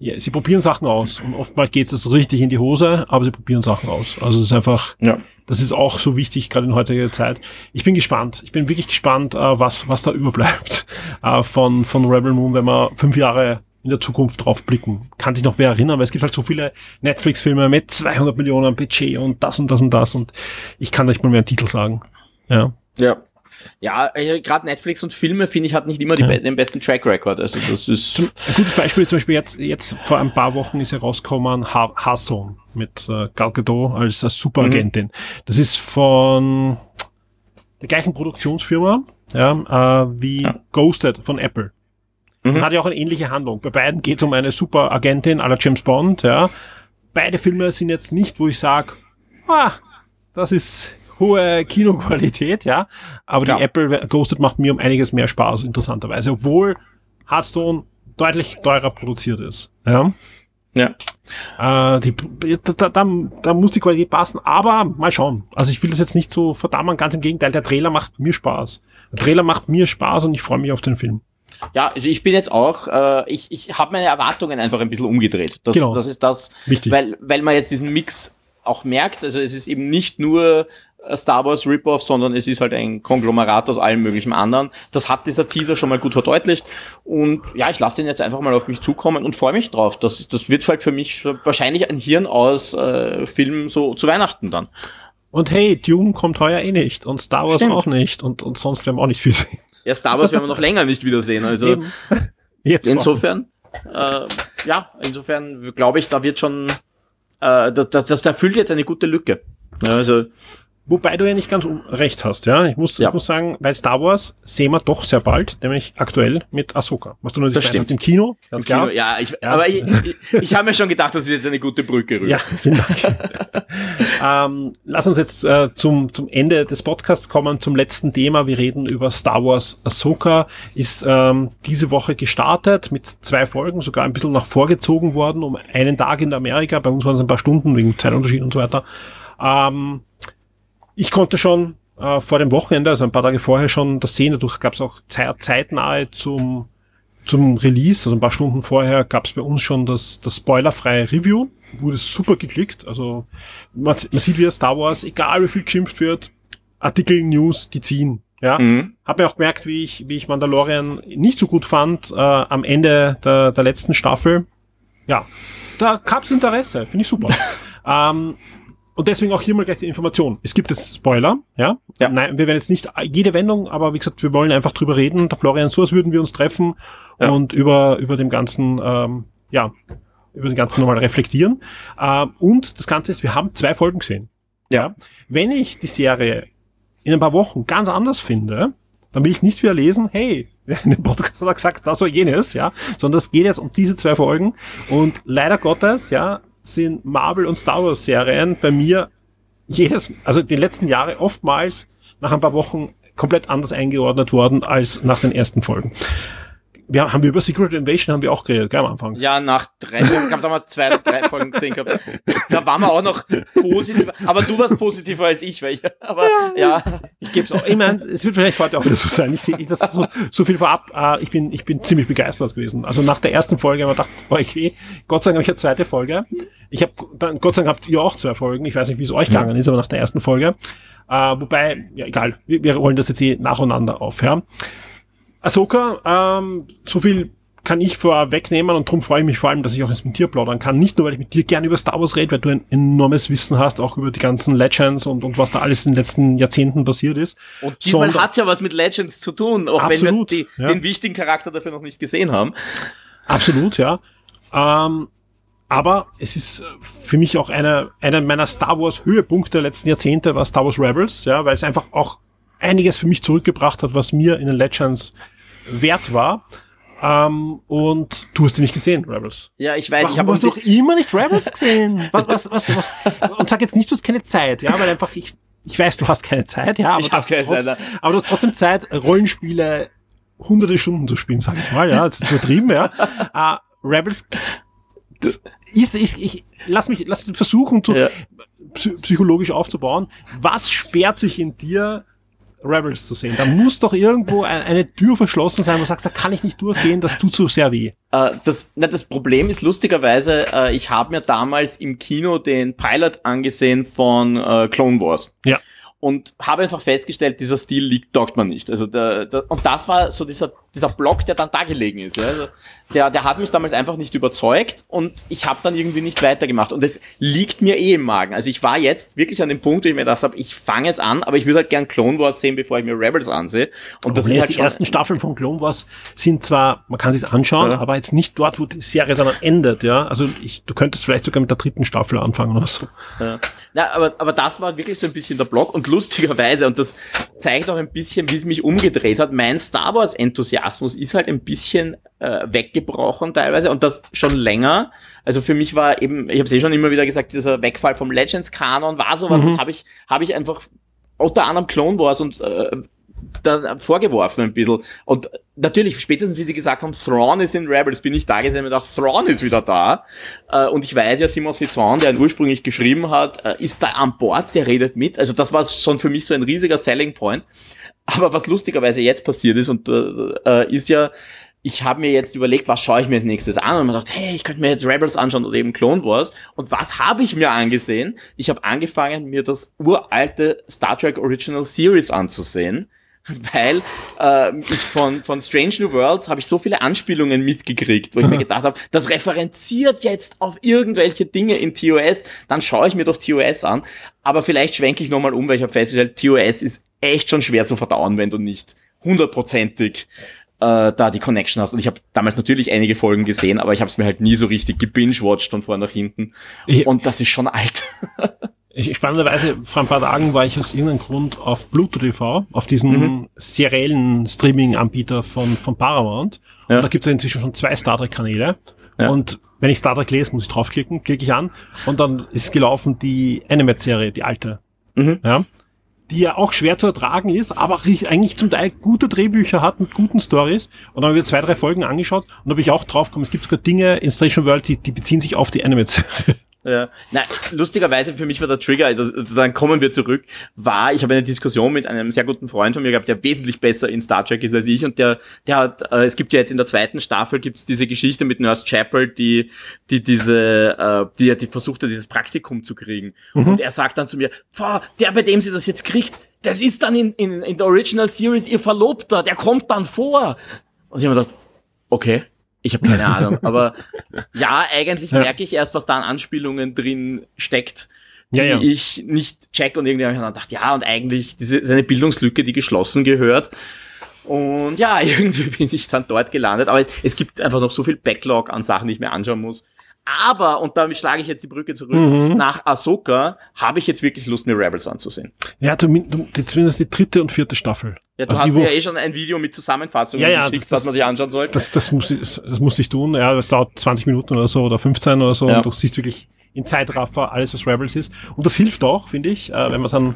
ja, sie probieren Sachen aus und oftmals geht es richtig in die Hose, aber sie probieren Sachen aus. Also es ist einfach, ja. das ist auch so wichtig, gerade in heutiger Zeit. Ich bin gespannt. Ich bin wirklich gespannt, äh, was, was da überbleibt äh, von, von Rebel Moon, wenn wir fünf Jahre in der Zukunft drauf blicken. Kann sich noch wer erinnern, weil es gibt halt so viele Netflix-Filme mit 200 Millionen Budget und das und das und das und ich kann nicht mal mehr einen Titel sagen. Ja. Ja, ja, äh, gerade Netflix und Filme, finde ich, hat nicht immer ja. den besten Track Record. Also das ist ein gutes Beispiel, zum Beispiel jetzt, jetzt vor ein paar Wochen ist herausgekommen Hearthstone mit äh, Gal Gadot als, als Superagentin. Mhm. Das ist von der gleichen Produktionsfirma ja, äh, wie ja. Ghosted von Apple. Mhm. hat ja auch eine ähnliche Handlung. Bei beiden geht es um eine Superagentin aller James Bond. Ja. Beide Filme sind jetzt nicht, wo ich sage, ah, das ist hohe Kinoqualität, ja. Aber ja. die Apple Ghosted macht mir um einiges mehr Spaß, interessanterweise. Obwohl Hearthstone deutlich teurer produziert ist. Ja. Ja. Äh, die, da, da, da muss die Qualität passen, aber mal schauen. Also ich will das jetzt nicht so verdammen, ganz im Gegenteil, der Trailer macht mir Spaß. Der Trailer macht mir Spaß und ich freue mich auf den Film. Ja, also ich bin jetzt auch, äh, ich, ich habe meine Erwartungen einfach ein bisschen umgedreht. Das, Genau. das ist das, Wichtig. weil, weil man jetzt diesen Mix auch merkt, also es ist eben nicht nur Star Wars Rip-Off, sondern es ist halt ein Konglomerat aus allem möglichen anderen. Das hat dieser Teaser schon mal gut verdeutlicht und ja, ich lasse den jetzt einfach mal auf mich zukommen und freue mich drauf. Das, das wird halt für mich wahrscheinlich ein Hirn aus äh, Film so zu Weihnachten dann. Und hey, Dune kommt heuer eh nicht und Star Wars Stimmt. auch nicht und, und sonst werden wir auch nicht viel sehen. Ja, Star Wars werden wir noch länger nicht wiedersehen. Also Eben. Jetzt insofern, äh, ja, insofern glaube ich, da wird schon, äh, das, das, das erfüllt jetzt eine gute Lücke. Also Wobei du ja nicht ganz recht hast, ja. Ich muss, Ja. ich muss sagen, weil Star Wars sehen wir doch sehr bald, nämlich aktuell mit Ahsoka. Was du natürlich hast im Kino, ganz im Kino, klar. ja, ich, Ja. aber ich, ich, ich habe mir schon gedacht, das ist jetzt eine gute Brücke rüber. Ja, vielen Dank. ähm, lass uns jetzt äh, zum, zum Ende des Podcasts kommen, zum letzten Thema. Wir reden über Star Wars Ahsoka. Ist ähm, diese Woche gestartet mit zwei Folgen, sogar ein bisschen nach vorgezogen worden, um einen Tag in Amerika. Bei uns waren es ein paar Stunden wegen Zeitunterschied und so weiter. Ähm, ich konnte schon äh, vor dem Wochenende, also ein paar Tage vorher schon das sehen. Dadurch gab es auch zei- zeitnahe zum zum Release, also ein paar Stunden vorher, gab es bei uns schon das, das spoilerfreie Review. Wurde super geklickt. Also man, man sieht wieder Star Wars, egal wie viel geschimpft wird, Artikel, News, die ziehen. Ja, Mhm. hab mir auch gemerkt, wie ich, wie ich Mandalorian nicht so gut fand äh, am Ende der, der letzten Staffel. Ja, da gab's Interesse, finde ich super. ähm, und deswegen auch hier mal gleich die Information. Es gibt es Spoiler, ja. Ja. Nein, wir werden jetzt nicht jede Wendung, aber wie gesagt, wir wollen einfach drüber reden. Der Florian, so als würden wir uns treffen Ja. und über, über dem ganzen, ähm, ja, über den ganzen nochmal reflektieren. Ähm, und das Ganze ist, wir haben zwei Folgen gesehen. Ja. Wenn ich die Serie in ein paar Wochen ganz anders finde, dann will ich nicht wieder lesen, hey, in dem Podcast hat er gesagt, das war jenes, ja, sondern es geht jetzt um diese zwei Folgen und leider Gottes, ja, sind Marvel und Star Wars Serien bei mir jedes, also die letzten Jahre oftmals nach ein paar Wochen komplett anders eingeordnet worden als nach den ersten Folgen. Wir haben wir über Secret Invasion haben wir auch geredet, gell, am Anfang. Ja, nach drei Folgen, ich habe da mal zwei oder drei Folgen gesehen gehabt. Da waren wir auch noch positiv, aber du warst positiver als ich, weil ich, aber ja, Ich gebe es auch. Ich meine, es wird vielleicht heute auch wieder so sein. Ich sehe ich, das ist so, so viel vorab. Äh, ich bin, ich bin ziemlich begeistert gewesen. Also nach der ersten Folge habe ich gedacht, okay, Gott sei Dank habe ich eine zweite Folge. Ich habe, dann Gott sei Dank habt ihr auch zwei Folgen. Ich weiß nicht, wie es euch gegangen ist, aber nach der ersten Folge. Äh, wobei, ja egal, wir, wir rollen das jetzt eh nacheinander auf. Ja. Ahsoka, ähm, so viel kann ich vorwegnehmen und darum freue ich mich vor allem, dass ich auch jetzt mit dir plaudern kann. Nicht nur, weil ich mit dir gerne über Star Wars rede, weil du ein enormes Wissen hast, auch über die ganzen Legends und, und was da alles in den letzten Jahrzehnten passiert ist. und diesmal hat's ja was mit Legends zu tun, auch Absolut, wenn wir die, ja. den wichtigen Charakter dafür noch nicht gesehen haben. Absolut, ja. Ähm, aber es ist äh, für mich auch einer einer meiner Star Wars Höhepunkte der letzten Jahrzehnte war Star Wars Rebels, ja, weil es einfach auch einiges für mich zurückgebracht hat, was mir in den Legends wert war. Ähm, und du hast die nicht gesehen, Rebels. Ja, ich weiß, Warum ich habe hast du doch immer nicht Rebels gesehen? Was, was, was, was? Und sag jetzt nicht, du hast keine Zeit, ja, weil einfach ich, ich weiß, du hast keine Zeit, ja, aber, Ich du, hast keine trotz, Zeit, aber du hast trotzdem Zeit, Rollenspiele hunderte Stunden zu spielen, sag ich mal, ja, das ist übertrieben, ja. Äh, Rebels das ist, ich, ich lass mich, lass versuchen, zu, Ja. psy psychologisch aufzubauen. Was sperrt sich in dir, Rebels zu sehen? Da muss doch irgendwo ein, eine Tür verschlossen sein, wo du sagst, da kann ich nicht durchgehen, das tut so sehr weh. Äh, das, na, das Problem ist lustigerweise, äh, ich habe mir damals im Kino den Pilot angesehen von äh, Clone Wars. Ja. Und habe einfach festgestellt, dieser Stil liegt, taugt man nicht. Also der, der, und das war so dieser, dieser Block, der dann da gelegen ist. Ja? Also der, der hat mich damals einfach nicht überzeugt und ich habe dann irgendwie nicht weitergemacht. Und es liegt mir eh im Magen. Also ich war jetzt wirklich an dem Punkt, wo ich mir gedacht habe, ich fange jetzt an, aber ich würde halt gern Clone Wars sehen, bevor ich mir Rebels ansehe. Und das Problem ist halt die schon, ersten Staffeln von Clone Wars sind zwar, man kann sich anschauen, Ja. aber jetzt nicht dort, wo die Serie dann endet, ja. Also ich, du könntest vielleicht sogar mit der dritten Staffel anfangen oder so. Ja. Ja, aber, aber das war wirklich so ein bisschen der Block und lustigerweise, und das zeigt auch ein bisschen, wie es mich umgedreht hat, mein Star Wars Enthusiasmus ist halt ein bisschen äh, weggebrochen teilweise und das schon länger. Also für mich war eben, ich habe es eh schon immer wieder gesagt, dieser Wegfall vom Legends-Kanon war sowas, das habe ich, habe ich einfach unter anderem Clone Wars und äh, dann vorgeworfen ein bisschen. Und natürlich, spätestens wie sie gesagt haben, Thrawn ist in Rebels, bin ich da gesehen und dachte, Thrawn ist wieder da. Äh, und ich weiß ja, Timothy Thrawn, der ihn ursprünglich geschrieben hat, äh, ist da an Bord, der redet mit. Also das war schon für mich so ein riesiger Selling Point. Aber was lustigerweise jetzt passiert ist und äh, ist ja, ich habe mir jetzt überlegt, was schaue ich mir als nächstes an und mir gedacht, hey, ich könnte mir jetzt Rebels anschauen oder eben Clone Wars. Und was habe ich mir angesehen? Ich habe angefangen, mir das uralte Star Trek Original Series anzusehen, weil äh, ich von, von Strange New Worlds habe ich so viele Anspielungen mitgekriegt, wo ich mir gedacht habe, das referenziert jetzt auf irgendwelche Dinge in TOS, dann schaue ich mir doch TOS an. Aber vielleicht schwenke ich nochmal um, weil ich habe festgestellt, TOS ist echt schon schwer zu verdauen, wenn du nicht hundertprozentig äh, da die Connection hast. Und ich habe damals natürlich einige Folgen gesehen, aber ich habe es mir halt nie so richtig gebingewatcht von vorne nach hinten. Ich, und das ist schon alt. ich, spannenderweise, vor ein paar Tagen war ich aus irgendeinem Grund auf Pluto TV, auf diesen mhm. seriellen Streaming-Anbieter von, von Paramount. Ja. Und da gibt es inzwischen schon zwei Star Trek-Kanäle. Ja. Und wenn ich Star Trek lese, muss ich draufklicken, klicke ich an und dann ist gelaufen die Animate-Serie, die alte. Mhm. Ja die ja auch schwer zu ertragen ist, aber eigentlich zum Teil gute Drehbücher hat mit guten Stories. Und dann haben wir zwei, drei Folgen angeschaut und bin ich auch drauf gekommen, es gibt sogar Dinge in Station World, die, die beziehen sich auf die Animate-Serie. Ja. Na, lustigerweise für mich war der Trigger, das, dann kommen wir zurück, war, ich habe eine Diskussion mit einem sehr guten Freund von mir gehabt, der wesentlich besser in Star Trek ist als ich und der, der hat, äh, es gibt ja jetzt in der zweiten Staffel gibt's diese Geschichte mit Nurse Chapel, die, die diese, äh, die, die versuchte, dieses Praktikum zu kriegen. Mhm. Und er sagt dann zu mir, Pfah, der, bei dem sie das jetzt kriegt, das ist dann in, in, in der Original Series ihr Verlobter, der kommt dann vor. Und ich habe mir gedacht, okay. Ich habe keine Ahnung, aber ja, eigentlich ja. merke ich erst, was da an Anspielungen drin steckt, die ja, ja. ich nicht check und irgendwie habe ich dann gedacht, ja, und eigentlich diese ist eine Bildungslücke, die geschlossen gehört. Und ja, irgendwie bin ich dann dort gelandet, aber es gibt einfach noch so viel Backlog an Sachen, die ich mir anschauen muss. Aber, und damit schlage ich jetzt die Brücke zurück, mhm. nach Ahsoka habe ich jetzt wirklich Lust, mir Rebels anzusehen. Ja, zumindest die dritte und vierte Staffel. Ja, du also hast mir ja eh schon ein Video mit Zusammenfassungen ja, ja, geschickt, das, was man sich anschauen sollte. Das, das, muss, ich, das muss ich tun. Ja, das dauert 20 Minuten oder so oder 15 oder so. Ja. Und du siehst wirklich in Zeitraffer alles, was Rebels ist. Und das hilft auch, finde ich, äh, wenn man dann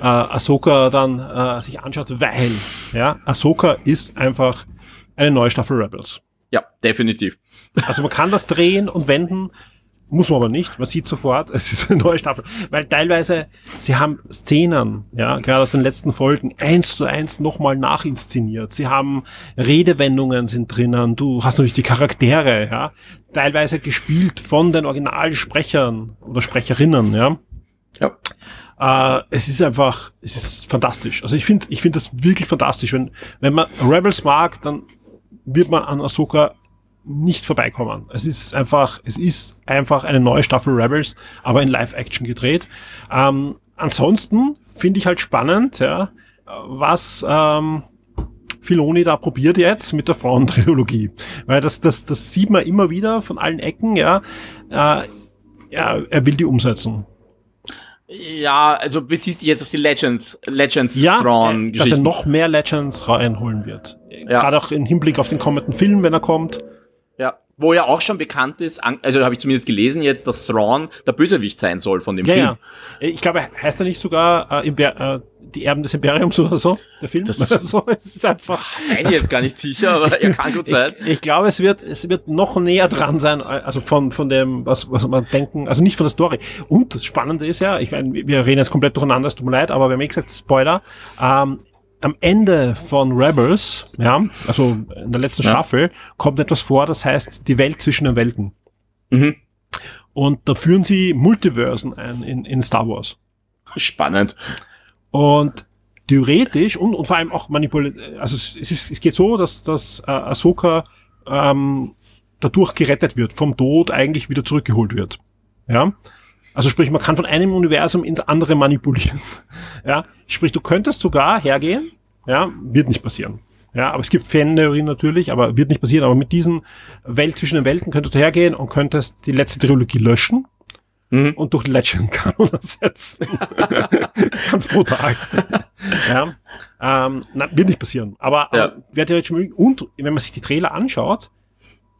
äh, Ahsoka dann äh, sich anschaut, weil ja, Ahsoka ist einfach eine neue Staffel Rebels. Ja, definitiv. Also man kann das drehen und wenden, muss man aber nicht. Man sieht sofort, es ist eine neue Staffel. Weil teilweise, sie haben Szenen, ja, gerade aus den letzten Folgen, eins zu eins nochmal nachinszeniert. Sie haben Redewendungen sind drinnen. Du hast natürlich die Charaktere, ja, teilweise gespielt von den Originalsprechern oder Sprecherinnen, ja. Ja. Uh, es ist einfach, es ist fantastisch. Also ich finde, ich finde das wirklich fantastisch. Wenn, wenn man Rebels mag, dann wird man an Ahsoka nicht vorbeikommen. Es ist einfach, es ist einfach eine neue Staffel Rebels, aber in Live-Action gedreht. Ähm, ansonsten finde ich halt spannend, ja, was ähm, Filoni da probiert jetzt mit der Frauentrilogie. Weil das, das, das sieht man immer wieder von allen Ecken, ja. Äh, ja, er will die umsetzen. Ja, also beziehst du jetzt auf die Legends, Legends ja, Thrawn Geschichten. dass er noch mehr Legends reinholen wird. Ja. Gerade auch im Hinblick auf den kommenden Film, wenn er kommt. Ja, wo ja auch schon bekannt ist, also habe ich zumindest gelesen jetzt, dass Thrawn der Bösewicht sein soll von dem ja, Film. Ja. Ich glaube, heißt er nicht sogar äh, äh, die Erben des Imperiums oder so, der Film? Das so, es ist einfach. Bin ich jetzt gar nicht sicher, aber er kann gut sein. Ich, ich, glaube, es wird, es wird noch näher dran sein, also von, von dem, was, was man denken, also nicht von der Story. Und das Spannende ist ja, ich meine, wir reden jetzt komplett durcheinander, es tut mir leid, aber wir haben eh gesagt, Spoiler, ähm, am Ende von Rebels, ja, also in der letzten ja. Staffel, kommt etwas vor, das heißt die Welt zwischen den Welten. Mhm. Und da führen sie Multiversen ein in, in Star Wars. Spannend. Und theoretisch und, und vor allem auch manipuliert, also es, ist, es geht so, dass, dass äh, Ahsoka ähm, dadurch gerettet wird, vom Tod eigentlich wieder zurückgeholt wird. Ja. Also sprich, man kann von einem Universum ins andere manipulieren. Ja, sprich, du könntest sogar hergehen, ja, wird nicht passieren. Ja, aber es gibt Fantheorien natürlich, aber wird nicht passieren. Aber mit diesen Welt zwischen den Welten könntest du hergehen und könntest die letzte Trilogie löschen mhm. und durch Legend Canon ersetzen. Ganz brutal. ja, ähm, na, wird nicht passieren. Aber, ja. aber wäre theoretisch möglich. Und wenn man sich die Trailer anschaut,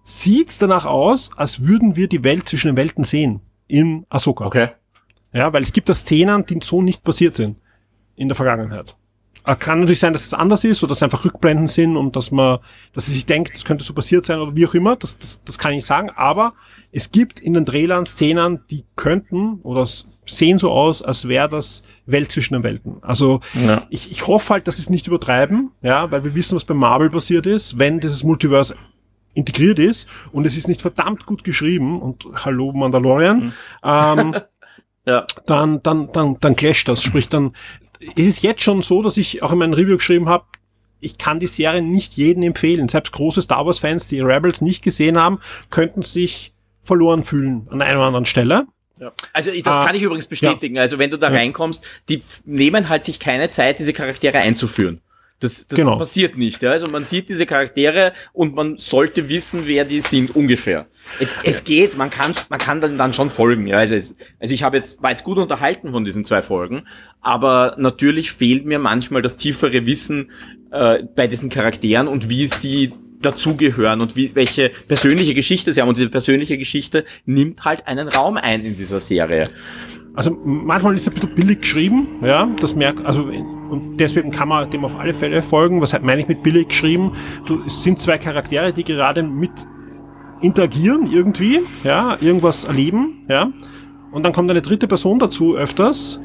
sieht's danach aus, als würden wir die Welt zwischen den Welten sehen in Ahsoka. Okay. Ja, weil es gibt da Szenen, die so nicht passiert sind in der Vergangenheit. Äh, Kann natürlich sein, dass es anders ist oder dass es einfach Rückblenden sind und dass man, dass sie sich denkt, das könnte so passiert sein oder wie auch immer. Das, das, das kann ich nicht sagen. Aber es gibt in den Trailern Szenen, die könnten oder sehen so aus, als wäre das Welt zwischen den Welten. Also Ja. ich, ich hoffe halt, dass sie es nicht übertreiben, ja, weil wir wissen, was bei Marvel passiert ist, wenn dieses Multiverse integriert ist und es ist nicht verdammt gut geschrieben und hallo Mandalorian, ähm, Ja. dann, dann, dann, dann clasht das. Sprich, dann es ist jetzt schon so, dass ich auch in meinem Review geschrieben habe, ich kann die Serie nicht jedem empfehlen. Selbst große Star Wars Fans, die Rebels nicht gesehen haben, könnten sich verloren fühlen an einer oder anderen Stelle. Ja. Also das Ah, kann ich übrigens bestätigen. Also wenn du da reinkommst, die nehmen halt sich keine Zeit, diese Charaktere einzuführen. Das, das Genau. passiert nicht. Ja? Also man sieht diese Charaktere und man sollte wissen, wer die sind ungefähr. Es, es geht, man kann, man kann dann, dann schon folgen. Ja? Also, es, also ich habe jetzt war jetzt gut unterhalten von diesen zwei Folgen, aber natürlich fehlt mir manchmal das tiefere Wissen äh, bei diesen Charakteren und wie sie dazugehören und wie, welche persönliche Geschichte sie haben. Und diese persönliche Geschichte nimmt halt einen Raum ein in dieser Serie. Also manchmal ist es ein bisschen billig geschrieben, ja, das merkt, also und deswegen kann man dem auf alle Fälle folgen. Was meine ich mit billig geschrieben? Du, es sind zwei Charaktere, die gerade mit interagieren irgendwie, ja, irgendwas erleben, ja, und dann kommt eine dritte Person dazu öfters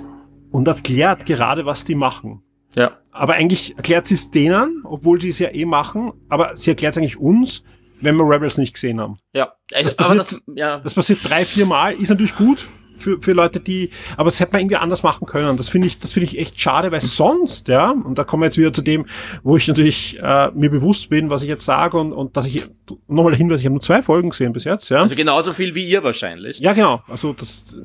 und erklärt gerade, was die machen. Ja. Aber eigentlich erklärt sie es denen, obwohl sie es ja eh machen, aber sie erklärt es eigentlich uns, wenn wir Rebels nicht gesehen haben. Ja, Das passiert- das, ja, Das passiert drei, vier Mal, ist natürlich gut für, für Leute, die, aber das hätte man irgendwie anders machen können. Das finde ich, das finde ich echt schade, weil sonst, ja, und da kommen wir jetzt wieder zu dem, wo ich natürlich äh, mir bewusst bin, was ich jetzt sage und, und dass ich nochmal Hinweis, ich habe nur zwei Folgen gesehen bis jetzt, ja. also genauso viel wie ihr wahrscheinlich. Ja, genau. Also das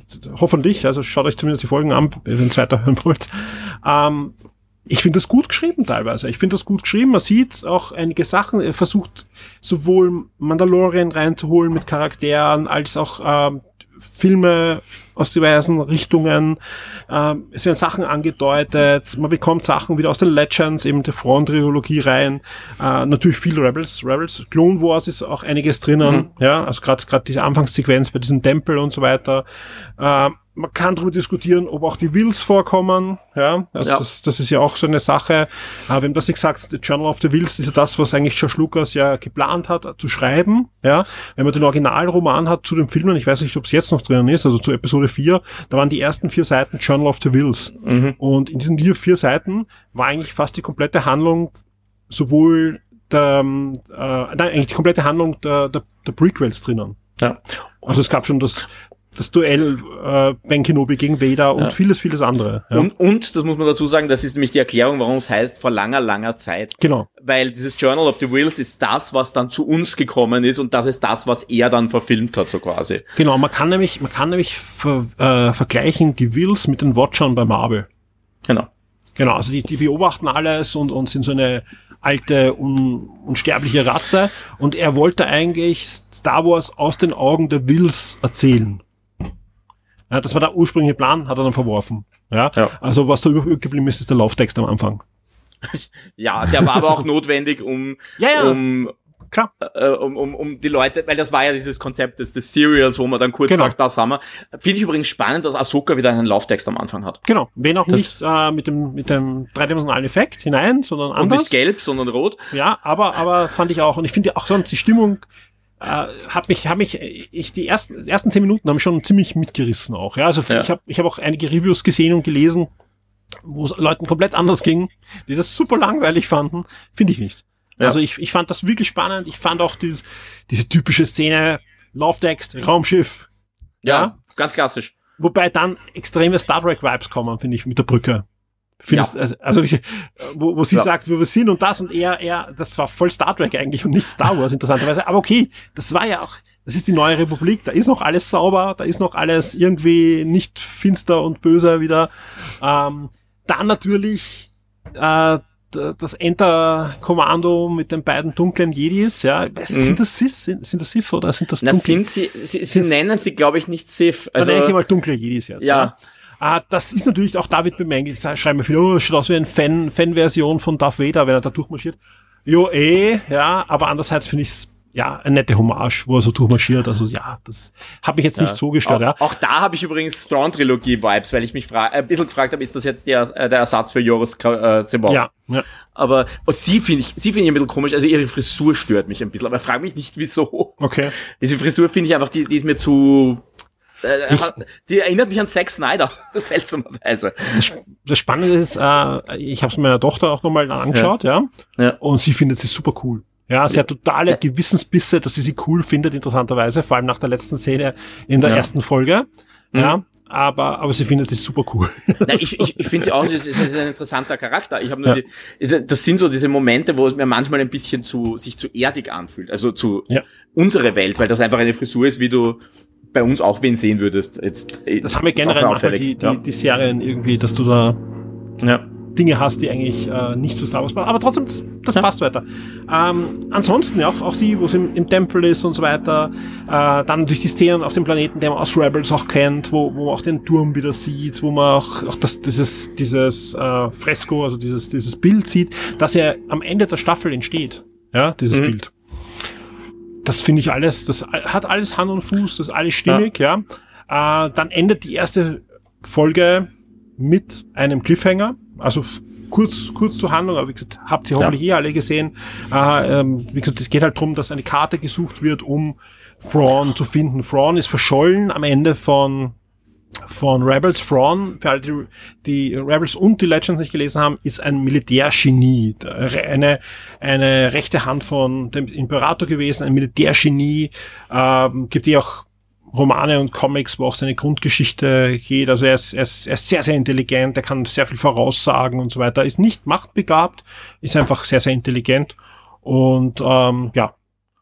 hoffentlich. Also schaut euch zumindest die Folgen an, wenn ihr den zweiten hören wollt. Ähm, ich finde das gut geschrieben teilweise. Ich finde das gut geschrieben. Man sieht auch einige Sachen. Er versucht sowohl Mandalorian reinzuholen mit Charakteren, als auch ähm, Filme aus diversen Richtungen. Ähm, es werden Sachen angedeutet. Man bekommt Sachen wieder aus den Legends, eben der Front-Trilogie rein. Äh, natürlich viel Rebels. Rebels. Clone Wars ist auch einiges drinnen. Ja, also gerade gerade diese Anfangssequenz bei diesem Tempel und so weiter. Äh, man kann darüber diskutieren, ob auch die Wills vorkommen. Ja, also Ja. Das, das ist ja auch so eine Sache. Äh, wenn du das nicht sagst, The Journal of the Wills ist ja das, was eigentlich George Lucas ja geplant hat, zu schreiben. Ja, wenn man den Originalroman hat zu den Filmen, ich weiß nicht, ob es jetzt noch drinnen ist, also zu Episode 4, da waren die ersten vier Seiten Journal of the Wills. Und in diesen vier, vier Seiten war eigentlich fast die komplette Handlung sowohl der, ähm, äh, nein, eigentlich die komplette Handlung der, der, der Prequels drinnen. Ja. Also es gab schon das, das Duell äh, Ben Kenobi gegen Vader und vieles, vieles andere. Ja. Und, und, das muss man dazu sagen, das ist nämlich die Erklärung, warum es heißt, vor langer, langer Zeit. genau. Weil dieses Journal of the Wills ist das, was dann zu uns gekommen ist und das ist das, was er dann verfilmt hat, so quasi. Genau, man kann nämlich, man kann nämlich ver, äh, vergleichen die Wills mit den Watchern bei Marvel. Genau. Genau, also die, die beobachten alles und, und sind so eine alte, un, unsterbliche Rasse. Und er wollte eigentlich Star Wars aus den Augen der Wills erzählen. Ja, das war der ursprüngliche Plan, hat er dann verworfen. Ja, Ja. also was da übrig geblieben ist, ist der Lauftext am Anfang. Ja, der war aber auch notwendig, um, Ja, ja. um Klar. äh, um, um, um die Leute, weil das war ja dieses Konzept des, des Serials, wo man dann kurz Genau. sagt, das haben wir. Finde ich übrigens spannend, dass Ahsoka wieder einen Lauftext am Anfang hat. Genau. Wenn auch Das- nicht äh, mit dem mit dem dreidimensionalen Effekt hinein, sondern Und anders. nicht gelb, sondern rot. Ja, aber aber fand ich auch und ich finde auch sonst die Stimmung äh, hat mich hat mich ich die ersten ersten zehn Minuten haben schon ziemlich mitgerissen auch. Ja, also Ja. ich habe ich habe auch einige Reviews gesehen und gelesen, wo es Leuten komplett anders ging, die das super langweilig fanden. Finde ich nicht. Ja. Also ich, ich fand das wirklich spannend. Ich fand auch dieses, diese typische Szene Lauftext Raumschiff. Ja, ganz klassisch. Wobei dann extreme Star Trek Vibes kommen, finde ich, mit der Brücke. Findest, Ja. also, also wo, wo sie Ja. sagt, wo wir sind und das und er, er, das war voll Star Trek eigentlich und nicht Star Wars, interessanterweise. Aber okay, das war ja auch, das ist die neue Republik, da ist noch alles sauber, da ist noch alles irgendwie nicht finster und böse wieder. Ähm, dann natürlich äh, das Enter-Kommando mit den beiden dunklen Jedis, ja. Was, Sind das Sith? Sind, sind das Sith oder sind das Mhm. Na, dunkle? sind sie, sie, sie nennen sie, glaube ich, nicht Sith. Also, Also, nenne ich mal dunkle Jedis jetzt. Ja. Ah, das ist natürlich auch David bemängelt. Da Schreiben wir viel, oh, schaut aus wie eine Fan, Fan-Version von Darth Vader, wenn er da durchmarschiert. Jo, eh, ja, aber andererseits finde ich ja, eine nette Hommage, wo er so durchmarschiert. Also ja, das hat mich jetzt nicht so gestört. Auch, ja. auch da habe ich übrigens Thrawn-Trilogie-Vibes, weil ich mich äh, ein bisschen gefragt habe, ist das jetzt der, äh, der Ersatz für Joris äh? Ja, ja. Aber oh, sie finde ich, sie finde ich ein bisschen komisch. Also ihre Frisur stört mich ein bisschen, aber frage mich nicht, wieso. Okay. Diese Frisur finde ich einfach, die, die ist mir zu. Äh, Ich- die erinnert mich an Zack Snyder, seltsamerweise. Das Spannende ist, äh, ich habe es meiner Tochter auch nochmal angeschaut, ja. Ja. Und sie findet sie super cool. Ja, sie hat totale Gewissensbisse, dass sie sie cool findet, interessanterweise, vor allem nach der letzten Szene in der Ja. ersten Folge. Ja, aber, aber sie findet sie super cool. Nein, ich ich, ich finde sie auch, es ist, ein interessanter Charakter. Ich habe nur die, das sind so diese Momente, wo es mir manchmal ein bisschen zu sich zu erdig anfühlt, also zu Ja. unsere Welt, weil das einfach eine Frisur ist, wie du bei uns auch wen sehen würdest. Jetzt, äh, Das haben wir generell auch manchmal die, die, ja. die Serien irgendwie, dass du da Ja. Dinge hast, die eigentlich äh, nicht zu Star Wars passen. Aber trotzdem, das, das Ja. passt weiter. Ähm, ansonsten, ja, auch, auch sie, wo sie im, im Tempel ist und so weiter. Äh, dann durch die Szenen auf dem Planeten, den man aus Rebels auch kennt, wo, wo man auch den Turm wieder sieht, wo man auch, auch das, dieses, dieses äh, Fresko, also dieses, dieses Bild sieht, dass ja am Ende der Staffel entsteht. Ja, dieses Mhm. Bild. Das finde ich alles, das hat alles Hand und Fuß, das ist alles stimmig, ja. Äh, dann endet die erste Folge mit einem Cliffhanger. Also kurz, kurz zur Handlung, aber wie gesagt, habt ihr hoffentlich eh alle gesehen. Äh, ähm, wie gesagt, es geht halt darum, dass eine Karte gesucht wird, um Thrawn zu finden. Thrawn ist verschollen am Ende von von Rebels. Thrawn, für alle, die, die Rebels und die Legends nicht gelesen haben, ist ein Militärgenie. Eine, eine rechte Hand von dem Imperator gewesen, ein Militärgenie. Ähm, gibt eh auch Romane und Comics, wo auch seine Grundgeschichte geht. Also er ist, er ist, er ist sehr, sehr intelligent, er kann sehr viel voraussagen und so weiter. Ist nicht machtbegabt, ist einfach sehr, sehr intelligent. Und ähm, ja,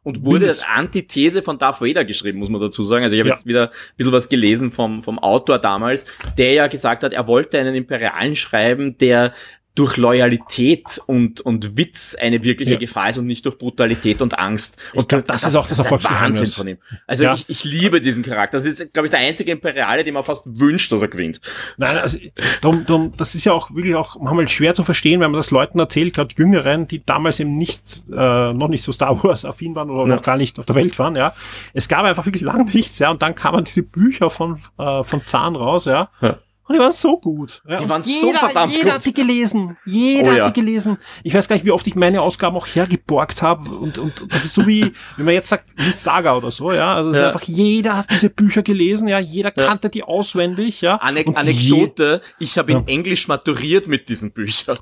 Und wurde als es- Antithese von Darth Vader geschrieben, muss man dazu sagen. Also ich habe Ja. jetzt wieder ein bisschen was gelesen vom, vom Autor damals, der ja gesagt hat, er wollte einen Imperialen schreiben, der durch Loyalität und, und Witz eine wirkliche Ja. Gefahr ist und nicht durch Brutalität und Angst. Und glaub, das ist auch das ein Erfolgsgeheimnis. Wahnsinn von ihm. Also Ja. ich, ich liebe diesen Charakter. Das ist, glaube ich, der einzige Imperiale, dem man fast wünscht, dass er gewinnt. Nein, also darum, darum, das ist ja auch wirklich auch manchmal schwer zu verstehen, wenn man das Leuten erzählt, gerade Jüngeren, die damals eben nicht, äh, noch nicht so Star Wars affin waren oder Ja. noch gar nicht auf der Welt waren, ja. Es gab einfach wirklich lang nichts, ja, und dann kamen diese Bücher von, äh, von Zahn raus, ja. Ja. Und die waren so gut. Ja. Die waren so jeder, verdammt Jeder gut. hat die gelesen. Jeder Oh ja. hat die gelesen. Ich weiß gar nicht, wie oft ich meine Ausgaben auch hergeborgt habe. Und, und das ist so wie, wenn man jetzt sagt, wie Saga oder so, ja. Also es Ja. ist einfach, jeder hat diese Bücher gelesen, ja. Jeder Ja. kannte die auswendig, ja. Anek Und Anekdote, ich habe in. Englisch maturiert mit diesen Büchern.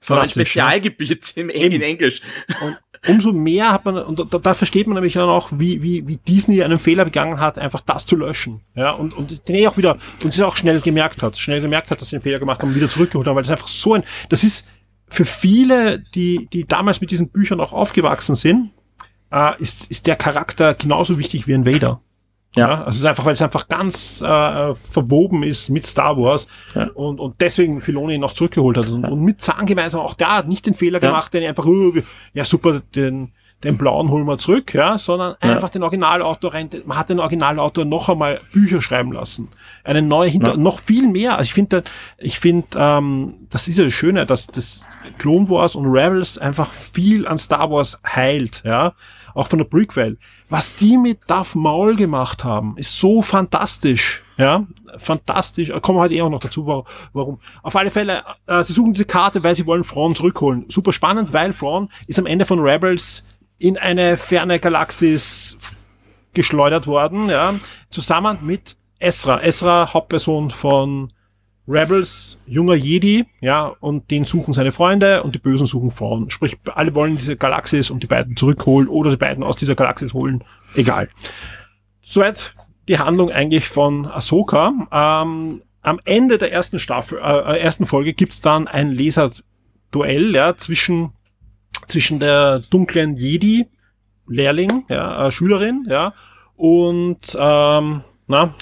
Es war ein. Spezialgebiet in, Eben. in Englisch. Und umso mehr hat man, und da, da versteht man nämlich dann auch, wie, wie, wie Disney einen Fehler begangen hat, einfach das zu löschen. Ja, und, und den er auch wieder, und es auch schnell gemerkt hat, schnell gemerkt hat, dass sie einen Fehler gemacht haben, wieder zurückgeholt haben, weil das einfach so ein, das ist für viele, die, die damals mit diesen Büchern auch aufgewachsen sind, äh, ist, ist der Charakter genauso wichtig wie ein Vader. Ja. also es ist einfach, weil es einfach ganz äh, verwoben ist mit Star Wars Ja. und, und deswegen Filoni ihn noch zurückgeholt hat. Und, und mit Zahn gemeinsam auch der hat nicht den Fehler Ja. gemacht, den einfach, oh, ja super, den, den blauen holen wir zurück, ja, sondern Ja. einfach den Originalautor rein, man hat den Originalautor noch einmal Bücher schreiben lassen. Eine neue Hinter, Ja. noch viel mehr. Also ich finde, ich finde, ähm, das ist ja das Schöne, dass das Clone Wars und Rebels einfach viel an Star Wars heilt, ja. Auch von der Prequel. Was die mit Darth Maul gemacht haben, ist so fantastisch, ja. Fantastisch. Kommen wir halt eh auch noch dazu, wa- warum. Auf alle Fälle, äh, sie suchen diese Karte, weil sie wollen Thrawn zurückholen. Super spannend, weil Thrawn ist am Ende von Rebels in eine ferne Galaxis geschleudert worden, ja, zusammen mit Ezra. Ezra, Hauptperson von Rebels, junger Jedi, ja, und den suchen seine Freunde und die Bösen suchen Frauen. Sprich, alle wollen diese Galaxis und die beiden zurückholen oder die beiden aus dieser Galaxis holen. Egal. Soweit die Handlung eigentlich von Ahsoka. Ähm, am Ende der ersten Staffel, äh, ersten Folge gibt's dann ein Leserduell, ja, zwischen, zwischen der dunklen Jedi, Lehrling, ja, äh, Schülerin, ja, und, ähm, na,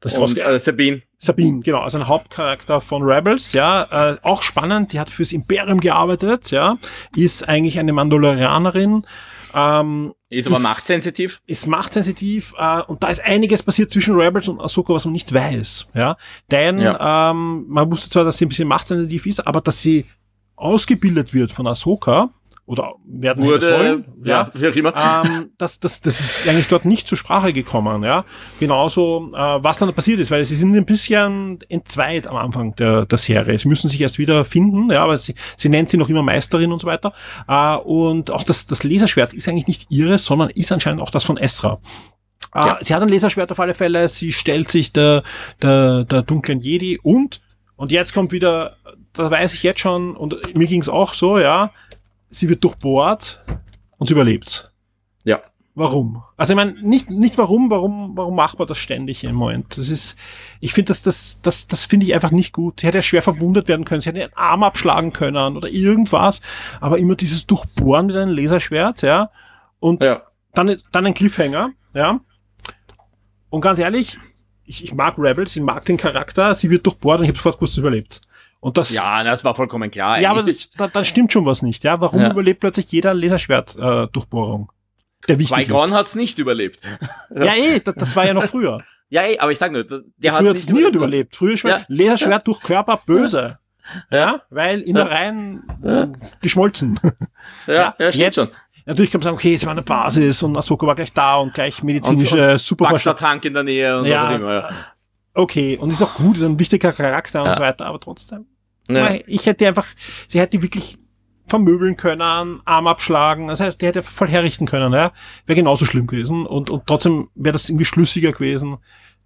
das ist Und äh, Sabine. Sabine, genau, also ein Hauptcharakter von Rebels, ja, äh, auch spannend, die hat fürs Imperium gearbeitet, ja, ist eigentlich eine Mandalorianerin, ähm, Ist aber Ist- machtsensitiv. ist machtsensitiv äh, und da ist einiges passiert zwischen Rebels und Ahsoka, was man nicht weiß, ja, denn ähm, man wusste zwar, dass sie ein bisschen machtsensitiv ist, aber dass sie ausgebildet wird von Ahsoka oder werden Wurde, sollen, ja, wie auch immer. ähm, das, das, das ist eigentlich dort nicht zur Sprache gekommen, ja. Genauso, äh, was dann passiert ist, weil sie sind ein bisschen entzweit am Anfang der, der Serie. Sie müssen sich erst wieder finden, ja, aber sie, sie nennt sie noch immer Meisterin und so weiter. Äh, und auch das, das Laserschwert ist eigentlich nicht ihres, sondern ist anscheinend auch das von Esra. Äh, Ja. Sie hat ein Laserschwert auf alle Fälle, sie stellt sich der, der, der dunklen Jedi und, und jetzt kommt wieder, da weiß ich jetzt schon, und mir ging's auch so, ja, sie wird durchbohrt und sie überlebt. Ja. Warum? Also ich meine, nicht, nicht warum, warum, warum macht man das ständig im Moment? Das ist, ich finde, das, das, das, das finde ich einfach nicht gut. Sie hätte ja schwer verwundet werden können, sie hätte ihren Arm abschlagen können oder irgendwas, aber immer dieses Durchbohren mit einem Laserschwert, ja, und Ja. dann, dann ein Cliffhanger, ja. Und ganz ehrlich, ich, ich mag Rebels, ich mag den Charakter, sie wird durchbohrt und ich habe sofort kurz überlebt. Und das, Ja, das war vollkommen klar. ja, aber eigentlich. das, da, dann stimmt schon was nicht, ja. Warum Ja. überlebt plötzlich jeder Laserschwert-Durchbohrung? der wichtig Qui-Gon ist. hat's nicht überlebt. Ja, eh, das, das war ja noch früher. Ja, ey, aber ich sag nur, der hat hat's niemand überlebt. Früher Schwert, Ja. Laserschwert durch Körper böse. Ja, weil Innereien Ja. geschmolzen. Ja, ja, stimmt jetzt, schon. Natürlich kann man sagen, okay, es war eine Basis und Ahsoka war gleich da und gleich medizinische Und- und Superverschwörung. Tank in der Nähe und Ja. was auch immer. Ja. Okay, und ist auch gut, ist ein wichtiger Charakter und Ja. so weiter, aber trotzdem. Ja. Ich hätte einfach, sie hätte wirklich vermöbeln können, Arm abschlagen, heißt, die hätte voll herrichten können, ja. Wäre genauso schlimm gewesen und, und trotzdem wäre das irgendwie schlüssiger gewesen,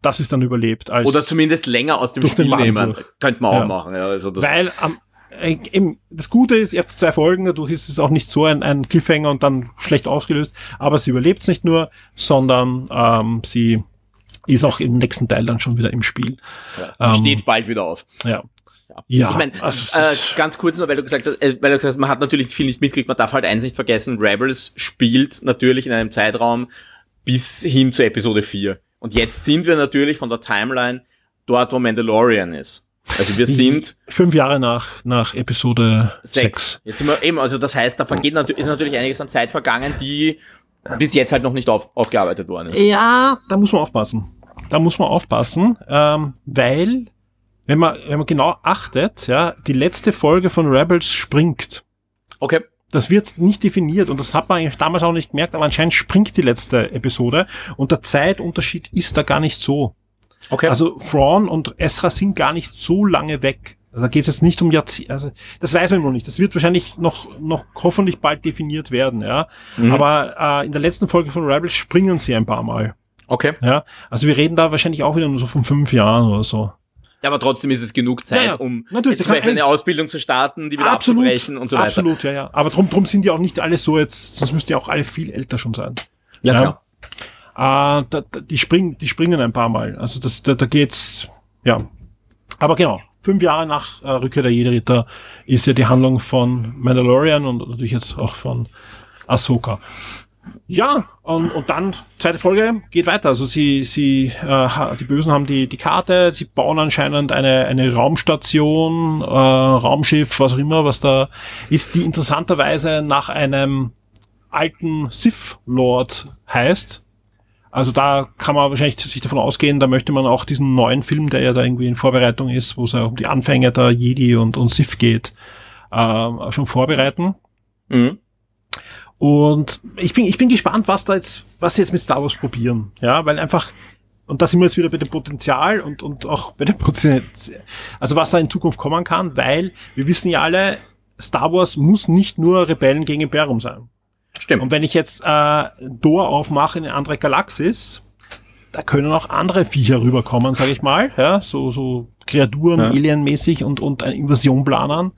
dass es dann überlebt, als, Oder zumindest länger aus dem Spiel nehmen. Könnte man Ja. auch machen. Ja, also das, weil am, äh, eben, das Gute ist, ihr habt zwei Folgen, dadurch ist es auch nicht so ein, ein Cliffhanger und dann schlecht ausgelöst, aber sie überlebt nicht nur, sondern ähm, sie ist auch im nächsten Teil dann schon wieder im Spiel. ja, ähm, steht bald wieder auf. Ja. Ja. Ich meine, also, äh, ganz kurz nur, weil du gesagt hast, äh, weil du gesagt hast, man hat natürlich viel nicht mitgekriegt, man darf halt eins nicht vergessen, Rebels spielt natürlich in einem Zeitraum bis hin zu Episode 4. Und jetzt sind wir natürlich von der Timeline dort, wo Mandalorian ist. Also wir sind Fünf Jahre nach, nach Episode sechs. 6. Jetzt sind wir eben, also das heißt, da vergeht natürlich, ist natürlich einiges an Zeit vergangen, die bis jetzt halt noch nicht auf, aufgearbeitet worden ist. Ja, da muss man aufpassen. Da muss man aufpassen, ähm, weil, wenn man, wenn man genau achtet, ja, die letzte Folge von Rebels springt. Okay. Das wird nicht definiert und das hat man eigentlich damals auch nicht gemerkt, aber anscheinend springt die letzte Episode und der Zeitunterschied ist da gar nicht so. Okay. Also Thrawn und Ezra sind gar nicht so lange weg. Da geht es jetzt nicht um Jahrzehnte. Also das weiß man noch nicht. Das wird wahrscheinlich noch, noch hoffentlich bald definiert werden, ja. Mhm. Aber äh, in der letzten Folge von Rebels springen sie ein paar Mal. okay. Ja, also wir reden da wahrscheinlich auch wieder nur so von fünf Jahren oder so. Ja, aber trotzdem ist es genug Zeit, Ja, ja. um Natürlich, zum Beispiel eine ein- Ausbildung zu starten, die wieder abzubrechen und so weiter. Absolut, ja, ja. Aber drum, drum sind die auch nicht alle so jetzt, sonst müssten ja auch alle viel älter schon sein. Ja, Ja. klar. Äh, da, da, die springen, die springen ein paar Mal. Also das, da, da geht's, ja. Aber genau, fünf Jahre nach äh, Rückkehr der Jedi-Ritter ist ja die Handlung von Mandalorian und natürlich jetzt auch von Ahsoka. Ja, und, und dann, zweite Folge geht weiter. Also sie, sie, äh, die Bösen haben die, die Karte, sie bauen anscheinend eine, eine Raumstation, äh, Raumschiff, was auch immer, was da ist, die interessanterweise nach einem alten Sith-Lord heißt. Also da kann man wahrscheinlich sich davon ausgehen, da möchte man auch diesen neuen Film, der ja da irgendwie in Vorbereitung ist, wo es ja um die Anfänge der Jedi und, und Sith geht, ähm, schon vorbereiten. Mhm. Und ich bin, ich bin gespannt, was da jetzt, was sie jetzt mit Star Wars probieren. Ja, weil einfach, und da sind wir jetzt wieder bei dem Potenzial und, und auch bei dem Potenzial, also was da in Zukunft kommen kann, weil wir wissen ja alle, Star Wars muss nicht nur Rebellen gegen Imperium sein. Stimmt. Und wenn ich jetzt äh, Door aufmache in eine andere Galaxis, da können auch andere Viecher rüberkommen, sage ich mal, ja, so so Kreaturen, Ja. Alien-mäßig und und eine Invasion planen,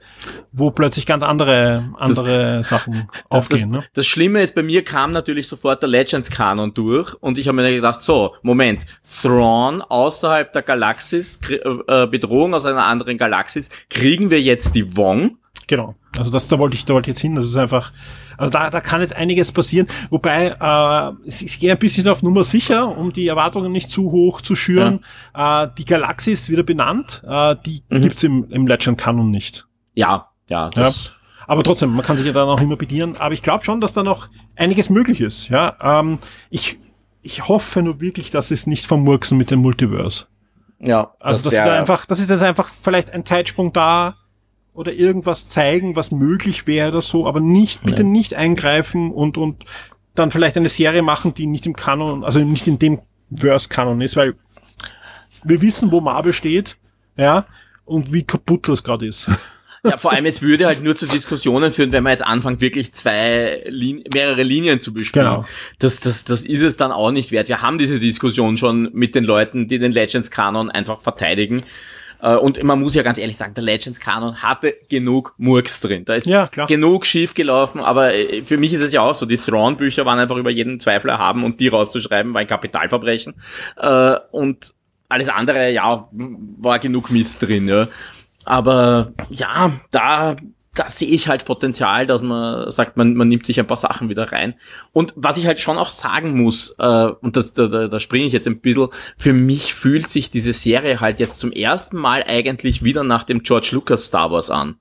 wo plötzlich ganz andere andere Sachen Das, aufgehen. das, ne? das Schlimme ist, bei mir kam natürlich sofort der Legends-Kanon durch und ich habe mir gedacht, so, Moment, Thrawn außerhalb der Galaxis, kri- äh, Bedrohung aus einer anderen Galaxis, kriegen wir jetzt die Wong? Genau. Also das, da wollte ich, da wollte ich jetzt hin. Das ist einfach, also da, da kann jetzt einiges passieren. Wobei, äh, ich, ich gehe ein bisschen auf Nummer sicher, um die Erwartungen nicht zu hoch zu schüren. Äh, die Galaxie ist wieder benannt. Äh, die Mhm. gibt's im, im Legend Canon nicht. Ja, ja, das, Aber trotzdem, man kann sich ja dann auch immer bedienen. Aber ich glaube schon, dass da noch einiges möglich ist. Ja, ähm, ich, ich hoffe nur wirklich, dass es nicht vermurksen mit dem Multiverse. ja, Also das, ist da einfach, das ist jetzt einfach vielleicht ein Zeitsprung da oder irgendwas zeigen, was möglich wäre oder so, aber nicht, bitte Ja. nicht eingreifen und, und dann vielleicht eine Serie machen, die nicht im Kanon, also nicht in dem Verse-Kanon ist, weil wir wissen, wo Marvel steht, ja, und wie kaputt das gerade ist. Ja, vor allem, es würde halt nur zu Diskussionen führen, wenn man jetzt anfängt, wirklich zwei, Lin mehrere Linien zu bespielen. Genau. Das, das, das ist es dann auch nicht wert. Wir haben diese Diskussion schon mit den Leuten, die den Legends-Kanon einfach verteidigen. Äh, Und man muss ja ganz ehrlich sagen, der Legends-Kanon hatte genug Murks drin. Da ist Ja, klar. genug schief gelaufen, aber äh, für mich ist es ja auch so, die Thrawn-Bücher waren einfach über jeden Zweifel erhaben und die rauszuschreiben war ein Kapitalverbrechen. Äh, Und alles andere, ja, war genug Mist drin, ja. Aber ja, da, da sehe ich halt Potenzial, dass man sagt, man, man nimmt sich ein paar Sachen wieder rein. Und was ich halt schon auch sagen muss, äh, und das, da, da, da springe ich jetzt ein bisschen, für mich fühlt sich diese Serie halt jetzt zum ersten Mal eigentlich wieder nach dem George Lucas Star Wars an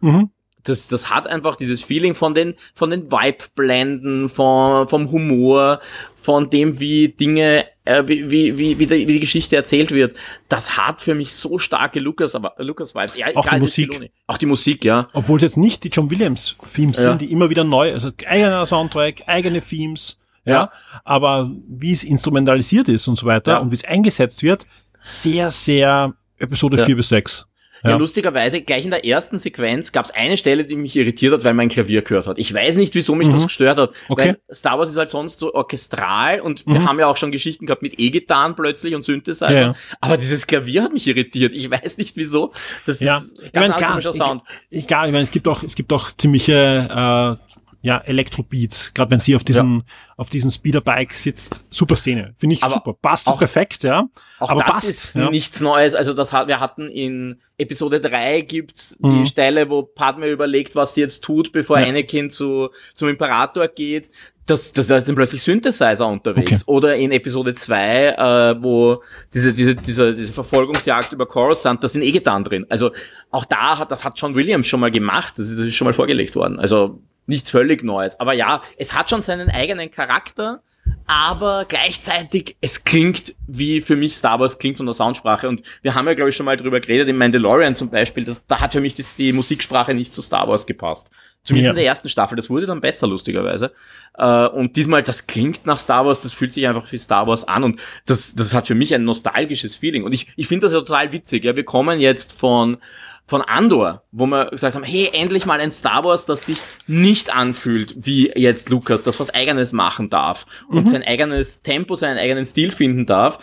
Mhm. das, das hat einfach dieses Feeling von den, von den Vibe-Blenden, von, vom Humor, von dem, wie Dinge, äh, wie, wie, wie, wie, die, wie die Geschichte erzählt wird. Das hat für mich so starke Lucas, aber Lucas Vibes. Ja, Auch die Musik. Auch die Musik, ja. Obwohl es jetzt nicht die John Williams Themes Ja. sind, die immer wieder neu, also eigener Soundtrack, eigene Themes, ja, Ja. aber wie es instrumentalisiert ist und so weiter Ja. und wie es eingesetzt wird, sehr, sehr Episode Ja. 4 bis 6. Ja. Ja. lustigerweise, gleich in der ersten Sequenz gab es eine Stelle, die mich irritiert hat, weil mein Klavier gehört hat. Ich weiß nicht, wieso mich das gestört hat. Mhm. Okay. Weil Star Wars ist halt sonst so orchestral und wir Mhm. haben ja auch schon Geschichten gehabt mit E-Gitarren plötzlich und Synthesizer. Ja. Aber dieses Klavier hat mich irritiert. Ich weiß nicht wieso. Das Ja, ist ich ganz meine, ein klar, komischer Sound. Ich, ich, klar, ich meine, es gibt auch, es gibt auch ziemliche, äh, ja, Elektrobeats, gerade wenn sie auf diesen, auf diesen Speederbike sitzt. Super Szene. Finde ich Aber super. Passt auch- perfekt, ja. Auch aber das passt, ist ja. nichts Neues. Also das hat, wir hatten in Episode 3 gibt's die Mhm. Stelle, wo Padme überlegt, was sie jetzt tut, bevor Ja. Anakin zu, zum Imperator geht. Das, das ist dann plötzlich Synthesizer unterwegs. Oder in Episode 2, äh, wo diese, diese, diese, diese Verfolgungsjagd über Coruscant, da sind eh getan drin. Also auch da hat, das hat John Williams schon mal gemacht. Das ist, das ist schon mal vorgelegt worden. Also nichts völlig Neues. Aber ja, es hat schon seinen eigenen Charakter aber gleichzeitig, es klingt wie für mich Star Wars klingt von der Soundsprache und wir haben ja, glaube ich, schon mal drüber geredet, in Mandalorian zum Beispiel, das, da hat für mich das, die Musiksprache nicht zu Star Wars gepasst. Zumindest Ja. in der ersten Staffel, das wurde dann besser, lustigerweise. Äh, und diesmal, das klingt nach Star Wars, das fühlt sich einfach wie Star Wars an und das, das hat für mich ein nostalgisches Feeling. Und ich, ich finde das ja total witzig. Ja, wir kommen jetzt von, von Andor, wo wir gesagt haben, hey, endlich mal ein Star Wars, das sich nicht anfühlt wie jetzt Lucas, das was eigenes machen darf und sein eigenes Tempo, seinen eigenen Stil finden darf.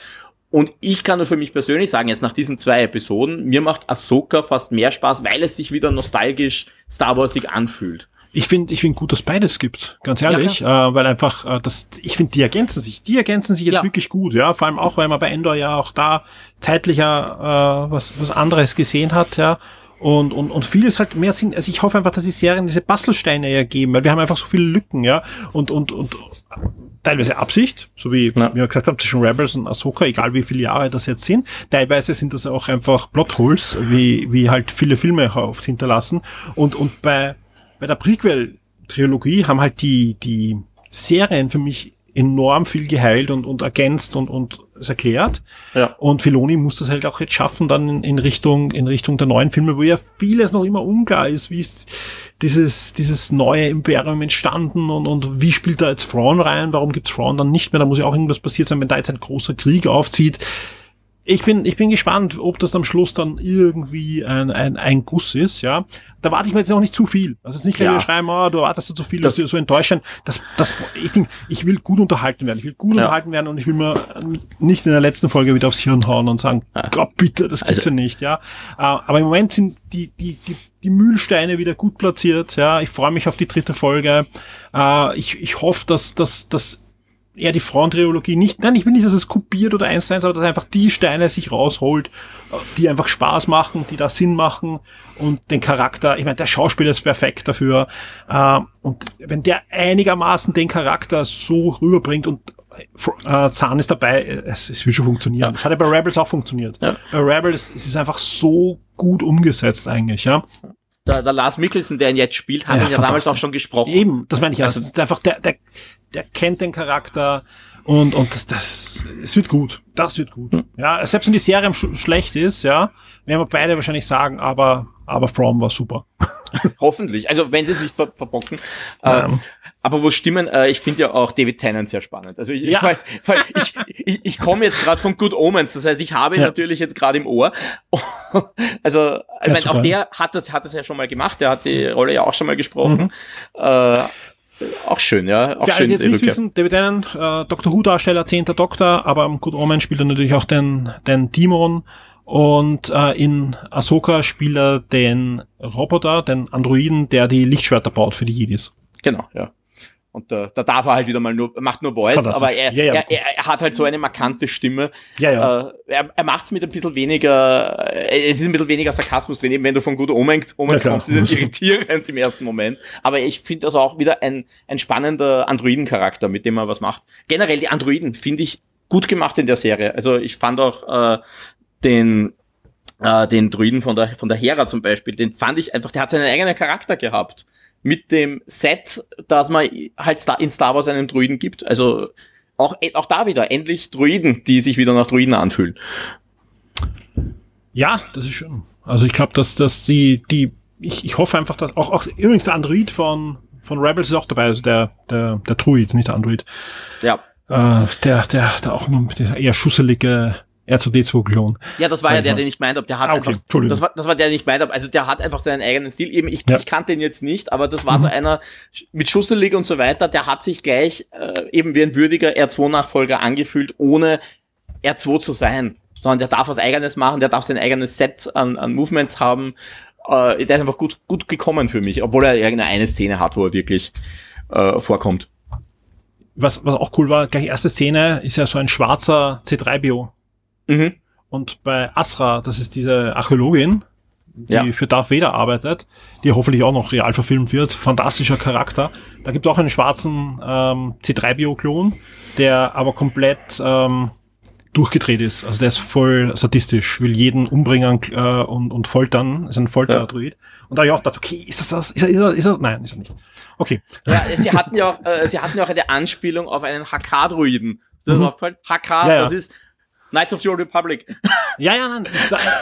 Und ich kann nur für mich persönlich sagen, jetzt nach diesen zwei Episoden, mir macht Ahsoka fast mehr Spaß, weil es sich wieder nostalgisch Star Warsig anfühlt. Ich finde, ich finde gut, dass beides gibt, ganz ehrlich, äh, weil einfach äh, das, ich finde, die ergänzen sich, die ergänzen sich jetzt Ja. wirklich gut, ja, vor allem auch, weil man bei Endor ja auch da zeitlicher äh, was was anderes gesehen hat, ja. Und, und, und vieles halt mehr Sinn. Also ich hoffe einfach, dass die Serien diese Bastelsteine ergeben, weil wir haben einfach so viele Lücken, ja. Und, und, und teilweise Absicht, so wie Ja. wir gesagt haben, zwischen Rebels und Ahsoka, egal wie viele Jahre das jetzt sind. Teilweise sind das auch einfach Plotholes, wie, wie halt viele Filme oft hinterlassen. Und, und bei, bei der Prequel-Trilogie haben halt die, die Serien für mich enorm viel geheilt und, und ergänzt und, und es erklärt. Ja. Und Filoni muss das halt auch jetzt schaffen, dann in, in Richtung, in Richtung der neuen Filme, wo ja vieles noch immer unklar ist, wie ist dieses, dieses neue Imperium entstanden und, und wie spielt da jetzt Thrawn rein, warum gibt Thrawn dann nicht mehr, da muss ja auch irgendwas passiert sein, wenn da jetzt ein großer Krieg aufzieht. Ich bin, ich bin gespannt, ob das am Schluss dann irgendwie ein, ein, ein Guss ist, ja. Da warte ich mir jetzt noch nicht zu viel. Also jetzt nicht gleich Ja. schreiben, oh, du erwartest zu viel, Das- das, so enttäuschen. Das, das, ich denke, ich will gut unterhalten werden. Ich will gut Ja. unterhalten werden und ich will mir nicht in der letzten Folge wieder aufs Hirn hauen und sagen, Gott bitte, das gibt's Also- ja nicht, ja. Äh, Aber im Moment sind die, die, die, die Mühlsteine wieder gut platziert, ja. Ich freue mich auf die dritte Folge. Äh, Ich, ich hoffe, dass, dass, dass eher die Frauentrilogie nicht, nein, ich will nicht, dass es kopiert oder eins zu eins, aber dass einfach die Steine sich rausholt, äh, die einfach Spaß machen, die da Sinn machen und den Charakter, ich meine, der Schauspieler ist perfekt dafür äh, und wenn der einigermaßen den Charakter so rüberbringt und äh, Zahn ist dabei, äh, es, es wird schon funktionieren. Das hat ja bei Rebels auch funktioniert. Ja. Bei Rebels es ist einfach so gut umgesetzt eigentlich, ja. Der, der Lars Mikkelsen, der ihn jetzt spielt, hat Ja, ihn ja damals auch schon gesprochen. Eben, das meine ich. Also, Also- ist einfach der, der, der kennt den Charakter Und, und das, es wird gut. Das wird gut. Hm. Ja, selbst wenn die Serie sch schlecht ist, ja, werden wir beide wahrscheinlich sagen, aber, aber From war super. Hoffentlich. Also wenn sie es nicht ver verbocken. Ähm, aber wo stimmen, äh, ich finde ja auch David Tennant sehr spannend. Also ich, ja. ich, ich, ich, ich komme jetzt gerade von Good Omens, das heißt, ich habe ihn ja. natürlich jetzt gerade im Ohr. also ich meine, auch der hat das, hat das ja schon mal gemacht, der hat die Rolle ja auch schon mal gesprochen. Mhm. Äh, auch schön, ja. Auch Für schön, alle, die jetzt nicht wissen, David Tennant, äh, Doctor Who-Darsteller, zehnter Doktor, aber am Good Omens spielt er natürlich auch den, den Demon und äh, in Ahsoka spielt er den Roboter, den Androiden, der die Lichtschwerter baut für die Jedis. Genau, ja. Und da, da darf er halt wieder mal nur, macht nur Voice, aber er, ja, ja. Er, er, er, hat halt so eine markante Stimme. Ja, ja. Äh, er er macht es mit ein bisschen weniger, äh, es ist ein bisschen weniger Sarkasmus drin, eben wenn du von Good Omens, Omens ja, kommst, ist es irritierend im ersten Moment. Aber ich finde das auch wieder ein, ein spannender Androiden-Charakter, mit dem er was macht. Generell die Androiden finde ich gut gemacht in der Serie. Also ich fand auch äh, den äh, den Druiden von der von der Hera zum Beispiel, den fand ich einfach, der hat seinen eigenen Charakter gehabt mit dem Set, dass man halt in Star Wars einen Druiden gibt. Also auch, auch da wieder endlich Druiden, die sich wieder nach Druiden anfühlen. Ja, das ist schön. Also ich glaube, dass, dass die, die, ich, ich hoffe einfach, dass auch, auch übrigens der Android von, von Rebels ist auch dabei, also der, der, der Druid, nicht der Android. Ja. Äh, der, der, der auch nur der eher schusselige R2D2-Klon. Ja, das war ja der, den ich meinte, der hat ah, okay. einfach, das war, das war der, den ich meinte, also der hat einfach seinen eigenen Stil. Eben, ich, ja. ich kannte ihn jetzt nicht, aber das war mhm. so einer mit Schusselig und so weiter, der hat sich gleich äh, eben wie ein würdiger R2-Nachfolger angefühlt, ohne R2 zu sein. Sondern der darf was eigenes machen, der darf sein eigenes Set an, an Movements haben. Äh, der ist einfach gut, gut gekommen für mich, obwohl er irgendeine eine Szene hat, wo er wirklich äh, vorkommt. Was, was auch cool war, gleich erste Szene ist ja so ein schwarzer C3-Bio Mhm. Und bei Asra, das ist diese Archäologin, die ja. für Darth Vader arbeitet, die hoffentlich auch noch real verfilmt wird. Fantastischer Charakter. Da gibt es auch einen schwarzen ähm, C3-Bio-Klon, der aber komplett ähm, durchgedreht ist. Also der ist voll sadistisch, will jeden umbringen äh, und, und foltern. Ist ein Folterdruid. Ja. Und da habe ich auch gedacht, okay, ist das das? Ist er, ist er, ist er? Nein, ist er nicht. Okay. Ja, sie hatten ja auch, äh, sie hatten ja auch eine Anspielung auf einen HK-Druiden. Das mhm. HK, ja, ja. das ist Knights of the Old Republic. Ja, ja, nein,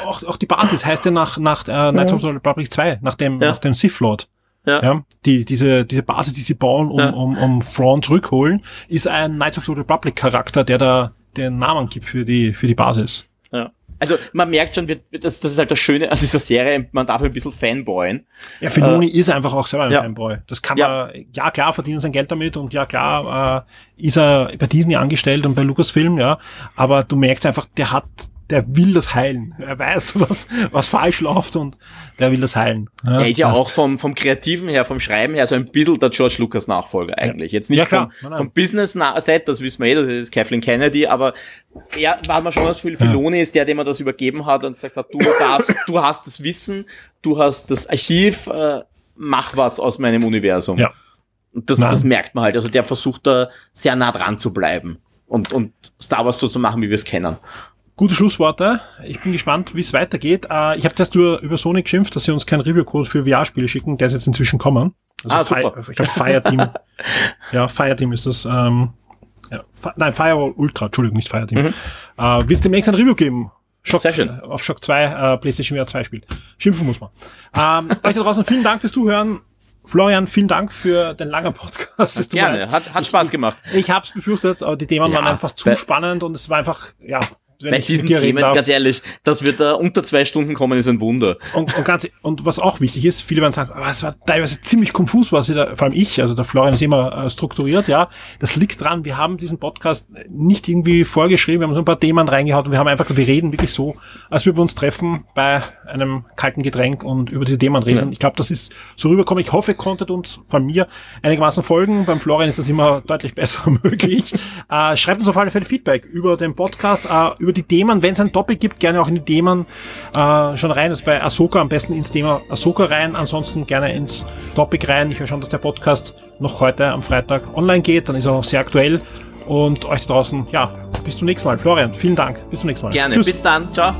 auch, auch die Basis heißt ja nach, nach äh, Knights of the Old Republic 2, nach dem, ja. nach dem Sith Lord. Ja. ja. die, diese, diese Basis, die sie bauen, um, ja. um, um Thrawn zurückholen, ist ein Knights of the Republic Charakter, der da den Namen gibt für die, für die Basis. Also man merkt schon, das, das ist halt das Schöne an dieser Serie, man darf ein bisschen fanboyen. Ja, Filoni äh, ist einfach auch selber ein ja. Fanboy. Das kann man, ja. ja klar, verdienen sein Geld damit und ja klar, äh, ist er bei Disney angestellt und bei Lucasfilm, ja, aber du merkst einfach, der hat der will das heilen. Er weiß, was, was falsch läuft und der will das heilen. Ja, er ist ja, ja, auch vom, vom Kreativen her, vom Schreiben her so ein bisschen der George Lucas Nachfolger eigentlich. Jetzt nicht vom, vom Business-Set, das wissen wir eh, das ist Kathleen Kennedy, aber er war man schon das Gefühl, Filoni ist der, dem er das übergeben hat und gesagt hat, du darfst, du hast das Wissen, du hast das Archiv, äh, mach was aus meinem Universum. Ja. Und das, das merkt man halt. Also der versucht da sehr nah dran zu bleiben und, und Star Wars so zu machen, wie wir es kennen. Gute Schlussworte. Ich bin gespannt, wie es weitergeht. Äh, ich habe das nur über Sony geschimpft, dass sie uns keinen Review-Code für VR-Spiele schicken. Der ist jetzt inzwischen kommen. Also ah, super. Fire, ich glaube Fireteam. ja, Fireteam ist das. Ähm, ja, nein, Firewall Ultra, Entschuldigung, nicht Fireteam. Mhm. Äh, Wird es demnächst ein Review geben? Shock, Sehr schön. Auf Shock 2, äh, PlayStation VR 2 spielt. Schimpfen muss man. Ähm, euch da draußen vielen Dank fürs Zuhören. Florian, vielen Dank für den langen Podcast. Gerne, hat, hat Spaß gemacht. Ich, ich habe es befürchtet, aber die Themen ja, waren einfach zu spannend und es war einfach, ja, wenn Bei diesen Themen, ganz ehrlich, dass wir da unter zwei Stunden kommen, ist ein Wunder. Und, und, ganz, und was auch wichtig ist, viele werden sagen, es war teilweise ziemlich konfus, was ich da, vor allem ich, also der Florian ist immer äh, strukturiert, ja. Das liegt dran, wir haben diesen Podcast nicht irgendwie vorgeschrieben, wir haben so ein paar Themen reingehaut und wir haben einfach, wir reden wirklich so, als wir uns treffen bei einem kalten Getränk und über diese Themen reden. Ja. Ich glaube, das ist so rübergekommen. Ich hoffe, ihr konntet uns von mir einigermaßen folgen. Beim Florian ist das immer deutlich besser möglich. äh, schreibt uns auf alle Fälle Feedback über den Podcast, äh, über die Themen, wenn es ein Topic gibt, gerne auch in die Themen äh, schon rein. Also bei Ahsoka am besten ins Thema Ahsoka rein, ansonsten gerne ins Topic rein. Ich will schon, dass der Podcast noch heute am Freitag online geht, dann ist er noch sehr aktuell. Und euch da draußen, ja, bis zum nächsten Mal. Florian, vielen Dank. Bis zum nächsten Mal. Gerne, Tschüss. bis dann. Ciao.